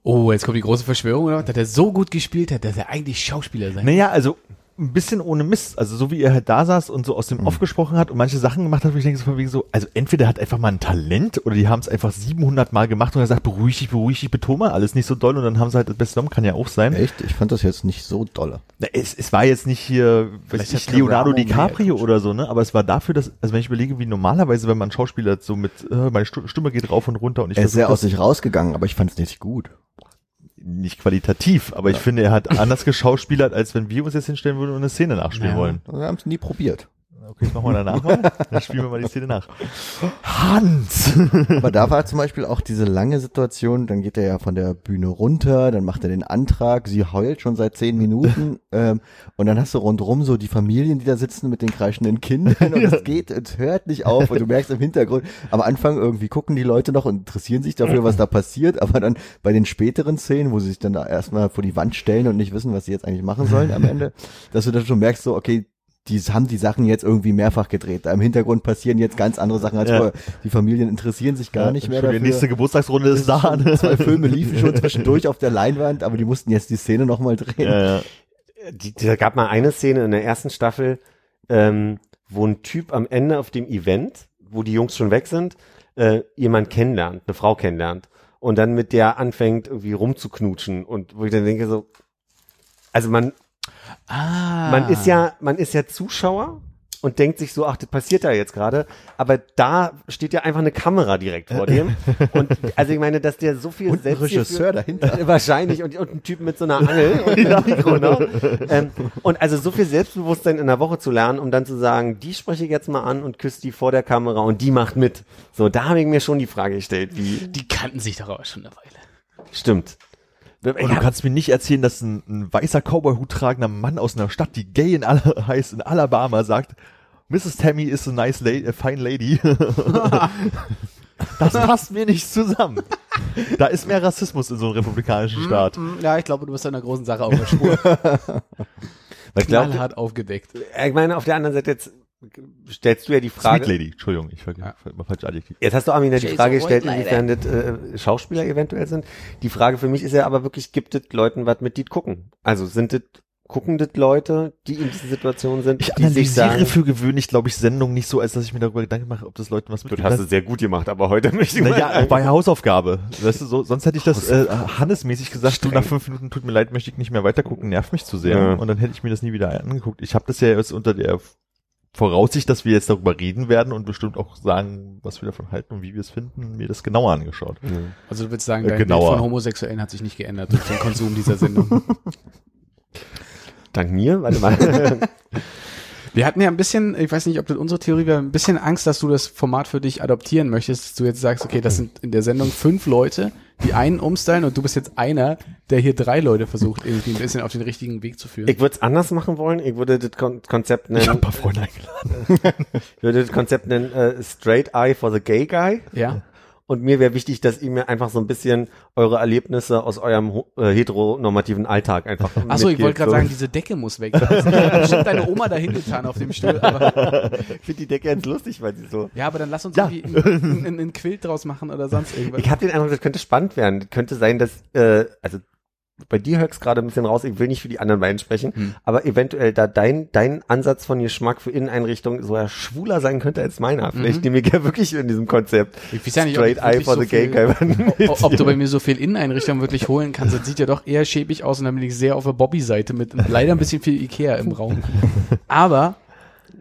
Oh, jetzt kommt die große Verschwörung, oder? Dass er so gut gespielt hat, dass er eigentlich Schauspieler sein Naja, also ein bisschen ohne Mist. Also so wie er halt da saß und so aus dem Off gesprochen hat und manche Sachen gemacht hat, wo ich denke so von wegen so, also entweder hat einfach mal ein Talent oder die haben es einfach 700 Mal gemacht und er sagt, beruhig dich, beruhig dich, betone mal alles nicht so doll und dann haben sie halt das Beste genommen, kann ja auch sein. Echt? Ich fand das jetzt nicht so dolle. Na, Es, es war jetzt nicht hier, weiß Vielleicht ich, Leonardo DiCaprio mehr oder so, ne? Aber es war dafür, dass, also wenn ich überlege, wie normalerweise, wenn man Schauspieler so mit, äh, meine Stimme geht rauf und runter und ich Er ist sehr aus sich rausgegangen, aber ich fand es nicht gut. Nicht qualitativ, aber ich finde, er hat anders geschauspielert, als wenn wir uns jetzt hinstellen würden und eine Szene nachspielen Ja. wollen. Wir haben es nie probiert. Okay, das machen wir danach mal. Dann spielen wir mal die Szene nach. Hans! Aber da war zum Beispiel auch diese lange Situation, dann geht er ja von der Bühne runter, dann macht er den Antrag, sie heult schon seit zehn Minuten ähm, und dann hast du rundrum so die Familien, die da sitzen mit den kreischenden Kindern und es geht, es hört nicht auf und du merkst im Hintergrund, am Anfang irgendwie gucken die Leute noch und interessieren sich dafür, was da passiert, aber dann bei den späteren Szenen, wo sie sich dann da erstmal vor die Wand stellen und nicht wissen, was sie jetzt eigentlich machen sollen am Ende, dass du dann schon merkst so, okay, die haben die Sachen jetzt irgendwie mehrfach gedreht. Da im Hintergrund passieren jetzt ganz andere Sachen als Ja. vorher. Die Familien interessieren sich gar nicht mehr dafür. Die nächste Geburtstagsrunde ist da. Zwei Filme liefen schon zwischendurch auf der Leinwand, aber die mussten jetzt die Szene nochmal drehen. Ja, ja. Die, da gab mal eine Szene in der ersten Staffel, ähm, wo ein Typ am Ende auf dem Event, wo die Jungs schon weg sind, äh, jemand kennenlernt, eine Frau kennenlernt und dann mit der anfängt irgendwie rumzuknutschen und wo ich dann denke so, also man Ah. man ist ja man ist ja Zuschauer und denkt sich so, ach, das passiert da jetzt gerade. Aber da steht ja einfach eine Kamera direkt vor dem. Und also ich meine, dass der so viel Und ein selbst Regisseur dahinter. Wahrscheinlich und, und ein Typ mit so einer Angel und einem Mikro, ne? ähm, Und also so viel Selbstbewusstsein in der Woche zu lernen, um dann zu sagen, die spreche ich jetzt mal an und küsse die vor der Kamera und die macht mit. So, da habe ich mir schon die Frage gestellt, wie Die kannten sich doch aber schon eine Weile. stimmt. Und du kannst mir nicht erzählen, dass ein, ein weißer Cowboy-Hut tragender Mann aus einer Stadt, die gay in Ala heißt, in Alabama, sagt, Mrs. Tammy is a nice lady, a fine lady. das passt mir nicht zusammen. Da ist mehr Rassismus in so einem republikanischen Staat. Hm, Ja, ich glaube, du bist einer großen Sache auf der Spur. Weil ich glaube, Knallhart aufgedeckt. ich meine, auf der anderen Seite jetzt stellst du ja die Frage. Sweet Lady, Entschuldigung, ich vergesse mal falsch Adjektiv. Jetzt hast du Armin ja die Frage gestellt, inwiefern das äh, Schauspieler eventuell sind. Die Frage für mich ist ja aber wirklich, gibt es Leuten was mit die gucken? Also sind das gucken das Leute, die in dieser Situation sind, Ich die sich analysiere sagen, für gewöhnlich, glaube ich, Sendungen nicht so, als dass ich mir darüber Gedanken mache, ob das Leuten was das mitgeben. hast du sehr gut gemacht, aber heute möchte ich mal Naja, sagen, bei Hausaufgabe. Weißt du, so, sonst hätte ich das äh, Hannes-mäßig gesagt, du nach fünf Minuten tut mir leid, möchte ich nicht mehr weitergucken, nervt mich zu sehr. Ja. Und dann hätte ich mir das nie wieder angeguckt. Ich habe das ja jetzt unter der Voraussicht, dass wir jetzt darüber reden werden und bestimmt auch sagen, was wir davon halten und wie wir es finden, mir das genauer angeschaut. Also du würdest sagen, Äh, dein genauer. Bild von Homosexuellen hat sich nicht geändert durch den Konsum dieser Sendung. dank mir, warte mal. Wir hatten ja ein bisschen, ich weiß nicht, ob das unsere Theorie war, ein bisschen Angst, dass du das Format für dich adoptieren möchtest, dass du jetzt sagst, okay, das sind in der Sendung fünf Leute, die einen umstylen und du bist jetzt einer, der hier drei Leute versucht, irgendwie ein bisschen auf den richtigen Weg zu führen. ich würde es anders machen wollen. Ich würde das Kon Konzept nennen, Ich habe ein paar Freunde eingeladen. ich würde das Konzept nennen, äh, Straight Eye for the Gay Guy. ja. Und mir wäre wichtig, dass ihr mir einfach so ein bisschen eure Erlebnisse aus eurem äh, heteronormativen Alltag einfach Achso, ich wollte gerade so. sagen, diese Decke muss weg. Da hat bestimmt deine Oma dahin getan auf dem Stuhl. Aber, Ich finde die Decke jetzt lustig, weil sie so. ja, aber dann lass uns Ja. irgendwie einen, einen, einen Quilt draus machen oder sonst irgendwas. Ich habe den Eindruck, das könnte spannend werden. Das könnte sein, dass, äh, also bei dir hört's gerade ein bisschen raus, ich will nicht für die anderen beiden sprechen, Hm. aber eventuell da dein, dein Ansatz von Geschmack für Inneneinrichtungen so ja schwuler sein könnte als meiner. Vielleicht nehme ich ja wirklich in diesem Konzept Mhm. Ich weiß ja nicht, ob Straight ich Eye for so the Gay viel- Guy. ob, ob du bei mir so viel Inneneinrichtung wirklich holen kannst. Das sieht ja doch eher schäbig aus und dann bin ich sehr auf der Bobby-Seite mit leider ein bisschen viel Ikea im Raum. Aber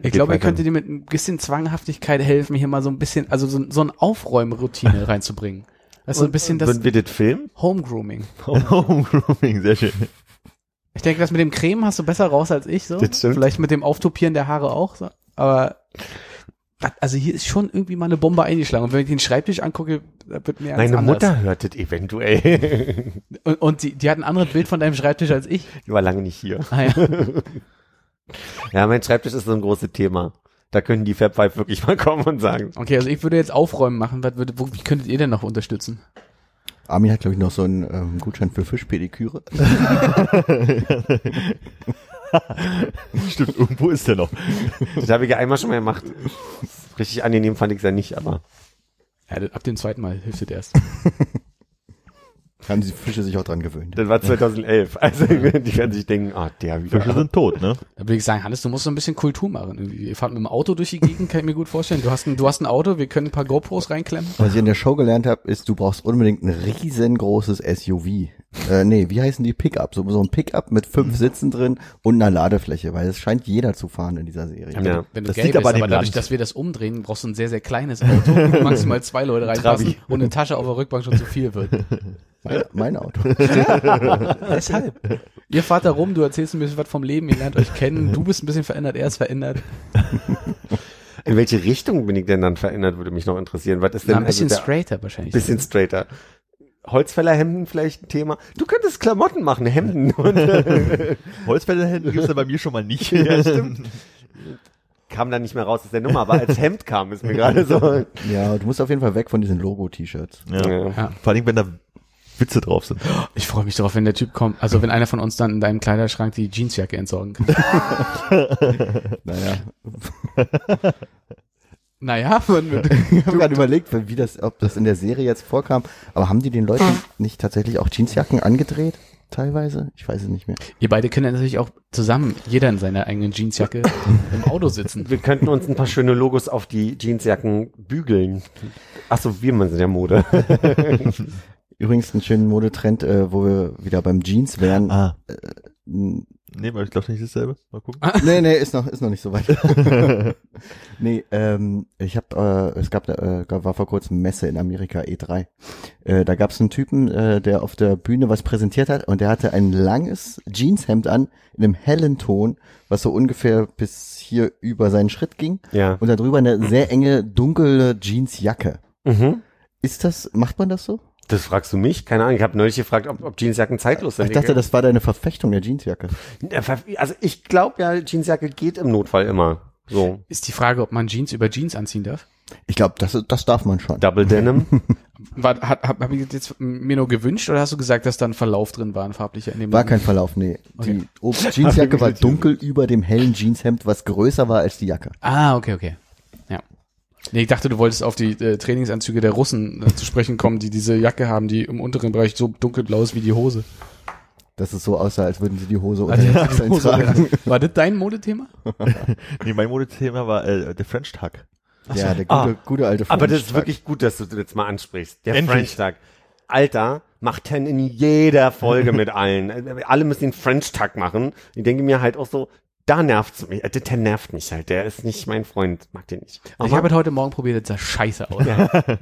ich glaube, ihr weiter. könntet dir mit ein bisschen Zwanghaftigkeit helfen, hier mal so ein bisschen, also so, so eine Aufräumroutine reinzubringen. Also so ein bisschen das Würden wir das filmen? Homegrooming. Homegrooming, sehr schön. Ich denke, das mit dem Creme hast du besser raus als ich, so. Das stimmt. Vielleicht mit dem Auftopieren der Haare auch, so. Aber, das- also hier ist schon irgendwie mal eine Bombe eingeschlagen. Und wenn ich den Schreibtisch angucke, da wird mir Meine anders. Mutter hört das eventuell. Und, und die, die hat ein anderes Bild von deinem Schreibtisch als ich. die war lange nicht hier. Ah, ja. Ja, mein Schreibtisch ist so ein großes Thema. Da können die Fab Five wirklich mal kommen und sagen. Okay, also ich würde jetzt aufräumen machen. Was würde, wo, wie könntet ihr denn noch unterstützen? Armin hat, glaube ich, noch so einen ähm, Gutschein für Fischpediküre. Stimmt, irgendwo ist der noch. Das habe ich ja einmal schon mal gemacht. Richtig angenehm fand ich es ja nicht, aber. Ja, ab dem zweiten Mal hilft es erst. Haben die Fische sich auch dran gewöhnt. Das war 2011. Also die werden sich denken, ah, der Fische sind tot, ne? Da würde ich sagen, Hannes, du musst so ein bisschen Kultur machen. Ihr fahrt mit dem Auto durch die Gegend, kann ich mir gut vorstellen. Du hast ein, du hast ein Auto, wir können ein paar GoPros reinklemmen. Was ich in der Show gelernt habe, ist, du brauchst unbedingt ein riesengroßes SUV. Äh, nee, wie heißen die Pickup? So, so ein Pickup mit fünf Sitzen drin und einer Ladefläche, weil es scheint jeder zu fahren in dieser Serie. Ja. Wenn du Das liegt bist, aber aber, dadurch, dass wir das umdrehen, brauchst du ein sehr, sehr kleines Auto, wo maximal zwei Leute reinpassen und eine Tasche auf der Rückbank schon zu viel wird. Mein, mein Auto. Deshalb. Ihr fahrt da rum, du erzählst ein bisschen was vom Leben, ihr lernt euch kennen, du bist ein bisschen verändert, er ist verändert. In welche Richtung bin ich denn dann verändert, würde mich noch interessieren. Was ist denn Na, ein bisschen also der- straighter wahrscheinlich. bisschen straighter. Holzfällerhemden vielleicht ein Thema. Du könntest Klamotten machen, Hemden. Und, äh, Holzfällerhänden gibt's ja bei mir schon mal nicht. Ja, stimmt. kam dann nicht mehr raus aus der Nummer, aber als Hemd kam es mir gerade so. Ja, du musst auf jeden Fall weg von diesen Logo-T-Shirts. Ja. Ja. Vor allem, wenn da Witze drauf sind. Ich freue mich darauf, wenn der Typ kommt, also wenn einer von uns dann in deinem Kleiderschrank die Jeansjacke entsorgen kann. Naja, naja, man wird, ich habe gerade überlegt, wie das, ob das in der Serie jetzt vorkam. Aber haben die den Leuten nicht tatsächlich auch Jeansjacken angedreht? Teilweise? Ich weiß es nicht mehr. ihr beide können natürlich auch zusammen, jeder in seiner eigenen Jeansjacke im Auto sitzen. Wir könnten uns ein paar schöne Logos auf die Jeansjacken bügeln. Ach so, wir sind der Mode. Übrigens einen schönen Modetrend, äh, wo wir wieder beim Jeans wären. Ah, N- Nee, weil ich glaube nicht dasselbe. Mal gucken. Nee, nee, ist noch, ist noch nicht so weit. nee, ähm, ich habe, äh, es gab, äh, war vor kurzem Messe in Amerika, E3. Äh, da gab es einen Typen, äh, der auf der Bühne was präsentiert hat und der hatte ein langes Jeanshemd an, in einem hellen Ton, was so ungefähr bis hier über seinen Schritt ging Ja. und darüber eine sehr enge, dunkle Jeansjacke. Mhm. Ist das, macht man das so? Das fragst du mich? Keine Ahnung. Ich habe neulich gefragt, ob, ob Jeansjacken zeitlos sind. Ich dachte, das war deine Verfechtung der Jeansjacke. Also ich glaube ja, Jeansjacke geht im Notfall immer. So. Ist die Frage, ob man Jeans über Jeans anziehen darf? Ich glaube, das, das darf man schon. Double Denim. War, hat, hab, hab ich das jetzt mir nur gewünscht oder hast du gesagt, dass da ein Verlauf drin war, ein farblicher in dem War kein Verlauf, nee. Okay. Die Jeansjacke war dunkel über dem hellen Jeanshemd, was größer war als die Jacke. Ah, okay, okay. Nee, ich dachte, du wolltest auf die äh, Trainingsanzüge der Russen äh, zu sprechen kommen, die diese Jacke haben, die im unteren Bereich so dunkelblau ist wie die Hose. Dass es so aussah, als würden sie die Hose unter Also, den die Achseln Hose tragen. War das dein Modethema? Nee, mein Modethema war äh, der French Tuck. Ja, der gute, Ah. gute alte Aber das French ist wirklich gut, dass du das jetzt mal ansprichst. Der Endlich. French Tag. Alter, macht Ten in jeder Folge mit allen. Alle müssen den French Tag machen. Ich denke mir halt auch so, da nervt's mich. Äh, Der nervt mich halt. Der ist nicht mein Freund. Mag den nicht. ich habe es heute Morgen probiert, das sah scheiße aus. Tuck.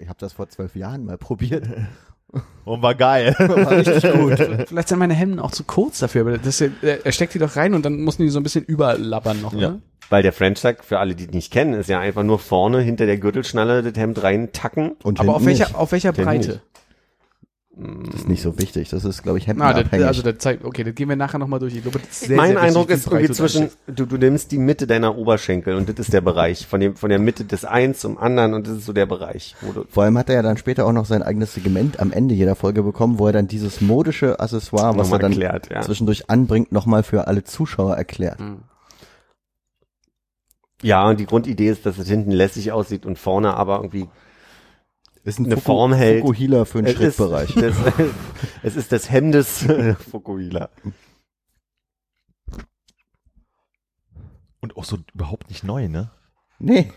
Ich habe das vor zwölf Jahren mal probiert. Und war geil. War richtig gut. Vielleicht sind meine Hemden auch zu kurz dafür, aber das, ja- er steckt die doch rein und dann mussten die so ein bisschen überlabbern noch, Ja. oder? Weil der French Tag, für alle, die ihn nicht kennen, ist ja einfach nur vorne hinter der Gürtelschnalle das Hemd reintacken. Und Aber auf welcher, nicht. auf welcher Breite? Nicht. Das ist nicht so wichtig. Das ist, glaube ich, Ah, hemdenabhängig. also das zeigt, okay, das gehen wir nachher nochmal durch. Ich glaube, das ist sehr, mein sehr Eindruck ist irgendwie zwischen, du, du nimmst die Mitte deiner Oberschenkel und das ist der Bereich, von dem, von der Mitte des eins zum anderen und das ist so der Bereich, wo du, Vor allem hat er ja dann später auch noch sein eigenes Segment am Ende jeder Folge bekommen, wo er dann dieses modische Accessoire, was er dann erklärt, ja. zwischendurch anbringt, nochmal für alle Zuschauer erklärt. ja, und die Grundidee ist, dass es hinten lässig aussieht und vorne aber irgendwie Ist ein Eine Fuku- Form hält. Fukuhila für einen Es ist, Schrittbereich. das, es ist das Hemd des äh, Fukuhila. Und auch so überhaupt nicht neu, ne? Nee,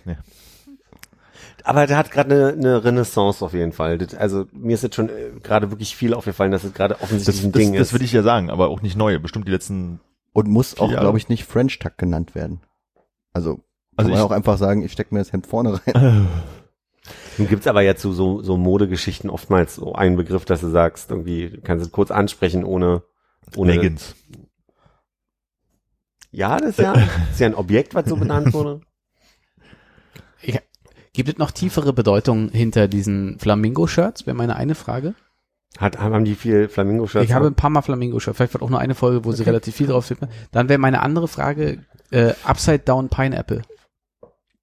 Aber der hat gerade eine, eine Renaissance auf jeden Fall. Das, also mir ist jetzt schon äh, gerade wirklich viel aufgefallen, dass es gerade offensichtlich Das, ein das, Ding das ist. würde ich ja sagen, aber auch nicht neu. Bestimmt die letzten. und muss auch, glaube ich, nicht French Tuck genannt werden. Also, Also kann man ich- auch einfach sagen, ich stecke mir das Hemd vorne rein. Nun gibt's aber ja zu so, so Modegeschichten oftmals so einen Begriff, dass du sagst, irgendwie du kannst es kurz ansprechen ohne ohne. Leggings. Ja, das ist ja, das ist ja ein Objekt, was so benannt wurde. Ich, gibt es noch tiefere Bedeutung hinter diesen Flamingo-Shirts? Wäre meine eine Frage. Hat, haben die viel Flamingo-Shirts? Ich habe ein paar Mal Flamingo-Shirts. Vielleicht wird auch nur eine Folge, wo sie relativ viel drauf sind. Dann wäre meine andere Frage, äh, Upside Down Pineapple.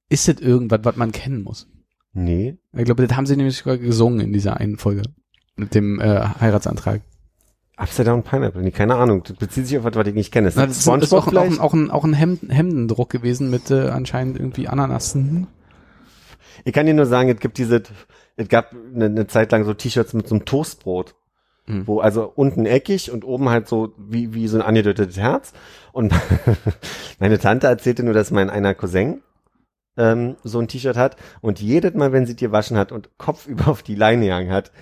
Ist das irgendwas, was man kennen muss? Nee. Ich glaube, das haben sie nämlich sogar gesungen in dieser einen Folge. Mit dem äh, Heiratsantrag. Upside Down Pineapple, nee, keine Ahnung. Das bezieht sich auf was, was ich nicht kenne. Ist Na, das das ist, auch, ein- auch, ein, auch ein, auch ein Hemd, Hemdendruck gewesen mit äh, anscheinend irgendwie Ananassen. Ich kann dir nur sagen, es gibt diese, es gab eine, eine Zeit lang so T-Shirts mit so einem Toastbrot. Mhm. Wo also unten eckig und oben halt so wie, wie so ein angedeutetes Herz. Und meine Tante erzählte nur, dass mein einer Cousin ähm, so ein T-Shirt hat. Und jedes Mal, wenn sie dir waschen hat und Kopf über auf die Leine gehangen hat,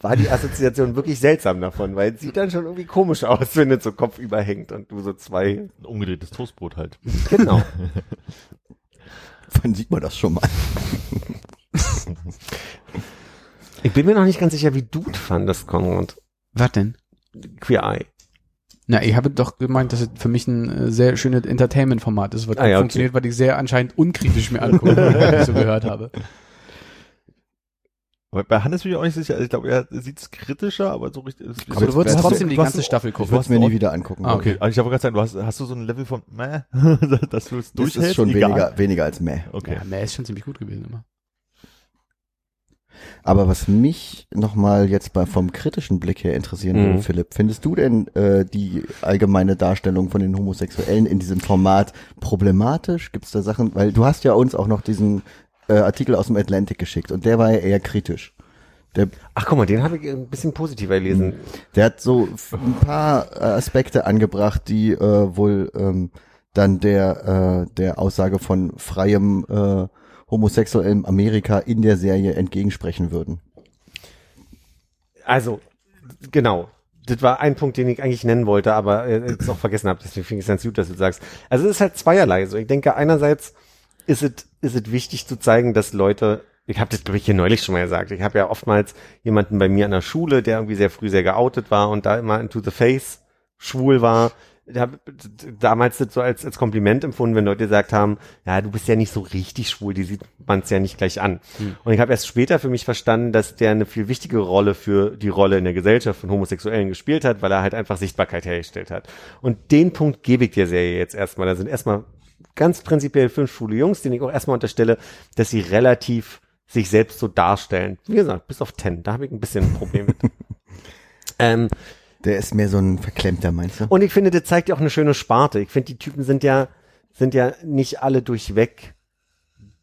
war die Assoziation wirklich seltsam davon, weil es sieht dann schon irgendwie komisch aus, wenn es so Kopf überhängt und du so zwei, Ein umgedrehtes Toastbrot halt. genau. Wann sieht man das schon mal? Ich bin mir noch nicht ganz sicher, wie du das fandest, Konrad. Was denn? Queer Eye. Na, ich habe doch gemeint, dass es für mich ein äh, sehr schönes Entertainment-Format ist, was Ah, ja, okay. funktioniert, weil ich sehr anscheinend unkritisch mir angucke, was ich so gehört habe. Aber bei Hannes bin ich auch nicht sicher. Also ich glaube, er sieht es kritischer, aber so richtig. es- Aber du würdest trotzdem die ganze Staffel Ich gucken. würde es mir nie wieder angucken. Ah, okay. Also ich habe gerade sagen, du hast, hast du so ein Level von, meh, dass du es Das durchhältst? ist schon Egal. weniger, weniger als meh. Okay. Ja, mehr ist schon ziemlich gut gewesen immer. Aber was mich nochmal jetzt bei, vom kritischen Blick her interessieren Mhm. würde, Philipp, findest du denn äh, die allgemeine Darstellung von den Homosexuellen in diesem Format problematisch? Gibt es da Sachen, weil du hast ja uns auch noch diesen äh, Artikel aus dem Atlantic geschickt und der war ja eher kritisch. Der, Ach guck mal, den habe ich ein bisschen positiver gelesen. der hat so ein paar äh, Aspekte angebracht, die äh, wohl ähm, dann der, äh, der Aussage von freiem äh, homosexuellem Amerika in der Serie entgegensprechen würden. Also, genau. das war ein Punkt, den ich eigentlich nennen wollte, aber äh, jetzt auch vergessen habe. Deswegen finde ich es ganz gut, dass du sagst. Also es ist halt zweierlei. So, ich denke, einerseits ist es ist es wichtig zu zeigen, dass Leute ich habe das, glaube ich, hier neulich schon mal gesagt. Ich habe ja oftmals jemanden bei mir an der Schule, der irgendwie sehr früh sehr geoutet war und da immer into the face schwul war. Ich habe damals das so als, als Kompliment empfunden, wenn Leute gesagt haben, ja, du bist ja nicht so richtig schwul, die sieht man es ja nicht gleich an. Hm. Und ich habe erst später für mich verstanden, dass der eine viel wichtige Rolle für die Rolle in der Gesellschaft von Homosexuellen gespielt hat, weil er halt einfach Sichtbarkeit hergestellt hat. Und den Punkt gebe ich der Serie jetzt erstmal. Da sind erstmal ganz prinzipiell fünf schwule Jungs, denen ich auch erstmal unterstelle, dass sie relativ sich selbst so darstellen. Wie gesagt, bis auf Ten, da habe ich ein bisschen ein Problem mit. ähm, der ist mehr so ein Verklemmter, meinst du? Und ich finde, der zeigt ja auch eine schöne Sparte. Ich finde, die Typen sind ja, sind ja nicht alle durchweg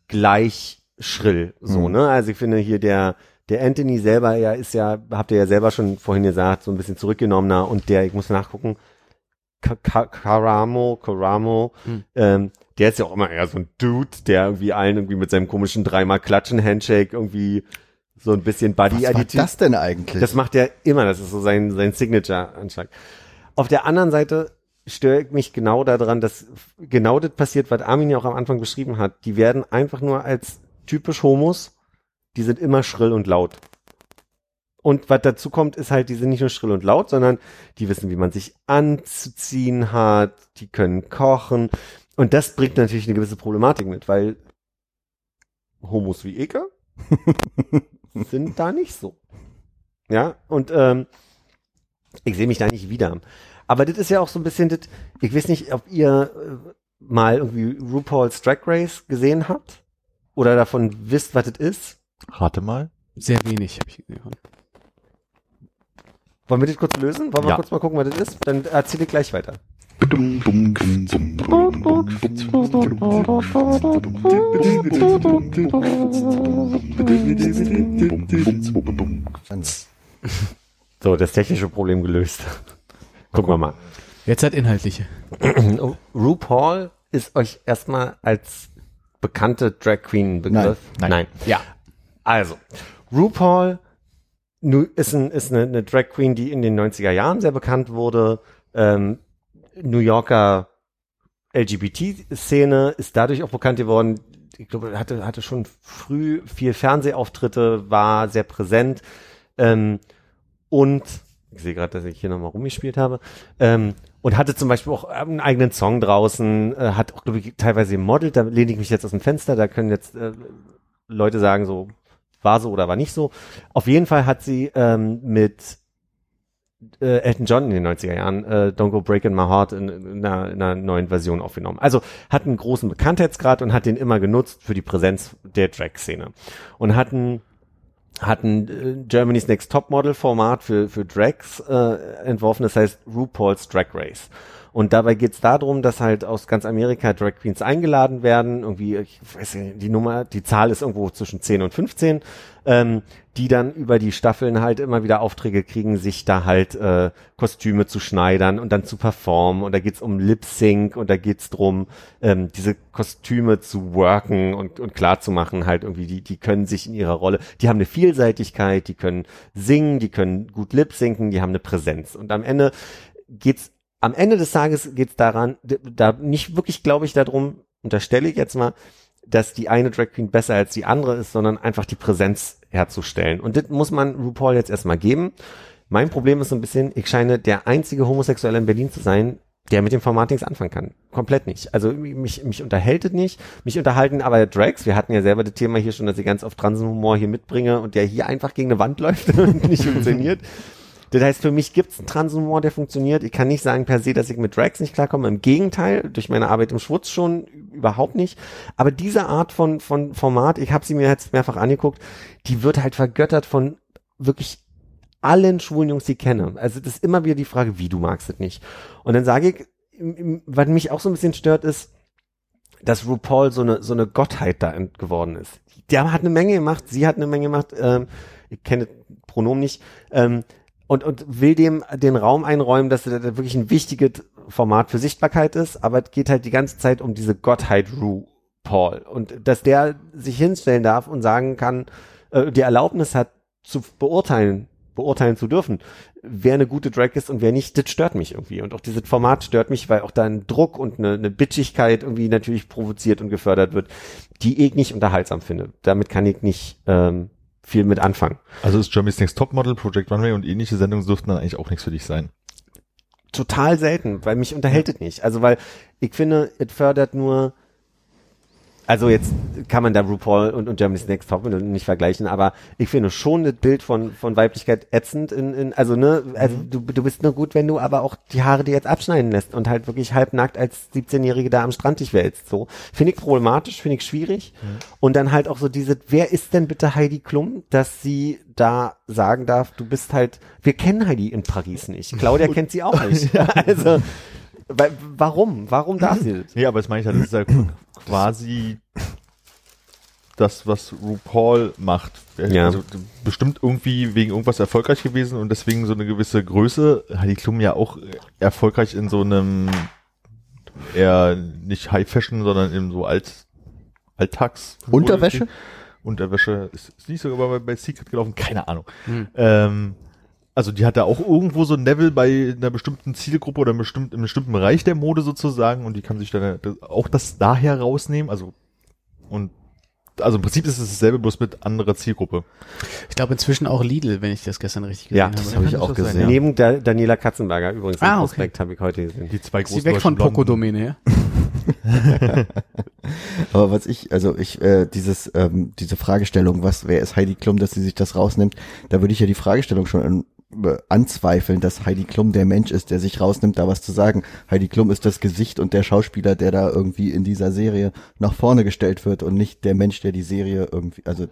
gleich schrill, so, mhm. ne? Also ich finde hier der, der Anthony selber ja ist ja, habt ihr ja selber schon vorhin gesagt, so ein bisschen zurückgenommener und der, ich muss nachgucken, Karamo, Karamo, hm. ähm, der ist ja auch immer eher so ein Dude, der irgendwie allen irgendwie mit seinem komischen dreimal Klatschen Handshake irgendwie so ein bisschen Buddy Was war das denn eigentlich? Das macht er immer, das ist so sein, sein Signature-Anschlag. Auf der anderen Seite störe ich mich genau daran, dass genau das passiert, was Armin ja auch am Anfang beschrieben hat. Die werden einfach nur als typisch Homos, die sind immer schrill und laut. Und was dazu kommt, ist halt, die sind nicht nur schrill und laut, sondern die wissen, wie man sich anzuziehen hat, die können kochen. Und das bringt natürlich eine gewisse Problematik mit, weil Homos wie Eke sind da nicht so. Ja, und ähm, ich sehe mich da nicht wieder. Aber das ist ja auch so ein bisschen das, ich weiß nicht, ob ihr äh, mal irgendwie RuPaul's Drag Race gesehen habt oder davon wisst, was das ist. Rate mal. Sehr wenig habe ich gesehen. Wollen wir das kurz lösen? Wollen wir ja. kurz mal gucken, was das ist? Dann erzähle ich gleich weiter. So, das technische Problem gelöst. Gucken wir mal. Jetzt hat inhaltliche. RuPaul ist euch erstmal als bekannte Drag Queen Begriff? Nein. Nein. Nein. Ja. Also, RuPaul ist, ein, ist eine, eine Drag Queen, die in den 90er Jahren sehr bekannt wurde. Ähm, New Yorker LGBT-Szene ist dadurch auch bekannt geworden. Ich glaube, hatte, hatte schon früh viel Fernsehauftritte, war sehr präsent. Ähm, und ich sehe gerade, dass ich hier nochmal rumgespielt habe. Ähm, und hatte zum Beispiel auch einen eigenen Song draußen, äh, hat auch, glaube ich, teilweise gemodelt, da lehne ich mich jetzt aus dem Fenster, da können jetzt äh, Leute sagen, so, war so oder war nicht so. Auf jeden Fall hat sie ähm, mit äh, Elton John in den 90er Jahren äh, Don't Go Breaking My Heart in, in, einer, in einer neuen Version aufgenommen. Also hat einen großen Bekanntheitsgrad und hat den immer genutzt für die Präsenz der Drag-Szene. Und hatten hatten äh, Germany's Next Top Model Format für, für Drags äh, entworfen, das heißt RuPaul's Drag Race. Und dabei geht es darum, dass halt aus ganz Amerika Drag Queens eingeladen werden. Irgendwie, ich weiß nicht, die Nummer, die Zahl ist irgendwo zwischen 10 und 15, ähm, die dann über die Staffeln halt immer wieder Aufträge kriegen, sich da halt äh, Kostüme zu schneidern und dann zu performen. Und da geht's um Lip Sync und da geht's drum, ähm, diese Kostüme zu worken und, und klar zu machen, halt irgendwie, die, die können sich in ihrer Rolle, die haben eine Vielseitigkeit, die können singen, die können gut lip sinken, die haben eine Präsenz. Und am Ende geht's am Ende des Tages geht es daran, da nicht wirklich, glaube ich, darum, unterstelle ich jetzt mal, dass die eine Drag Queen besser als die andere ist, sondern einfach die Präsenz herzustellen. Und das muss man RuPaul jetzt erstmal geben. Mein Problem ist so ein bisschen, ich scheine der einzige Homosexuelle in Berlin zu sein, der mit dem Format nichts anfangen kann. Komplett nicht. Also mich, mich unterhält es nicht. Mich unterhalten aber Drags. Wir hatten ja selber das Thema hier schon, dass ich ganz oft Transenhumor hier mitbringe und der hier einfach gegen eine Wand läuft und nicht funktioniert. Das heißt, für mich gibt es einen Transhumor, der funktioniert. Ich kann nicht sagen per se, dass ich mit Drags nicht klarkomme. Im Gegenteil, durch meine Arbeit im Schwutz schon überhaupt nicht. Aber diese Art von, von Format, ich habe sie mir jetzt mehrfach angeguckt, die wird halt vergöttert von wirklich allen schwulen Jungs, die ich kenne. Also das ist immer wieder die Frage, wie du magst es nicht. Und dann sage ich, was mich auch so ein bisschen stört, ist, dass RuPaul so eine, so eine Gottheit da geworden ist. Der hat eine Menge gemacht, sie hat eine Menge gemacht, ähm, ich kenne Pronomen nicht, ähm, und, und will dem den Raum einräumen, dass das wirklich ein wichtiges Format für Sichtbarkeit ist, aber es geht halt die ganze Zeit um diese Gottheit Ru Paul und dass der sich hinstellen darf und sagen kann, äh, die Erlaubnis hat zu beurteilen, beurteilen zu dürfen, wer eine gute Drag ist und wer nicht, das stört mich irgendwie. Und auch dieses Format stört mich, weil auch da ein Druck und eine, eine Bitchigkeit irgendwie natürlich provoziert und gefördert wird, die ich nicht unterhaltsam finde. Damit kann ich nicht ähm, viel mit anfangen. Also ist Germany's Next Topmodel, Project Runway und ähnliche Sendungen dürften dann eigentlich auch nichts für dich sein. Total selten, weil mich unterhält es nicht. Also weil ich finde, es fördert nur also jetzt kann man da RuPaul und, und Germany's Next Top nicht vergleichen, aber ich finde schon das Bild von, von Weiblichkeit ätzend in, in also ne, also Mhm. du, du bist nur gut, wenn du aber auch die Haare dir jetzt abschneiden lässt und halt wirklich halbnackt als 17-Jährige da am Strand dich wälzt, so. Finde ich problematisch, finde ich schwierig. Mhm. Und dann halt auch so diese, wer ist denn bitte Heidi Klum, dass sie da sagen darf, du bist halt, wir kennen Heidi in Paris nicht. Claudia kennt sie auch nicht. Also, warum? Warum darf sie das? Nee, aber das meine ich halt, das ist ja quasi das, was RuPaul macht. Ja. Also bestimmt irgendwie wegen irgendwas erfolgreich gewesen und deswegen so eine gewisse Größe. Heidi Klum ja auch erfolgreich in so einem eher nicht High Fashion, sondern in so Alt, Alltags. Unterwäsche? Unterwäsche. Ist, ist nicht sogar bei, bei Secret gelaufen? Keine Ahnung. Hm. Ähm, also die hat da auch irgendwo so ein Level bei einer bestimmten Zielgruppe oder einem bestimmten, im bestimmten Bereich der Mode sozusagen und die kann sich dann das- auch das daher rausnehmen. Also und also im Prinzip ist es dasselbe, bloß mit anderer Zielgruppe. Ich glaube inzwischen auch Lidl, wenn ich das gestern richtig gesehen Ja, habe. Das habe ich auch das sein, gesehen. Ja. Neben der Daniela Katzenberger übrigens Ah, im okay. Habe ich heute gesehen. Die zwei Ist sie weg von Poco-Domäne her? Aber was ich, also ich, äh, dieses, ähm, diese Fragestellung, was, wer ist Heidi Klum, dass sie sich das rausnimmt, da würde ich ja die Fragestellung schon äh, anzweifeln, dass Heidi Klum der Mensch ist, der sich rausnimmt, da was zu sagen. Heidi Klum ist das Gesicht und der Schauspieler, der da irgendwie in dieser Serie nach vorne gestellt wird und nicht der Mensch, der die Serie irgendwie, also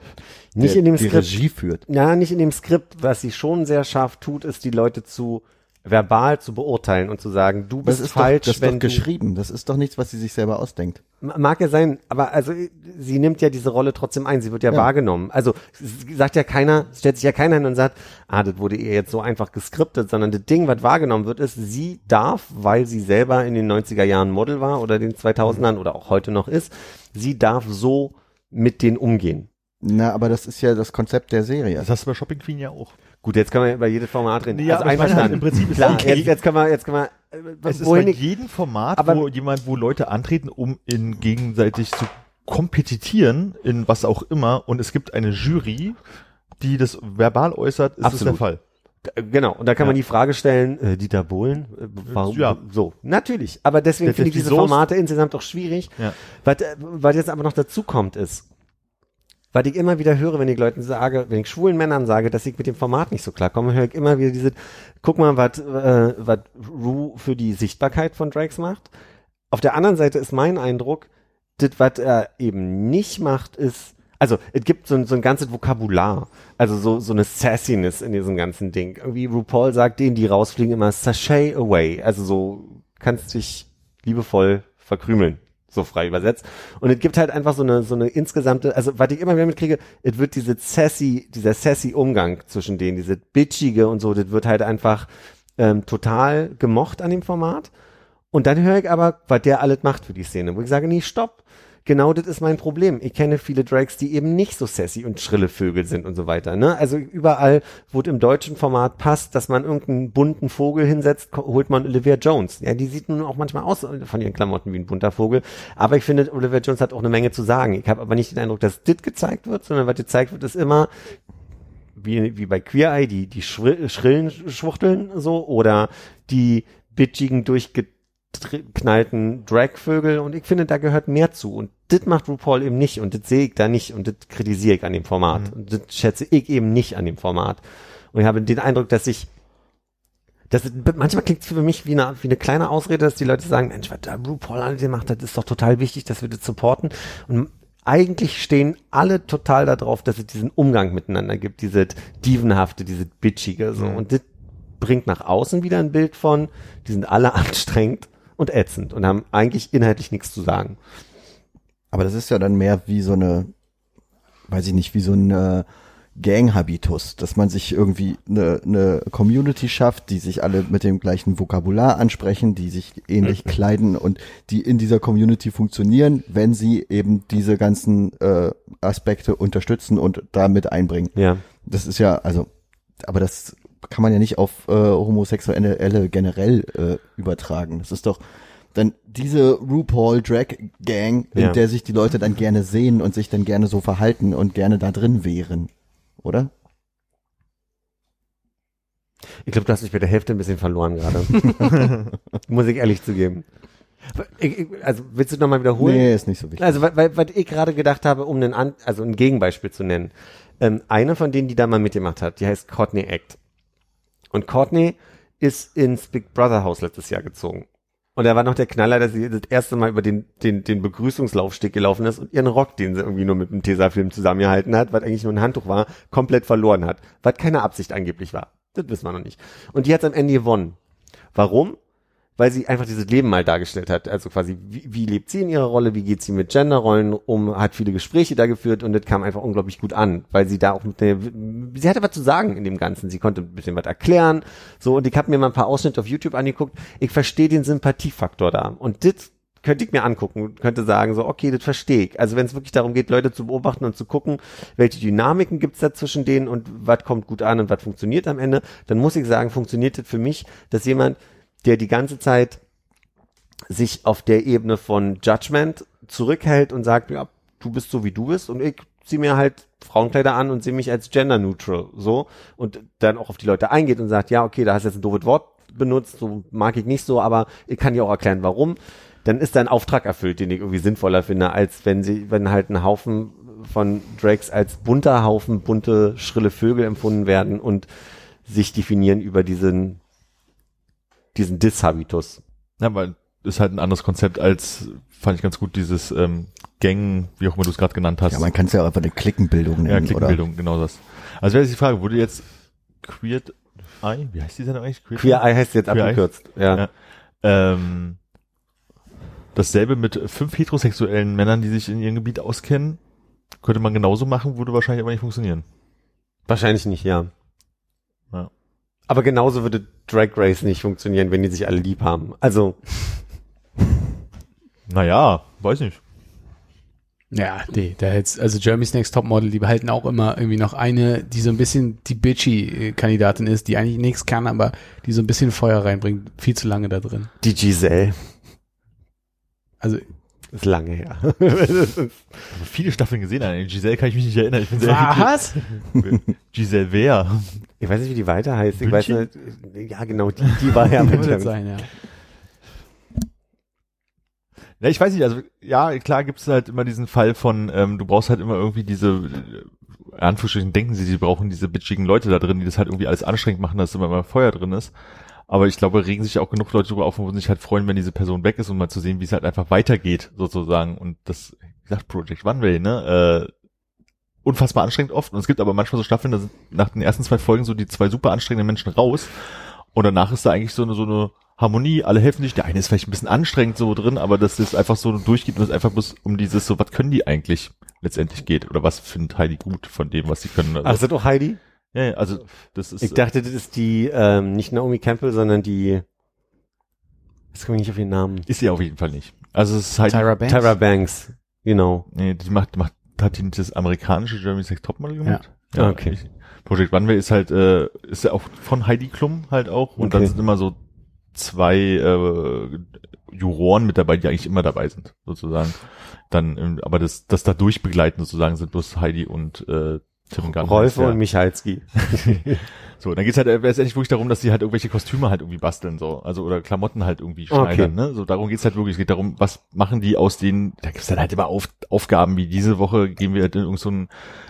Nicht der, in dem die Skript. Regie führt. Ja, nicht in dem Skript. Was sie schon sehr scharf tut, ist die Leute zu verbal zu beurteilen und zu sagen, du Das bist ist falsch, doch, das ist wenn doch geschrieben. Das ist doch nichts, was sie sich selber ausdenkt. Mag ja sein, aber also sie nimmt ja diese Rolle trotzdem ein, sie wird ja, Ja. wahrgenommen. Also sagt ja keiner, stellt sich ja keiner hin und sagt, ah, das wurde ihr jetzt so einfach geskriptet, sondern das Ding, was wahrgenommen wird, ist, sie darf, weil sie selber in den 90er Jahren Model war oder den 2000ern oder auch heute noch ist, sie darf so mit denen umgehen. Na, aber das ist ja das Konzept der Serie. Das hast du bei Shopping Queen ja auch. Gut, jetzt können wir über jedes Format reden. Ja, also halt, einverstanden. im Prinzip ist Klar, okay. jetzt, jetzt können wir, jetzt können wir, äh, Es ist bei jedem Format, Aber- wo jemand, wo Leute antreten, um in gegenseitig zu kompetitieren, in was auch immer, und es gibt eine Jury, die das verbal äußert, ist das der Absolut. Fall. Äh, Genau, und da kann man Ja. die Frage stellen, äh, Dieter Bohlen, äh, warum, Ja. so, natürlich, aber deswegen finde ich die diese Formate insgesamt auch schwierig, Ja. was, äh, was jetzt aber noch dazu kommt ist, was ich immer wieder höre, wenn ich Leuten sage, wenn ich schwulen Männern sage, dass ich mit dem Format nicht so klarkomme, höre ich immer wieder diese, guck mal, was, äh, was Ru für die Sichtbarkeit von Drags macht. Auf der anderen Seite ist mein Eindruck, das, was er eben nicht macht, ist, also es gibt so ein, so ein ganzes Vokabular, also so, so eine Sassiness in diesem ganzen Ding. Irgendwie RuPaul sagt denen, die rausfliegen, immer sachet away, also so kannst dich liebevoll verkrümeln, so frei übersetzt. Und es gibt halt einfach so eine, so eine insgesamte, also was ich immer wieder mitkriege, es wird diese sassy, dieser sassy Umgang zwischen denen, diese bitchige und so, das wird halt einfach ähm, total gemocht an dem Format. Und dann höre ich aber, was der alles macht für die Szene, wo ich sage, nee, stopp. Genau das ist mein Problem. Ich kenne viele Drags, die eben nicht so sassy und schrille Vögel sind und so weiter. Ne? Also überall, wo es im deutschen Format passt, dass man irgendeinen bunten Vogel hinsetzt, holt man Olivia Jones. Ja, die sieht nun auch manchmal aus von ihren Klamotten wie ein bunter Vogel. Aber ich finde, Olivia Jones hat auch eine Menge zu sagen. Ich habe aber nicht den Eindruck, dass das gezeigt wird, sondern was gezeigt wird, ist immer, wie, wie bei Queer Eye, die, die schrill, schrillen Schwuchteln so oder die bitchigen, durchgeknallten Dragvögel und ich finde, da gehört mehr zu. Und das macht RuPaul eben nicht und das sehe ich da nicht und das kritisiere ich an dem Format. Und das schätze ich eben nicht an dem Format. Und ich habe den Eindruck, dass ich das, manchmal klingt es für mich wie eine, wie eine kleine Ausrede, dass die Leute sagen, Mensch, was da RuPaul alles macht, das ist doch total wichtig, dass wir das supporten. Und eigentlich stehen alle total darauf, dass es diesen Umgang miteinander gibt, diese Dievenhafte, diese Bitchige, so. Und das bringt nach außen wieder ein Bild von, die sind alle anstrengend und ätzend und haben eigentlich inhaltlich nichts zu sagen. Aber das ist ja dann mehr wie so eine, weiß ich nicht, wie so ein äh, Gang-Habitus, dass man sich irgendwie eine, eine Community schafft, die sich alle mit dem gleichen Vokabular ansprechen, die sich ähnlich kleiden und die in dieser Community funktionieren, wenn sie eben diese ganzen äh, Aspekte unterstützen und damit einbringen. Ja. Das ist ja, also aber das kann man ja nicht auf äh, Homosexuelle generell äh, übertragen. Das ist doch dann diese RuPaul Drag Gang, in Ja. der sich die Leute dann gerne sehen und sich dann gerne so verhalten und gerne da drin wären. Oder? Ich glaube, du hast mich bei der Hälfte ein bisschen verloren gerade. Muss ich ehrlich zugeben. Ich, also willst du nochmal wiederholen? Nee, ist nicht so wichtig. Also, weil, weil ich gerade gedacht habe, um einen, An also ein Gegenbeispiel zu nennen. Ähm, eine von denen, die da mal mitgemacht hat, die heißt Courtney Act. Und Courtney ist ins Big Brother Haus letztes Jahr gezogen. Und er war noch der Knaller, dass sie das erste Mal über den, den, den Begrüßungslaufsteg gelaufen ist und ihren Rock, den sie irgendwie nur mit dem Tesafilm zusammengehalten hat, was eigentlich nur ein Handtuch war, komplett verloren hat. Was keine Absicht angeblich war. Das wissen wir noch nicht. Und die hat am Ende gewonnen. Warum? Weil sie einfach dieses Leben mal dargestellt hat. Also quasi, wie, wie lebt sie in ihrer Rolle, wie geht sie mit Genderrollen um, hat viele Gespräche da geführt und das kam einfach unglaublich gut an, weil sie da auch mit der, sie hatte was zu sagen in dem Ganzen. Sie konnte ein bisschen was erklären. So, und ich habe mir mal ein paar Ausschnitte auf YouTube angeguckt. Ich verstehe den Sympathiefaktor da. Und das könnte ich mir angucken und könnte sagen, so, okay, das verstehe ich. Also wenn es wirklich darum geht, Leute zu beobachten und zu gucken, welche Dynamiken gibt's da zwischen denen und was kommt gut an und was funktioniert am Ende, dann muss ich sagen, funktioniert das für mich, dass jemand, der die ganze Zeit sich auf der Ebene von Judgment zurückhält und sagt, ja, du bist so wie du bist und ich ziehe mir halt Frauenkleider an und sehe mich als gender neutral so und dann auch auf die Leute eingeht und sagt, ja, okay, da hast du jetzt ein doofes Wort benutzt, so mag ich nicht so, aber ich kann dir auch erklären, warum. Dann ist da ein Auftrag erfüllt, den ich irgendwie sinnvoller finde, als wenn sie, wenn halt ein Haufen von Drakes als bunter Haufen, bunte, schrille Vögel empfunden werden und sich definieren über diesen, diesen Diss-Habitus. Ja, weil ist halt ein anderes Konzept als, fand ich ganz gut, dieses ähm, Gang, wie auch immer du es gerade genannt hast. Ja, man kann es ja auch einfach eine Klickenbildung ja, nennen, Klickenbildung, genau das. Also wäre jetzt die Frage, wurde jetzt Queer Eye, wie heißt die Sendung eigentlich? Queer Eye heißt jetzt Queer Eye? abgekürzt. Ja. Ja. Ähm, dasselbe mit fünf heterosexuellen Männern, die sich in ihrem Gebiet auskennen, könnte man genauso machen, würde wahrscheinlich aber nicht funktionieren. Wahrscheinlich nicht, ja. Ja. Aber genauso würde Drag Race nicht funktionieren, wenn die sich alle lieb haben. Also, Naja, weiß nicht. Ja, nee, da jetzt, also Jeremy's Next Topmodel, die behalten auch immer irgendwie noch eine, die so ein bisschen die bitchy Kandidatin ist, die eigentlich nichts kann, aber die so ein bisschen Feuer reinbringt, viel zu lange da drin. die Giselle Also, ist lange her. Aber viele Staffeln gesehen, an Giselle kann ich mich nicht erinnern. Ich bin sehr was? Giselle wer? ich weiß nicht, wie die weiter heißt. Ich Bündchen? weiß nicht, ja genau, die, die war ja mit sein, ja. Ja, ich weiß nicht, also ja, klar gibt es halt immer diesen Fall von, ähm, du brauchst halt immer irgendwie diese, äh, Anführungsstrichen denken sie, sie brauchen diese bitchigen Leute da drin, die das halt irgendwie alles anstrengend machen, dass immer mal Feuer drin ist. Aber ich glaube, regen sich auch genug Leute darüber auf und würden sich halt freuen, wenn diese Person weg ist, um mal zu sehen, wie es halt einfach weitergeht, sozusagen. Und das, wie gesagt, Project One Way, ne, äh, unfassbar anstrengend oft. Und es gibt aber manchmal so Staffeln, da sind nach den ersten zwei Folgen so die zwei super anstrengenden Menschen raus. Und danach ist da eigentlich so eine, so eine Harmonie, alle helfen sich. Der eine ist vielleicht ein bisschen anstrengend so drin, aber dass es einfach so durchgeht und es einfach bloß um dieses so, was können die eigentlich letztendlich geht oder was findet Heidi gut von dem, was sie können. Also, Ach, das doch Heidi? Ja, ja, also das ist Ich dachte, das ist die, ähm, nicht Naomi Campbell, sondern die, jetzt komme ich nicht auf ihren Namen. ist sie auf jeden Fall nicht. Also es ist halt Tyra Banks? Tyra Banks, genau. nee, die macht macht hat die nicht das amerikanische Jeremy's Next Topmodel gemacht? Ja. Okay. ich- Project Runway ist halt äh, ist ja auch von Heidi Klum halt auch und dann Okay. sind immer so zwei äh, Juroren mit dabei, die eigentlich immer dabei sind, sozusagen. Dann, ähm, aber das, das da durchbegleiten sozusagen sind bloß Heidi und äh, Tim Gunn. Rolf der. und Michalski. So, dann geht's halt äh, letztendlich wirklich darum, dass die halt irgendwelche Kostüme halt irgendwie basteln, so. Also, oder Klamotten halt irgendwie schneidern, ne? So, darum geht's halt wirklich. Es geht darum, was machen die aus den, da gibt's dann halt immer Auf, Aufgaben, wie diese Woche gehen wir halt in irgendeinen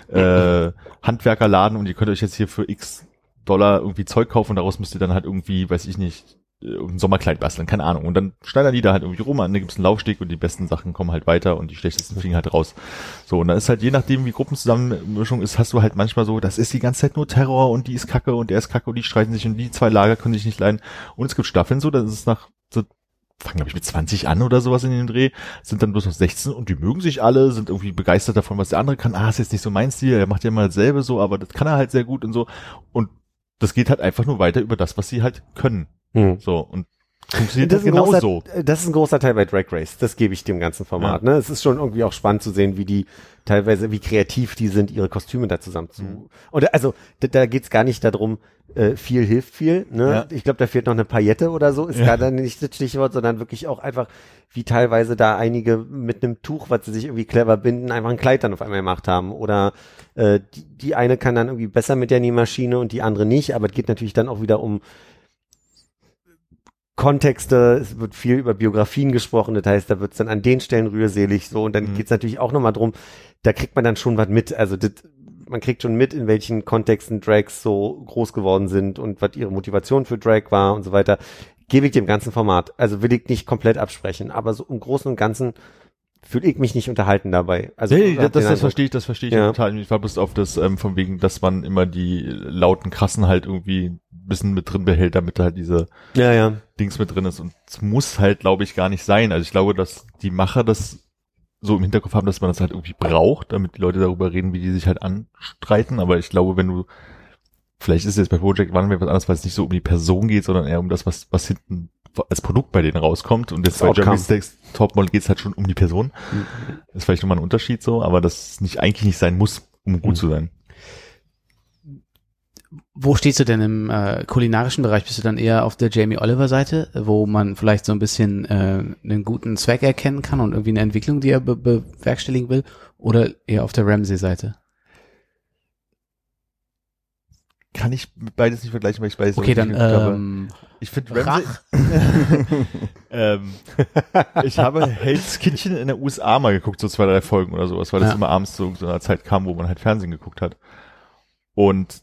so äh, Handwerkerladen und ihr könnt euch jetzt hier für x Dollar irgendwie Zeug kaufen und daraus müsst ihr dann halt irgendwie, weiß ich nicht, äh, ein Sommerkleid basteln, keine Ahnung. Und dann schneidern die da halt irgendwie rum, an, da gibt's einen Laufsteg und die besten Sachen kommen halt weiter und die schlechtesten fliegen halt raus. So, und dann ist halt je nachdem, wie Gruppenzusammenmischung ist, hast du halt manchmal so, das ist die ganze Zeit nur Terror und die ist kacke und der ist kacke und die streiten sich und die zwei Lager können sich nicht leiden. Und es gibt Staffeln so, das ist nach, so, fangen glaube ich mit 20 an oder sowas in den Dreh, sind dann bloß noch 16 und die mögen sich alle, sind irgendwie begeistert davon, was der andere kann. Ah, ist jetzt nicht so mein Stil, er macht ja mal dasselbe so, aber das kann er halt sehr gut und so. Und das geht halt einfach nur weiter über das, was sie halt können. Hm. So, und funktioniert Das das ist, ein großer, das ist ein großer Teil bei Drag Race. Das gebe ich dem ganzen Format. Ne? Es ist schon irgendwie auch spannend zu sehen, wie die teilweise, wie kreativ die sind, ihre Kostüme da zusammen zu. Mhm. Und also da, da geht's gar nicht darum, äh, viel hilft viel. Ne? Ja. Ich glaube, da fehlt noch eine Paillette oder so. Ist Ja. gar dann nicht das Stichwort, sondern wirklich auch einfach, wie teilweise da einige mit einem Tuch, was sie sich irgendwie clever binden, einfach ein Kleid dann auf einmal gemacht haben. Oder äh, die, die eine kann dann irgendwie besser mit der Nähmaschine und die andere nicht. Aber es geht natürlich dann auch wieder um Kontexte, es wird viel über Biografien gesprochen, das heißt, da wird es dann an den Stellen rührselig so und dann Mhm. geht's natürlich auch nochmal drum, da kriegt man dann schon was mit, also das, man kriegt schon mit, in welchen Kontexten Drags so groß geworden sind und was ihre Motivation für Drag war und so weiter, gebe ich dem ganzen Format, also will ich nicht komplett absprechen, aber so im Großen und Ganzen fühle ich mich nicht unterhalten dabei. Also Nee, das, das Eindruck- verstehe ich, das verstehe ich Ja. total. Ich war bloß auf das, ähm, von wegen, dass man immer die lauten Krassen halt irgendwie ein bisschen mit drin behält, damit halt diese Ja, ja. Dings mit drin ist. Und es muss halt, glaube ich, gar nicht sein. Also ich glaube, dass die Macher das so im Hinterkopf haben, dass man das halt irgendwie braucht, damit die Leute darüber reden, wie die sich halt anstreiten. Aber ich glaube, wenn du, vielleicht ist es jetzt bei Project Runway was anderes, weil es nicht so um die Person geht, sondern eher um das, was, was hinten als Produkt bei denen rauskommt. Und jetzt Das bei Outcome. Stakes Topmodel geht es halt schon um die Person. Das ist vielleicht nochmal ein Unterschied so, aber das nicht eigentlich nicht sein muss, um gut Mhm. zu sein. Wo stehst du denn im äh, kulinarischen Bereich? Bist du dann eher auf der Jamie Oliver Seite, wo man vielleicht so ein bisschen äh, einen guten Zweck erkennen kann und irgendwie eine Entwicklung, die er be bewerkstelligen will? Oder eher auf der Ramsey Seite? Kann ich beides nicht vergleichen, weil ich weiß Okay, dann ähm, ich finde Rach. ähm, ich habe Hell's Kitchen in der USA mal geguckt, so zwei, drei Folgen oder sowas, weil das Ja. immer abends zu so einer Zeit kam, wo man halt Fernsehen geguckt hat. Und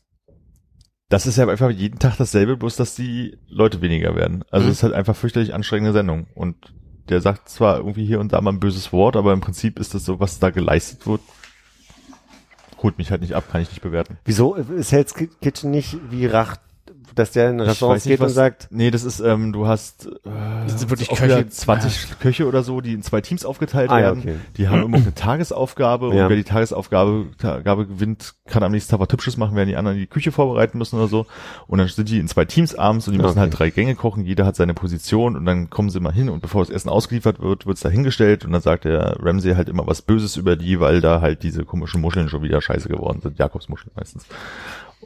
das ist ja einfach jeden Tag dasselbe, bloß dass die Leute weniger werden. Also Mhm. es ist halt einfach fürchterlich anstrengende Sendung. Und der sagt zwar irgendwie hier und da mal ein böses Wort, aber im Prinzip ist das so, was da geleistet wird, holt mich halt nicht ab, kann ich nicht bewerten. Wieso ist Hell's Ki- Kitchen nicht wie Rach, dass der in Restaurants geht und was- sagt, Nee, das ist, ähm, du hast äh, Das sind wirklich Köche. wieder 20 Köche oder so, die in zwei Teams aufgeteilt Ah, werden. okay. Die haben immer eine Tagesaufgabe Ja. und wer die Tagesaufgabe Gabe gewinnt, kann am nächsten Tag was Hübsches machen, während die anderen die Küche vorbereiten müssen oder so. Und dann sind die in zwei Teams abends und die müssen Okay. halt drei Gänge kochen, jeder hat seine Position und dann kommen sie mal hin und bevor das Essen ausgeliefert wird, wird's da hingestellt und dann sagt der Ramsey halt immer was Böses über die, weil da halt diese komischen Muscheln schon wieder scheiße geworden sind. Jakobsmuscheln meistens.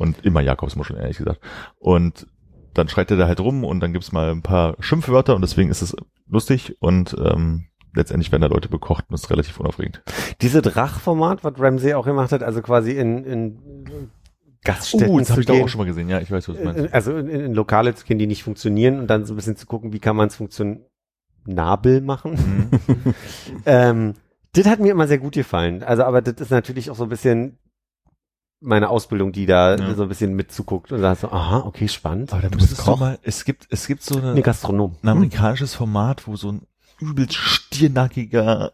Und immer Jakobsmuscheln, ehrlich gesagt. Und dann schreit er da halt rum und dann gibt's mal ein paar Schimpfwörter und deswegen ist es lustig und ähm, letztendlich werden da Leute bekocht und ist relativ unaufregend. Diese Drach-Format, was Ramsey auch gemacht hat, also quasi in, in Gaststätten Oh, das habe ich gehen, auch schon mal gesehen. Ja, ich weiß, was du meinst. äh, also in, in Lokale zu gehen, die nicht funktionieren und dann so ein bisschen zu gucken, wie kann man es funktionabel machen. Mhm. ähm, das hat mir immer sehr gut gefallen. Also, aber das ist natürlich auch so ein bisschen meine Ausbildung, die da Ja. so ein bisschen mitzuguckt und sagt so, aha, okay, spannend. Aber da Du müsstest bist du mal, es gibt, es gibt so eine, Nee, Gastronom. ein amerikanisches Format, wo so ein übelst stiernackiger,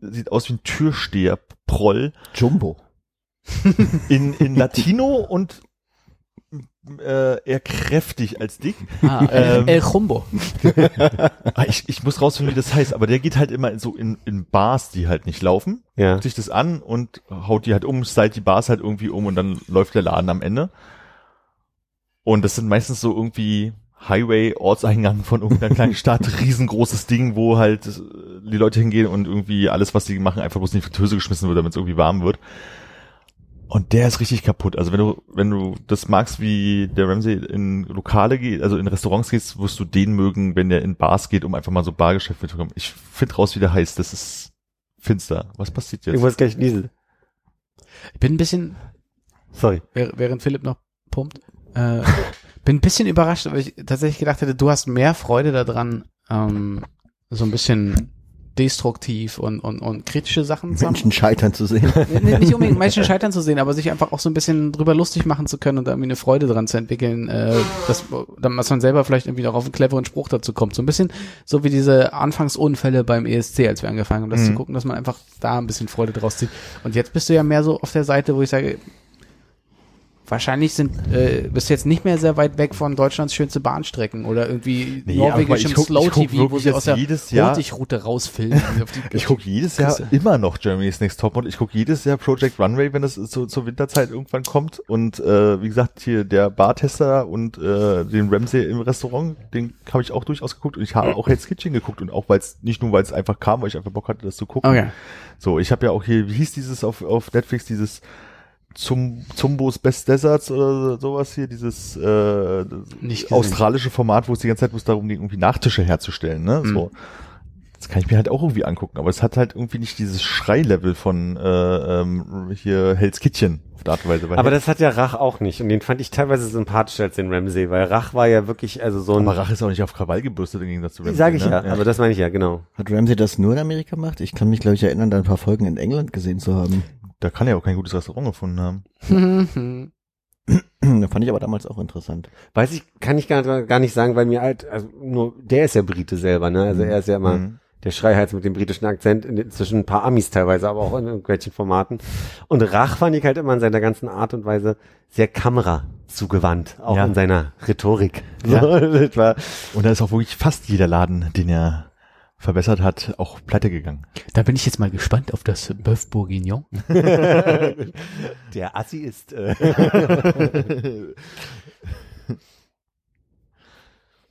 sieht aus wie ein Türsteher, Proll, Jumbo. in, in Latino und äh, eher kräftig als dick. ah, Ähm, El Jumbo. Ah, ich, ich muss rausfinden, wie das heißt, aber der geht halt immer so in, in Bars, die halt nicht laufen, Ja. guckt sich das an und haut die halt um, stylt die Bars halt irgendwie um und dann läuft der Laden am Ende. Und das sind meistens so irgendwie Highway, Ortseingang von irgendeiner kleinen Stadt, riesengroßes Ding, wo halt äh, die Leute hingehen und irgendwie alles, was die machen, einfach bloß in die Fritteuse geschmissen wird, damit es irgendwie warm wird. Und der ist richtig kaputt. Also wenn du, wenn du das magst, wie der Ramsey in Lokale geht, also in Restaurants gehst, wirst du den mögen, wenn der in Bars geht, um einfach mal so Bargeschäft mitzukommen. Ich find raus, wie der heißt. Das ist finster. Was passiert Ich jetzt? muss gleich niesen. Ich bin ein bisschen, Sorry. während während Philipp noch pumpt, äh, bin ein bisschen überrascht, weil ich tatsächlich gedacht hätte, du hast mehr Freude daran, ähm, so ein bisschen destruktiv und, und, und kritische Sachen zu Menschen scheitern zu sehen. Nicht unbedingt Menschen scheitern zu sehen, aber sich einfach auch so ein bisschen drüber lustig machen zu können und da irgendwie eine Freude dran zu entwickeln, äh, dass, dass man selber vielleicht irgendwie auch auf einen cleveren Spruch dazu kommt. So ein bisschen so wie diese Anfangsunfälle beim ESC, als wir angefangen haben, das Mhm. zu gucken, dass man einfach da ein bisschen Freude draus zieht. Und jetzt bist du ja mehr so auf der Seite, wo ich sage, wahrscheinlich sind, äh, bist jetzt nicht mehr sehr weit weg von Deutschlands schönste Bahnstrecken oder irgendwie Nee, norwegischem guck- guck Slow-TV, wo sie aus der jetzt jedes Jahr- Hurtigrute rausfilmen. Ich gucke jedes Jahr immer noch Germany's Next Top und ich gucke jedes Jahr Project Runway, wenn es so zur Winterzeit irgendwann kommt. Und äh, wie gesagt, hier der Bartester und äh, den Ramsey im Restaurant, den habe ich auch durchaus geguckt und ich habe auch Hell's Kitchen geguckt und auch weil es nicht nur weil es einfach kam, weil ich einfach Bock hatte, das zu gucken. Okay. So, ich habe ja auch hier, wie hieß dieses auf, auf Netflix, dieses zum Zumbos Best Deserts oder sowas hier, dieses äh, Nicht australische Format, wo es die ganze Zeit es darum ging, irgendwie Nachtische herzustellen, ne? Mhm. So. Das kann ich mir halt auch irgendwie angucken, aber es hat halt irgendwie nicht dieses Schreilevel von äh, ähm, hier Hell's Kitchen auf der Art und Weise. Aber das hat ja Rach auch nicht. Und den fand ich teilweise sympathischer als den Ramsey, weil Rach war ja wirklich, also so ein. aber Rache ist auch nicht auf Krawall gebürstet im Gegensatz zu Ramsey, Sag ich ne? ja, aber das meine ich ja, genau. Hat Ramsey das nur in Amerika gemacht? Ich kann mich, glaube ich, erinnern, da ein paar Folgen in England gesehen zu haben. Da kann er auch kein gutes Restaurant gefunden haben. da fand ich aber damals auch interessant. Weiß ich, kann ich gar, gar nicht sagen, weil mir halt, also nur, der ist ja Brite selber, ne? Also er ist ja immer Mhm. der Schreihals mit dem britischen Akzent, in, den- zwischen ein paar Amis teilweise, aber auch in irgendwelchen Formaten. Und Rach fand ich halt immer in seiner ganzen Art und Weise sehr Kamera zugewandt, auch Ja. in seiner Rhetorik. Ja. So, Und da ist auch wirklich fast jeder Laden, den er verbessert hat, auch pleite gegangen. Da bin ich jetzt mal gespannt auf das Bœuf Bourguignon. der Assi ist, äh,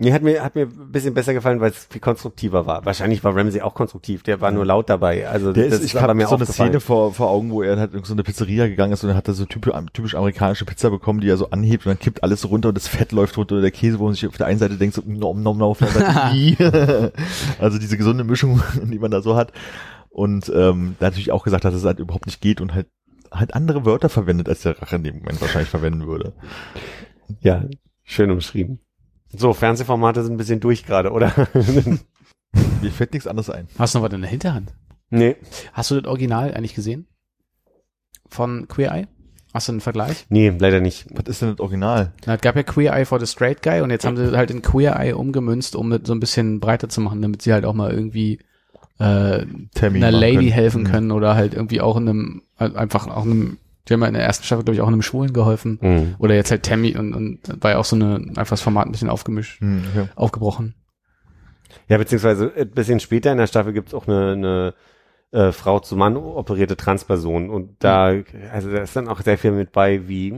Nee, hat mir, hat mir ein bisschen besser gefallen, weil es viel konstruktiver war. Wahrscheinlich war Ramsey auch konstruktiv, der war nur laut dabei. Also Der das ist, ich habe mir so eine. Szene vor, vor Augen, wo er halt in so eine Pizzeria gegangen ist und dann hat er so typisch, typisch amerikanische Pizza bekommen, die er so anhebt und dann kippt alles so runter und das Fett läuft runter oder der Käse, wo man sich auf der einen Seite denkt so, nom, nom, nom, "Ih." also diese gesunde Mischung, die man da so hat. Und ähm, da natürlich auch gesagt hat, dass es halt überhaupt nicht geht und halt halt andere Wörter verwendet, als der Rache in dem Moment wahrscheinlich verwenden würde. Ja, schön umschrieben. So, Fernsehformate sind ein bisschen durch gerade, oder? Mir fällt nichts anderes ein. Hast du noch was in der Hinterhand? nee. Hast du das Original eigentlich gesehen? Von Queer Eye? Hast du einen Vergleich? Nee, leider nicht. Was ist denn das Original? Na, es gab ja Queer Eye for the Straight Guy und jetzt haben sie halt in Queer Eye umgemünzt, um das so ein bisschen breiter zu machen, damit sie halt auch mal irgendwie äh, Termin einer Lady können. helfen Mhm. können oder halt irgendwie auch in einem, halt einfach auch einem, die haben ja in der ersten Staffel, glaube ich, auch einem Schwulen geholfen. Mhm. Oder jetzt halt Tammy und, und war ja auch so eine, einfach das Format ein bisschen aufgemischt, Hm, okay. aufgebrochen. Ja, beziehungsweise ein bisschen später in der Staffel gibt's auch eine, eine äh, Frau zu Mann operierte Transperson und da, also da ist dann auch sehr viel mit bei, wie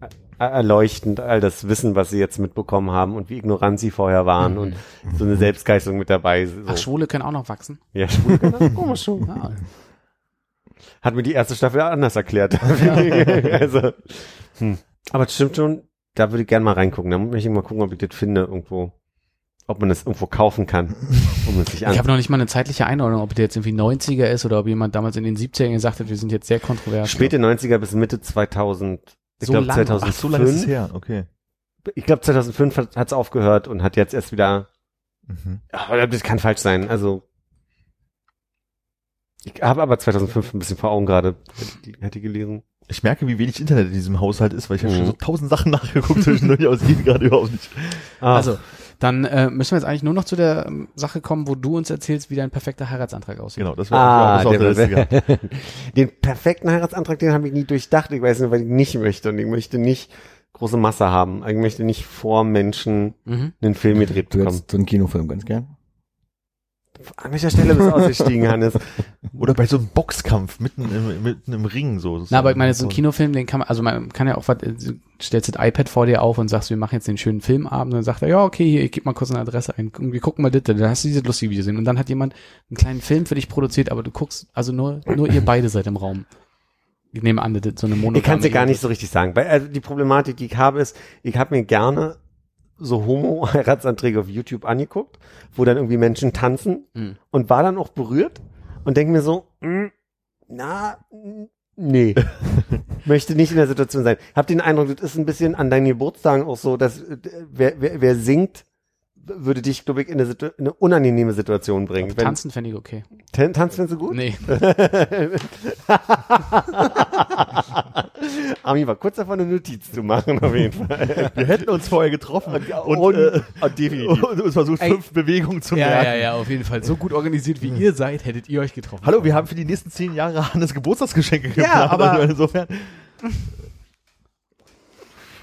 äh, erleuchtend all das Wissen, was sie jetzt mitbekommen haben und wie ignorant sie vorher waren und so eine Selbstgeißelung mit dabei. So. Ach, Schwule können auch noch wachsen. ja, schwul kann das komisch schon. Ah, Hat mir die erste Staffel anders erklärt. also, hm. Aber das stimmt schon, da würde ich gerne mal reingucken. Da möchte ich mal gucken, ob ich das finde irgendwo. Ob man das irgendwo kaufen kann, um es sich Ich habe noch nicht mal eine zeitliche Einordnung, ob der jetzt irgendwie 90er ist oder ob jemand damals in den 70ern gesagt hat, wir sind jetzt sehr kontrovers. Späte 90er bis Mitte 2000. Ich So glaube lang? Ach, 2005. Ach, so lange ist es her, okay. Ich glaube 2005 hat es aufgehört und hat jetzt erst wieder. Mhm. Aber das kann falsch sein. Also ich habe aber 2005 ein bisschen vor Augen gerade. Hätte, gelesen. Ich merke, wie wenig Internet in diesem Haushalt ist, weil ich habe Mhm. schon so tausend Sachen nachgeguckt zwischendurch, aber es geht gerade überhaupt nicht. Ah, Also, dann äh, müssen wir jetzt eigentlich nur noch zu der ähm, Sache kommen, wo du uns erzählst, wie dein perfekter Heiratsantrag aussieht. Genau, das war, Ah, das auch der letzte der, gehabt. den perfekten Heiratsantrag, den habe ich nie durchdacht. Ich weiß nicht, weil ich nicht möchte. Und ich möchte nicht große Masse haben. Ich möchte nicht vor Menschen Mhm. einen Film gedreht Du bekommen. hättest so einen Kinofilm ganz gern. An welcher Stelle bist du ausgestiegen, Hannes? Oder bei so einem Boxkampf mitten im, mitten im Ring so. Na, aber ist ich meine, so ein Kinofilm, den kann man, also man kann ja auch was, äh, stellst das iPad vor dir auf und sagst, wir machen jetzt den schönen Filmabend und dann sagt er, ja, okay, hier, ich gebe mal kurz eine Adresse ein, und wir gucken mal das, dann hast du dieses lustige Video gesehen und dann hat jemand einen kleinen Film für dich produziert, aber du guckst, also nur, nur ihr beide seid im Raum. Ich nehme an, das ist so eine Monogame. Ich kann es dir gar nicht so richtig sagen. Weil, also die Problematik, die ich habe, ist, ich habe mir gerne so Homo-Heiratsanträge auf YouTube angeguckt, wo dann irgendwie Menschen tanzen Mhm. und war dann auch berührt und denke mir so, mm, na, nee, möchte nicht in der Situation sein. Hab den Eindruck, das ist ein bisschen an deinen Geburtstagen auch so, dass äh, wer, wer, wer singt, würde dich, glaube ich, in eine, Situ in eine unangenehme Situation bringen. Wenn, Tanzen fände ich okay. Tan tanzt findest du gut? Nee. Armin war kurz davor, eine Notiz zu machen, auf jeden Fall. Wir hätten uns vorher getroffen und, und- äh, und definitiv. und uns versucht, Ey. fünf Bewegungen zu Ja, merken. ja, ja, auf jeden Fall. So gut organisiert wie ihr seid, hättet ihr euch getroffen. Hallo, wir haben für die nächsten zehn Jahre Hannes Geburtstagsgeschenke Ja, geplant. aber- Also insofern.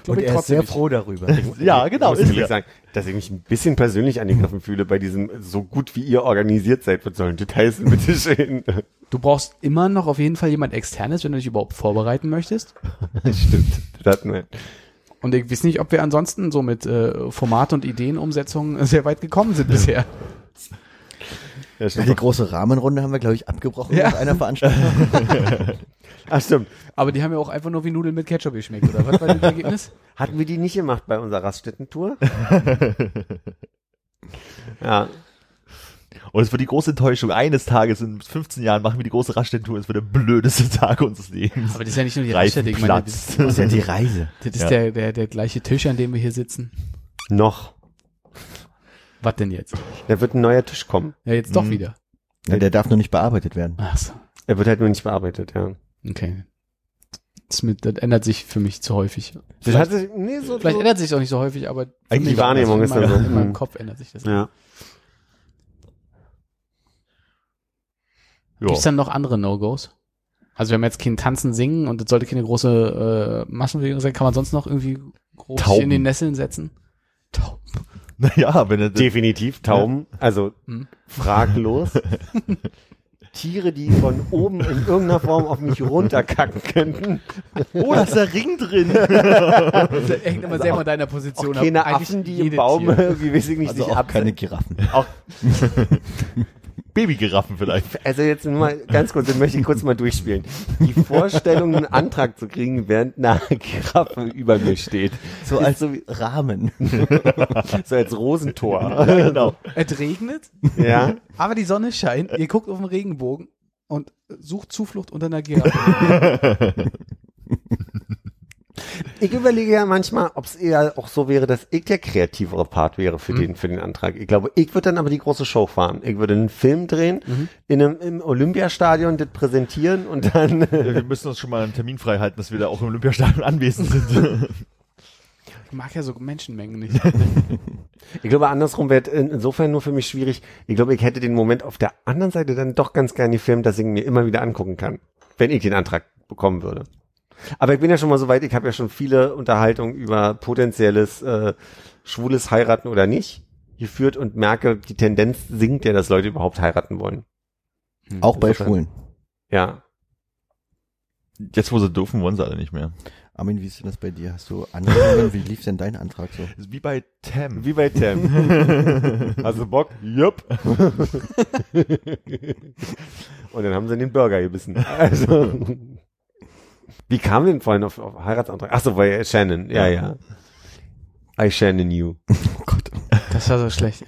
Und ich er ist trotzdem sehr nicht. froh darüber. Ja, genau. muss Ist ehrlich er. sagen, dass ich mich ein bisschen persönlich angegriffen fühle bei diesem, so gut wie ihr organisiert seid. Was sollen Details bitte schön? Du brauchst immer noch auf jeden Fall jemand externes, wenn du dich überhaupt vorbereiten möchtest. Stimmt. Das hatten wir. Und ich weiß nicht, ob wir ansonsten so mit äh, Format- und Ideenumsetzung sehr weit gekommen sind bisher. Ja, die große Rahmenrunde haben wir, glaube ich, abgebrochen Ja. nach einer Veranstaltung. Ach, stimmt. Aber die haben ja auch einfach nur wie Nudeln mit Ketchup geschmeckt, oder was war das Ergebnis? Hatten wir die nicht gemacht bei unserer Raststätten-Tour? ja. Und es wird die große Enttäuschung. Eines Tages in 15 Jahren machen wir die große Raststätten-Tour. Es wird der blödeste Tag unseres Lebens. Aber das ist ja nicht nur die Raststätte, ich meine, das. Das ist ja die Reise. das ist Ja. der, der, der gleiche Tisch, an dem wir hier sitzen. Noch. Was denn jetzt? Da wird ein neuer Tisch kommen. Ja, jetzt doch Mhm. wieder. Ja, der darf nur nicht bearbeitet werden. Ach so. Er wird halt nur nicht bearbeitet, ja. Okay. Das, mit, das ändert sich für mich zu häufig. Das Vielleicht, hat sich, nee, so, vielleicht so. ändert sich auch nicht so häufig, aber Eigentlich die Wahrnehmung in ist meinem, dann so. In meinem. Kopf ändert sich das. Ja. Ja. Gibt's dann noch andere No-Gos? Also wir haben jetzt kein Tanzen, Singen und das sollte keine große äh, Massenbewegung sein. Kann man sonst noch irgendwie groß Tauben. in den Nesseln setzen? Tauben. Naja, wenn er Definitiv Tauben, also Hm. fraglos. Tiere, die von oben in irgendeiner Form auf mich runterkacken könnten. Oh, da ist der Ring drin. Das hängt immer sehr von deiner Position Auch keine ab. Eigentlich Affen, die im Baum irgendwie, weiß ich nicht, Also sich auch ab keine Giraffen. auch, Babygiraffen vielleicht. Also jetzt nur mal ganz kurz, den möchte ich kurz mal durchspielen. Die Vorstellung, einen Antrag zu kriegen, während eine Giraffe über mir steht. So als so wie Rahmen. So als Rosentor. genau. Es regnet, Ja. aber die Sonne scheint. Ihr guckt auf den Regenbogen und sucht Zuflucht unter einer Giraffe. Ich überlege ja manchmal, ob es eher auch so wäre, dass ich der kreativere Part wäre für den, für den Antrag. Ich glaube, ich würde dann aber die große Show fahren. Ich würde einen Film drehen, in einem, im Olympiastadion das präsentieren und dann, Wir müssen uns schon mal einen Termin frei halten, dass wir da auch im Olympiastadion anwesend sind. Ich mag ja so Menschenmengen nicht. ich glaube, andersrum wäre insofern nur für mich schwierig. Ich glaube, ich hätte den Moment auf der anderen Seite dann doch ganz gerne gefilmt, dass ich ihn mir immer wieder angucken kann, wenn ich den Antrag bekommen würde. Aber ich bin ja schon mal so weit, ich habe ja schon viele Unterhaltungen über potenzielles äh, schwules Heiraten oder nicht geführt und merke, die Tendenz sinkt ja, dass Leute überhaupt heiraten wollen. Auch bei Insofern. Schwulen. Ja. Jetzt, wo sie dürfen, wollen sie alle nicht mehr. Armin, wie ist denn das bei dir? Hast du Anregungen? Wie lief denn dein Antrag so? Wie bei Tam. Wie bei Tam. Hast du Bock? Jupp. Und dann haben sie den Burger gebissen. Also. Wie kam denn vorhin auf, auf Heiratsantrag? Ach so, bei Shannon. Ja, ja. I Shannon you. Oh Gott. Das war so schlecht.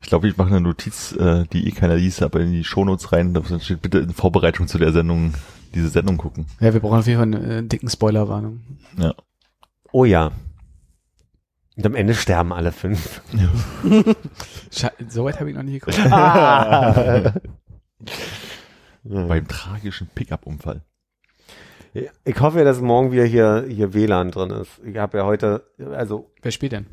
Ich glaube, ich mache eine Notiz, äh, die eh keiner liest, aber in die Shownotes rein. Da steht bitte in Vorbereitung zu der Sendung, diese Sendung gucken. Ja, wir brauchen auf jeden Fall eine äh, dicken Spoilerwarnung. Ja. Oh ja. Und am Ende sterben alle fünf. So weit habe ich noch nie geguckt. Beim tragischen Pickup-Unfall. Ich hoffe ja, dass morgen wieder hier, hier WLAN drin ist. Ich habe ja heute, also Wer spielt denn?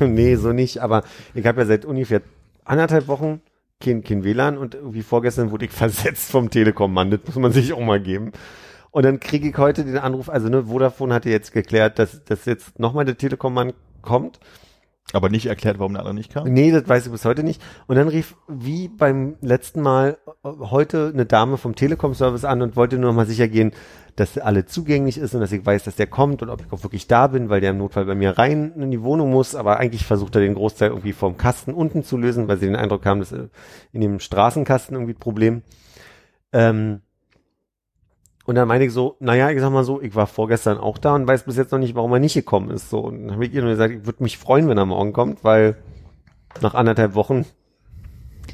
nee, so nicht, aber ich habe ja seit ungefähr anderthalb Wochen kein, kein WLAN und irgendwie vorgestern wurde ich versetzt vom Telekom-Mann, das muss man sich auch mal geben. Und dann kriege ich heute den Anruf, also ne, Vodafone hatte jetzt geklärt, dass, dass jetzt nochmal der Telekom-Mann kommt. Aber nicht erklärt, warum der andere nicht kam? Nee, das weiß ich bis heute nicht. Und dann rief wie beim letzten Mal äh, heute eine Dame vom Telekom-Service an und wollte nur noch mal sicher gehen, dass alle zugänglich ist und dass ich weiß, dass der kommt und ob ich auch wirklich da bin, weil der im Notfall bei mir rein in die Wohnung muss. Aber eigentlich versucht er den Großteil irgendwie vom Kasten unten zu lösen, weil sie den Eindruck haben, dass äh, in dem Straßenkasten irgendwie ein Problem. Ähm, und dann meine ich so, naja, ich sag mal so, ich war vorgestern auch da und weiß bis jetzt noch nicht, warum er nicht gekommen ist. So, und dann habe ich ihr nur gesagt, ich würde mich freuen, wenn er morgen kommt, weil nach anderthalb Wochen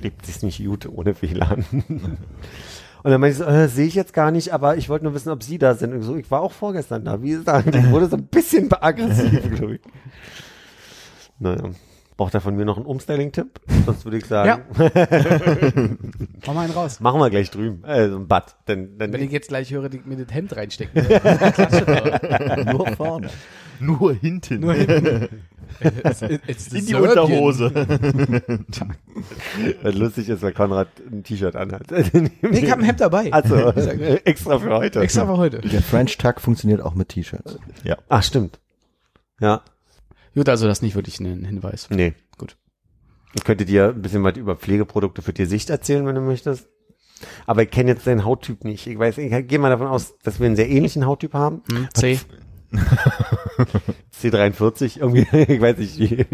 lebt sich's nicht gut ohne WLAN. Und dann meinte ich so, äh, sehe ich jetzt gar nicht, aber ich wollte nur wissen, ob Sie da sind. Und so, ich war auch vorgestern da. Wie gesagt, ich wurde so ein bisschen aggressiv, glaube ich. Naja. Braucht er von mir noch einen Umstyling-Tipp? Sonst würde ich sagen, Hau mal einen raus. machen wir gleich drüben. Äh, so ein Bad. Denn, denn Wenn ich jetzt gleich höre, die mir das Hemd reinstecken. Doch. Nur vorne. Nur hinten. Nur hinten. It's, it's In die Serbian. Unterhose. Was lustig ist, weil Konrad ein T-Shirt anhat. Nee, ich hab ein Hemd dabei. Also, extra für heute. Extra für heute. Der French Tuck funktioniert auch mit T-Shirts. Ach, stimmt. Ja, Gut, also das ist nicht wirklich ein Hinweis. nee. Gut. Ich könnte dir ein bisschen was über Pflegeprodukte für die Sicht erzählen, wenn du möchtest. Aber ich kenne jetzt deinen Hauttyp nicht. Ich weiß, ich gehe mal davon aus, dass wir einen sehr ähnlichen Hauttyp haben. Hm, C. C43, irgendwie, ich weiß nicht wie.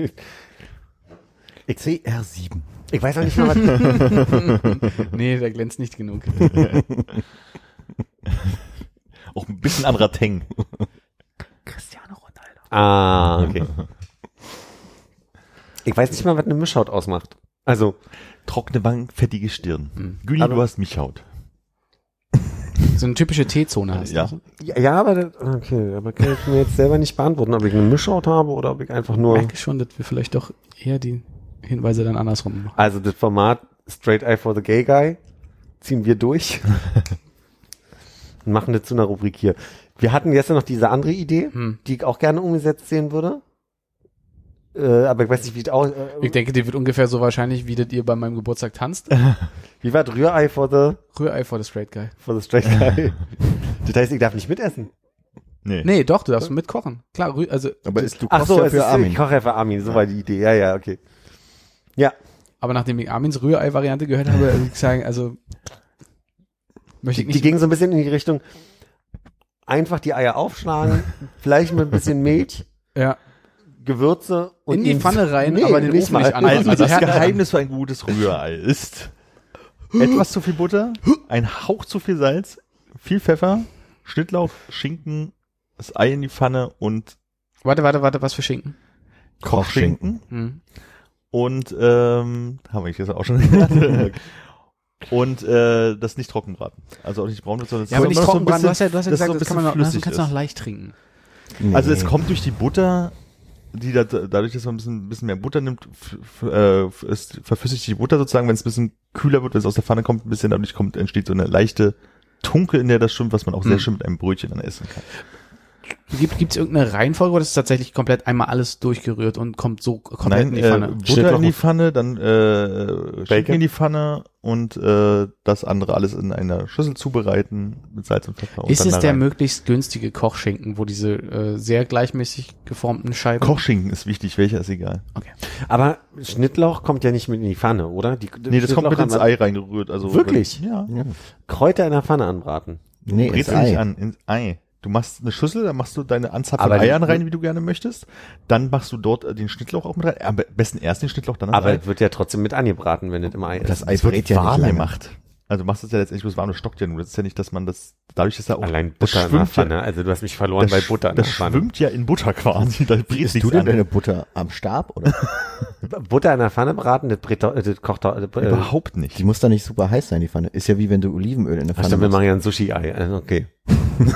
CR7. Ich weiß auch nicht mal, was. nee, der glänzt nicht genug. Auch ein bisschen anderer Teng. Ronaldo. Ah, okay. Ich weiß nicht mal, was eine Mischhaut ausmacht. Also, Trockene Wangen, fettige Stirn. Mhm. Güni, Aber- du hast Mischhaut. So eine typische T-Zone hast Ja. du. ja, ja, aber, das, okay, aber kann ich mir jetzt selber nicht beantworten, ob ich eine Mischhaut habe oder ob ich einfach nur, merke schon, dass wir vielleicht doch eher die Hinweise dann andersrum machen. also das Format Straight Eye for the Gay Guy ziehen wir durch und machen das zu einer Rubrik hier. Wir hatten gestern noch diese andere Idee, Hm. die ich auch gerne umgesetzt sehen würde. Äh, aber ich weiß nicht, wie es auch, äh, Ich denke, die wird ungefähr so wahrscheinlich, wie das ihr bei meinem Geburtstag tanzt. wie war das? Rührei for the, Rührei for the straight guy. for the Straight Guy. das heißt, ich darf nicht mitessen. Nee. Nee, doch, du darfst mitkochen. Klar, Rüh also, Aber ist, du Ach kochst so, ja für ist, Armin. ich koche ja für Armin, so war die Idee. Ja, ja, okay. Ja, aber nachdem ich Armins Rührei-Variante gehört habe, würde ich sagen, also möchte die, ich die nicht. ging so ein bisschen in die Richtung, einfach die Eier aufschlagen, vielleicht mit ein bisschen Milch, ja, Gewürze und in die Pfanne rein, Nee, aber den nicht Ofen mal. nicht anmachen. Also, Also, das Geheimnis für ein gutes Rührei ist etwas zu viel Butter, ein Hauch zu viel Salz, viel Pfeffer, Schnittlauch, Schinken, das Ei in die Pfanne und Warte, warte, warte, was für Schinken? Kochschinken. Hm. Und ähm, haben wir jetzt auch schon genannt. Und äh, das nicht trocken braten. Also auch nicht braun wird, sondern es Ja, aber nicht so trocken braten. Du hast ja, du hast ja gesagt, so ein das kann man noch, das flüssig kannst du noch ist. leicht trinken. Nee. Also es kommt durch die Butter, die da, dadurch, dass man ein bisschen, bisschen mehr Butter nimmt, äh, es verflüssigt die Butter sozusagen, wenn es ein bisschen kühler wird, wenn es aus der Pfanne kommt, ein bisschen dadurch kommt, entsteht so eine leichte Tunke, in der das schwimmt, was man auch sehr Hm. schön mit einem Brötchen dann essen kann. Gibt es irgendeine Reihenfolge oder ist es tatsächlich komplett einmal alles durchgerührt und kommt so komplett in die äh, Pfanne? Butter Schnittlauch in die und- Pfanne, dann äh, Schinken Bacon? in die Pfanne und äh, das andere alles in einer Schüssel zubereiten mit Salz und Pfeffer. Und ist dann es der rein. möglichst günstige Kochschinken, wo diese äh, sehr gleichmäßig geformten Scheiben... Kochschinken ist wichtig, welcher ist egal. Aber Schnittlauch kommt ja nicht mit in die Pfanne, oder? Die, Nee, das kommt mit ins Ei reingerührt. Also Wirklich? Ja. ja. Kräuter in der Pfanne anbraten. Nee, ins Ei. an, ins Ei. Du machst eine Schüssel, da machst du deine Anzahl Aber von die- Eiern rein, wie du gerne möchtest. Dann machst du dort äh, den Schnittlauch auch mit rein. Am besten erst den Schnittlauch, dann das Aber Ei. es wird ja trotzdem mit angebraten, wenn es im Ei ist. Das Ei Es wird ja warm gemacht. Also du machst es ja letztendlich bloß warm, das stockt ja nur. Das ist ja nicht, dass man das, dadurch, dass er auch, Allein das Butter in der schwimmt Pfanne. ja, Also du hast mich verloren das, bei Butter in das der Pfanne. schwimmt ja in Butter quasi. Da Isst du denn an. deine Butter am Stab oder? Butter in der Pfanne braten, das, brät, doch- das kocht doch, äh, Überhaupt nicht. Die muss da nicht super heiß sein, die Pfanne. Ist ja wie wenn du Olivenöl in der Ach, Pfanne stimmt, wir machen ja ein Sushi-Ei. Also, Okay.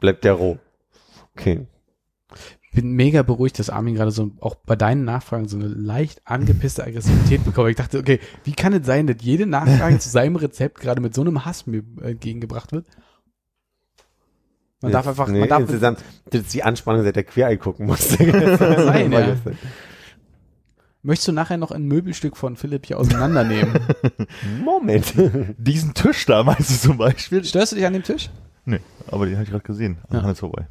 Bleibt ja roh. Okay. bin mega beruhigt, dass Armin gerade so auch bei deinen Nachfragen so eine leicht angepisste Aggressivität bekommt. Ich dachte, okay, wie kann es sein, dass jede Nachfrage zu seinem Rezept gerade mit so einem Hass mir äh, entgegengebracht wird? Man darf einfach, nee, man darf insgesamt, das ist die Anspannung, seit der Queer-Eye gucken musste. sein, ja. Möchtest du nachher noch ein Möbelstück von Philipp hier auseinandernehmen? Moment. Diesen Tisch da meinst du zum Beispiel? Störst du dich an dem Tisch? Nee, aber den habe ich gerade gesehen. An Ja. Hannes vorbei.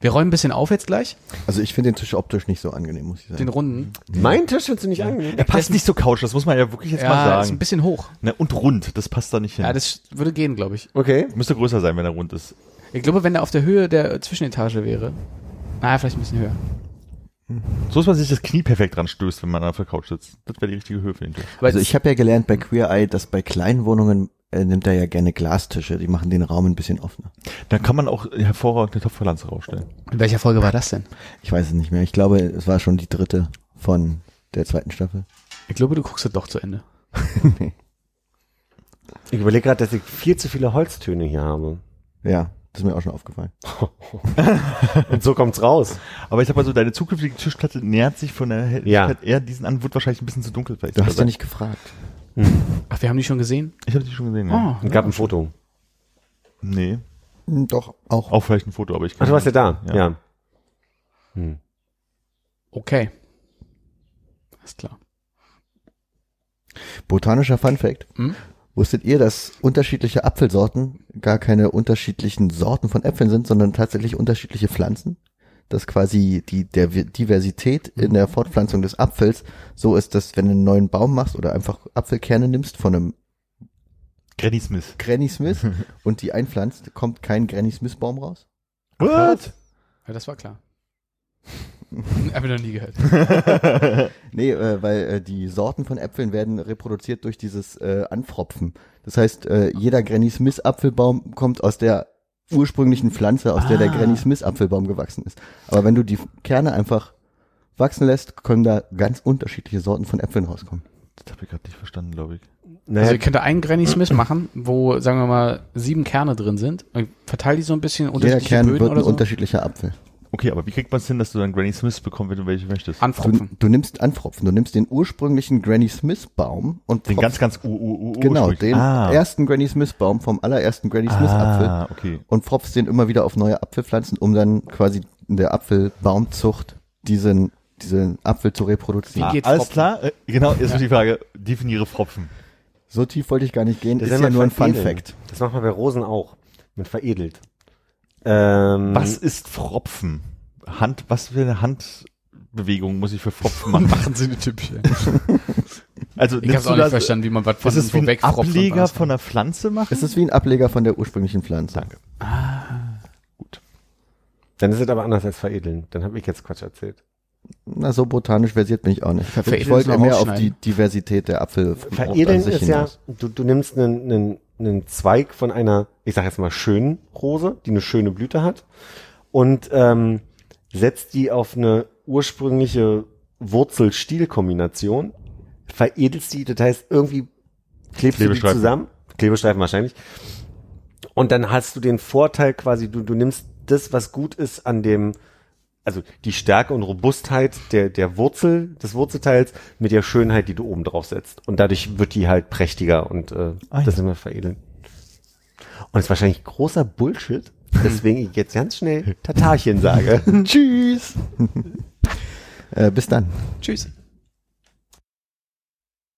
Wir räumen ein bisschen auf jetzt gleich, Also ich finde den Tisch optisch nicht so angenehm, muss ich sagen. den runden. mein Tisch findest du nicht angenehm? Er passt nicht zur Couch, das muss man ja wirklich jetzt mal Ja, ist ein sagen. bisschen hoch. Ne, und rund, das passt da nicht hin. Ja, das würde gehen, glaube ich. Okay. Müsste größer sein, wenn er rund ist. Ich glaube, wenn er auf der Höhe der Zwischenetage wäre. Naja, vielleicht ein bisschen höher. So ist man sich das Knie perfekt dran stößt, wenn man auf der Couch sitzt. Das wäre die richtige Höhe für den Tisch. Also ich habe ja gelernt bei Queer Eye, dass bei kleinen Wohnungen äh, nimmt er ja gerne Glastische, die machen den Raum ein bisschen offener. Da kann man auch hervorragend eine Topfpflanze rausstellen. in welcher Folge war das denn? Ich weiß es nicht mehr. Ich glaube, es war schon die dritte von der zweiten Staffel. Ich glaube, du guckst es doch zu Ende. nee. Ich überlege gerade, dass ich viel zu viele Holztöne hier habe. Ja, das ist mir auch schon aufgefallen. Und so kommt's raus. Aber ich sag mal so, deine zukünftige Tischplatte nähert sich von der Helligkeit Ja. eher diesen an, wird wahrscheinlich ein bisschen zu dunkel vielleicht. Du hast ja nicht gefragt. Ach, wir haben die schon gesehen? Ich habe die schon gesehen, ja. Oh, Es gab ein Foto. Nee, Hm, Doch, auch. auch vielleicht ein Foto, aber ich Ach, kann du warst ja da. Ja. Ja. Hm. Okay. Alles klar. Botanischer Fun Fact. Hm? Wusstet ihr, dass unterschiedliche Apfelsorten gar keine unterschiedlichen Sorten von Äpfeln sind, sondern tatsächlich unterschiedliche Pflanzen? Dass quasi die der Diversität in der Fortpflanzung des Apfels so ist, dass wenn du einen neuen Baum machst oder einfach Apfelkerne nimmst von einem Granny Smith. Granny Smith und die einpflanzt, kommt kein Granny Smith Baum raus? What? Ja, das war klar. Hab ich noch nie gehört. Nee, äh, weil äh, die Sorten von Äpfeln werden reproduziert durch dieses äh, Anfropfen. Das heißt, äh, jeder Granny Smith Apfelbaum kommt aus der ursprünglichen Pflanze, aus der der Ah. Granny Smith Apfelbaum gewachsen ist. Aber wenn du die Kerne einfach wachsen lässt, können da ganz unterschiedliche Sorten von Äpfeln rauskommen. Das habe ich gerade nicht verstanden, glaube ich. Naja, Also ihr könnt da einen Granny Smith machen, wo, sagen wir mal, sieben Kerne drin sind. Und Verteil die so ein bisschen in Jeder unterschiedliche Kern Böden wird ein oder so. unterschiedlicher Apfel. Okay, aber wie kriegt man es hin, dass du dann Granny Smith bekommst, wenn du welche möchtest? Du, Anfropfen. du nimmst Anfropfen, du nimmst den ursprünglichen Granny Smith Baum und Den pfropfst- ganz, ganz u, u, u, genau, den ah. ersten Granny Smith Baum vom allerersten Granny Smith Apfel Ah, okay. und pfropfst den immer wieder auf neue Apfelpflanzen, um dann quasi in der Apfelbaumzucht diesen, diesen Apfel zu reproduzieren. Wie geht Alles Pfropfen? klar? Äh, Genau, jetzt wird die Frage, definiere Pfropfen. So tief wollte ich gar nicht gehen, das ist ja nur ein Fun. Fact. Das macht man bei Rosen auch. Man veredelt. Ähm, Was ist Pfropfen? Hand, was für eine Handbewegung muss ich für Pfropfen machen? Machen Sie eine typische. Also Ich du auch nicht verstanden, wie man was von ist es wie ein Ableger von einer Pflanze machen? Es ist wie ein Ableger von der ursprünglichen Pflanze. Danke. dann ist es aber anders als veredeln. Dann habe ich jetzt Quatsch erzählt. Na, so botanisch versiert bin ich auch nicht. Veredeln Ich wollte mehr auf die. Diversität der Apfel Veredeln an sich ist ja, du, du nimmst einen, einen, einen Zweig von einer, ich sag jetzt mal schönen Rose, die eine schöne Blüte hat und ähm, setzt die auf eine ursprüngliche Wurzel-Stiel-Kombination, veredelst die, das heißt irgendwie klebst du die zusammen, Klebestreifen wahrscheinlich, und dann hast du den Vorteil quasi, du, du nimmst das, was gut ist an dem, also die Stärke und Robustheit der, der Wurzel, des Wurzelteils mit der Schönheit, die du oben drauf setzt. Und dadurch wird die halt prächtiger und äh, Ah, das ja. immer veredeln. Und es ist wahrscheinlich großer Bullshit, deswegen ich jetzt ganz schnell Tatarchen sage. Tschüss. äh, bis dann. Tschüss.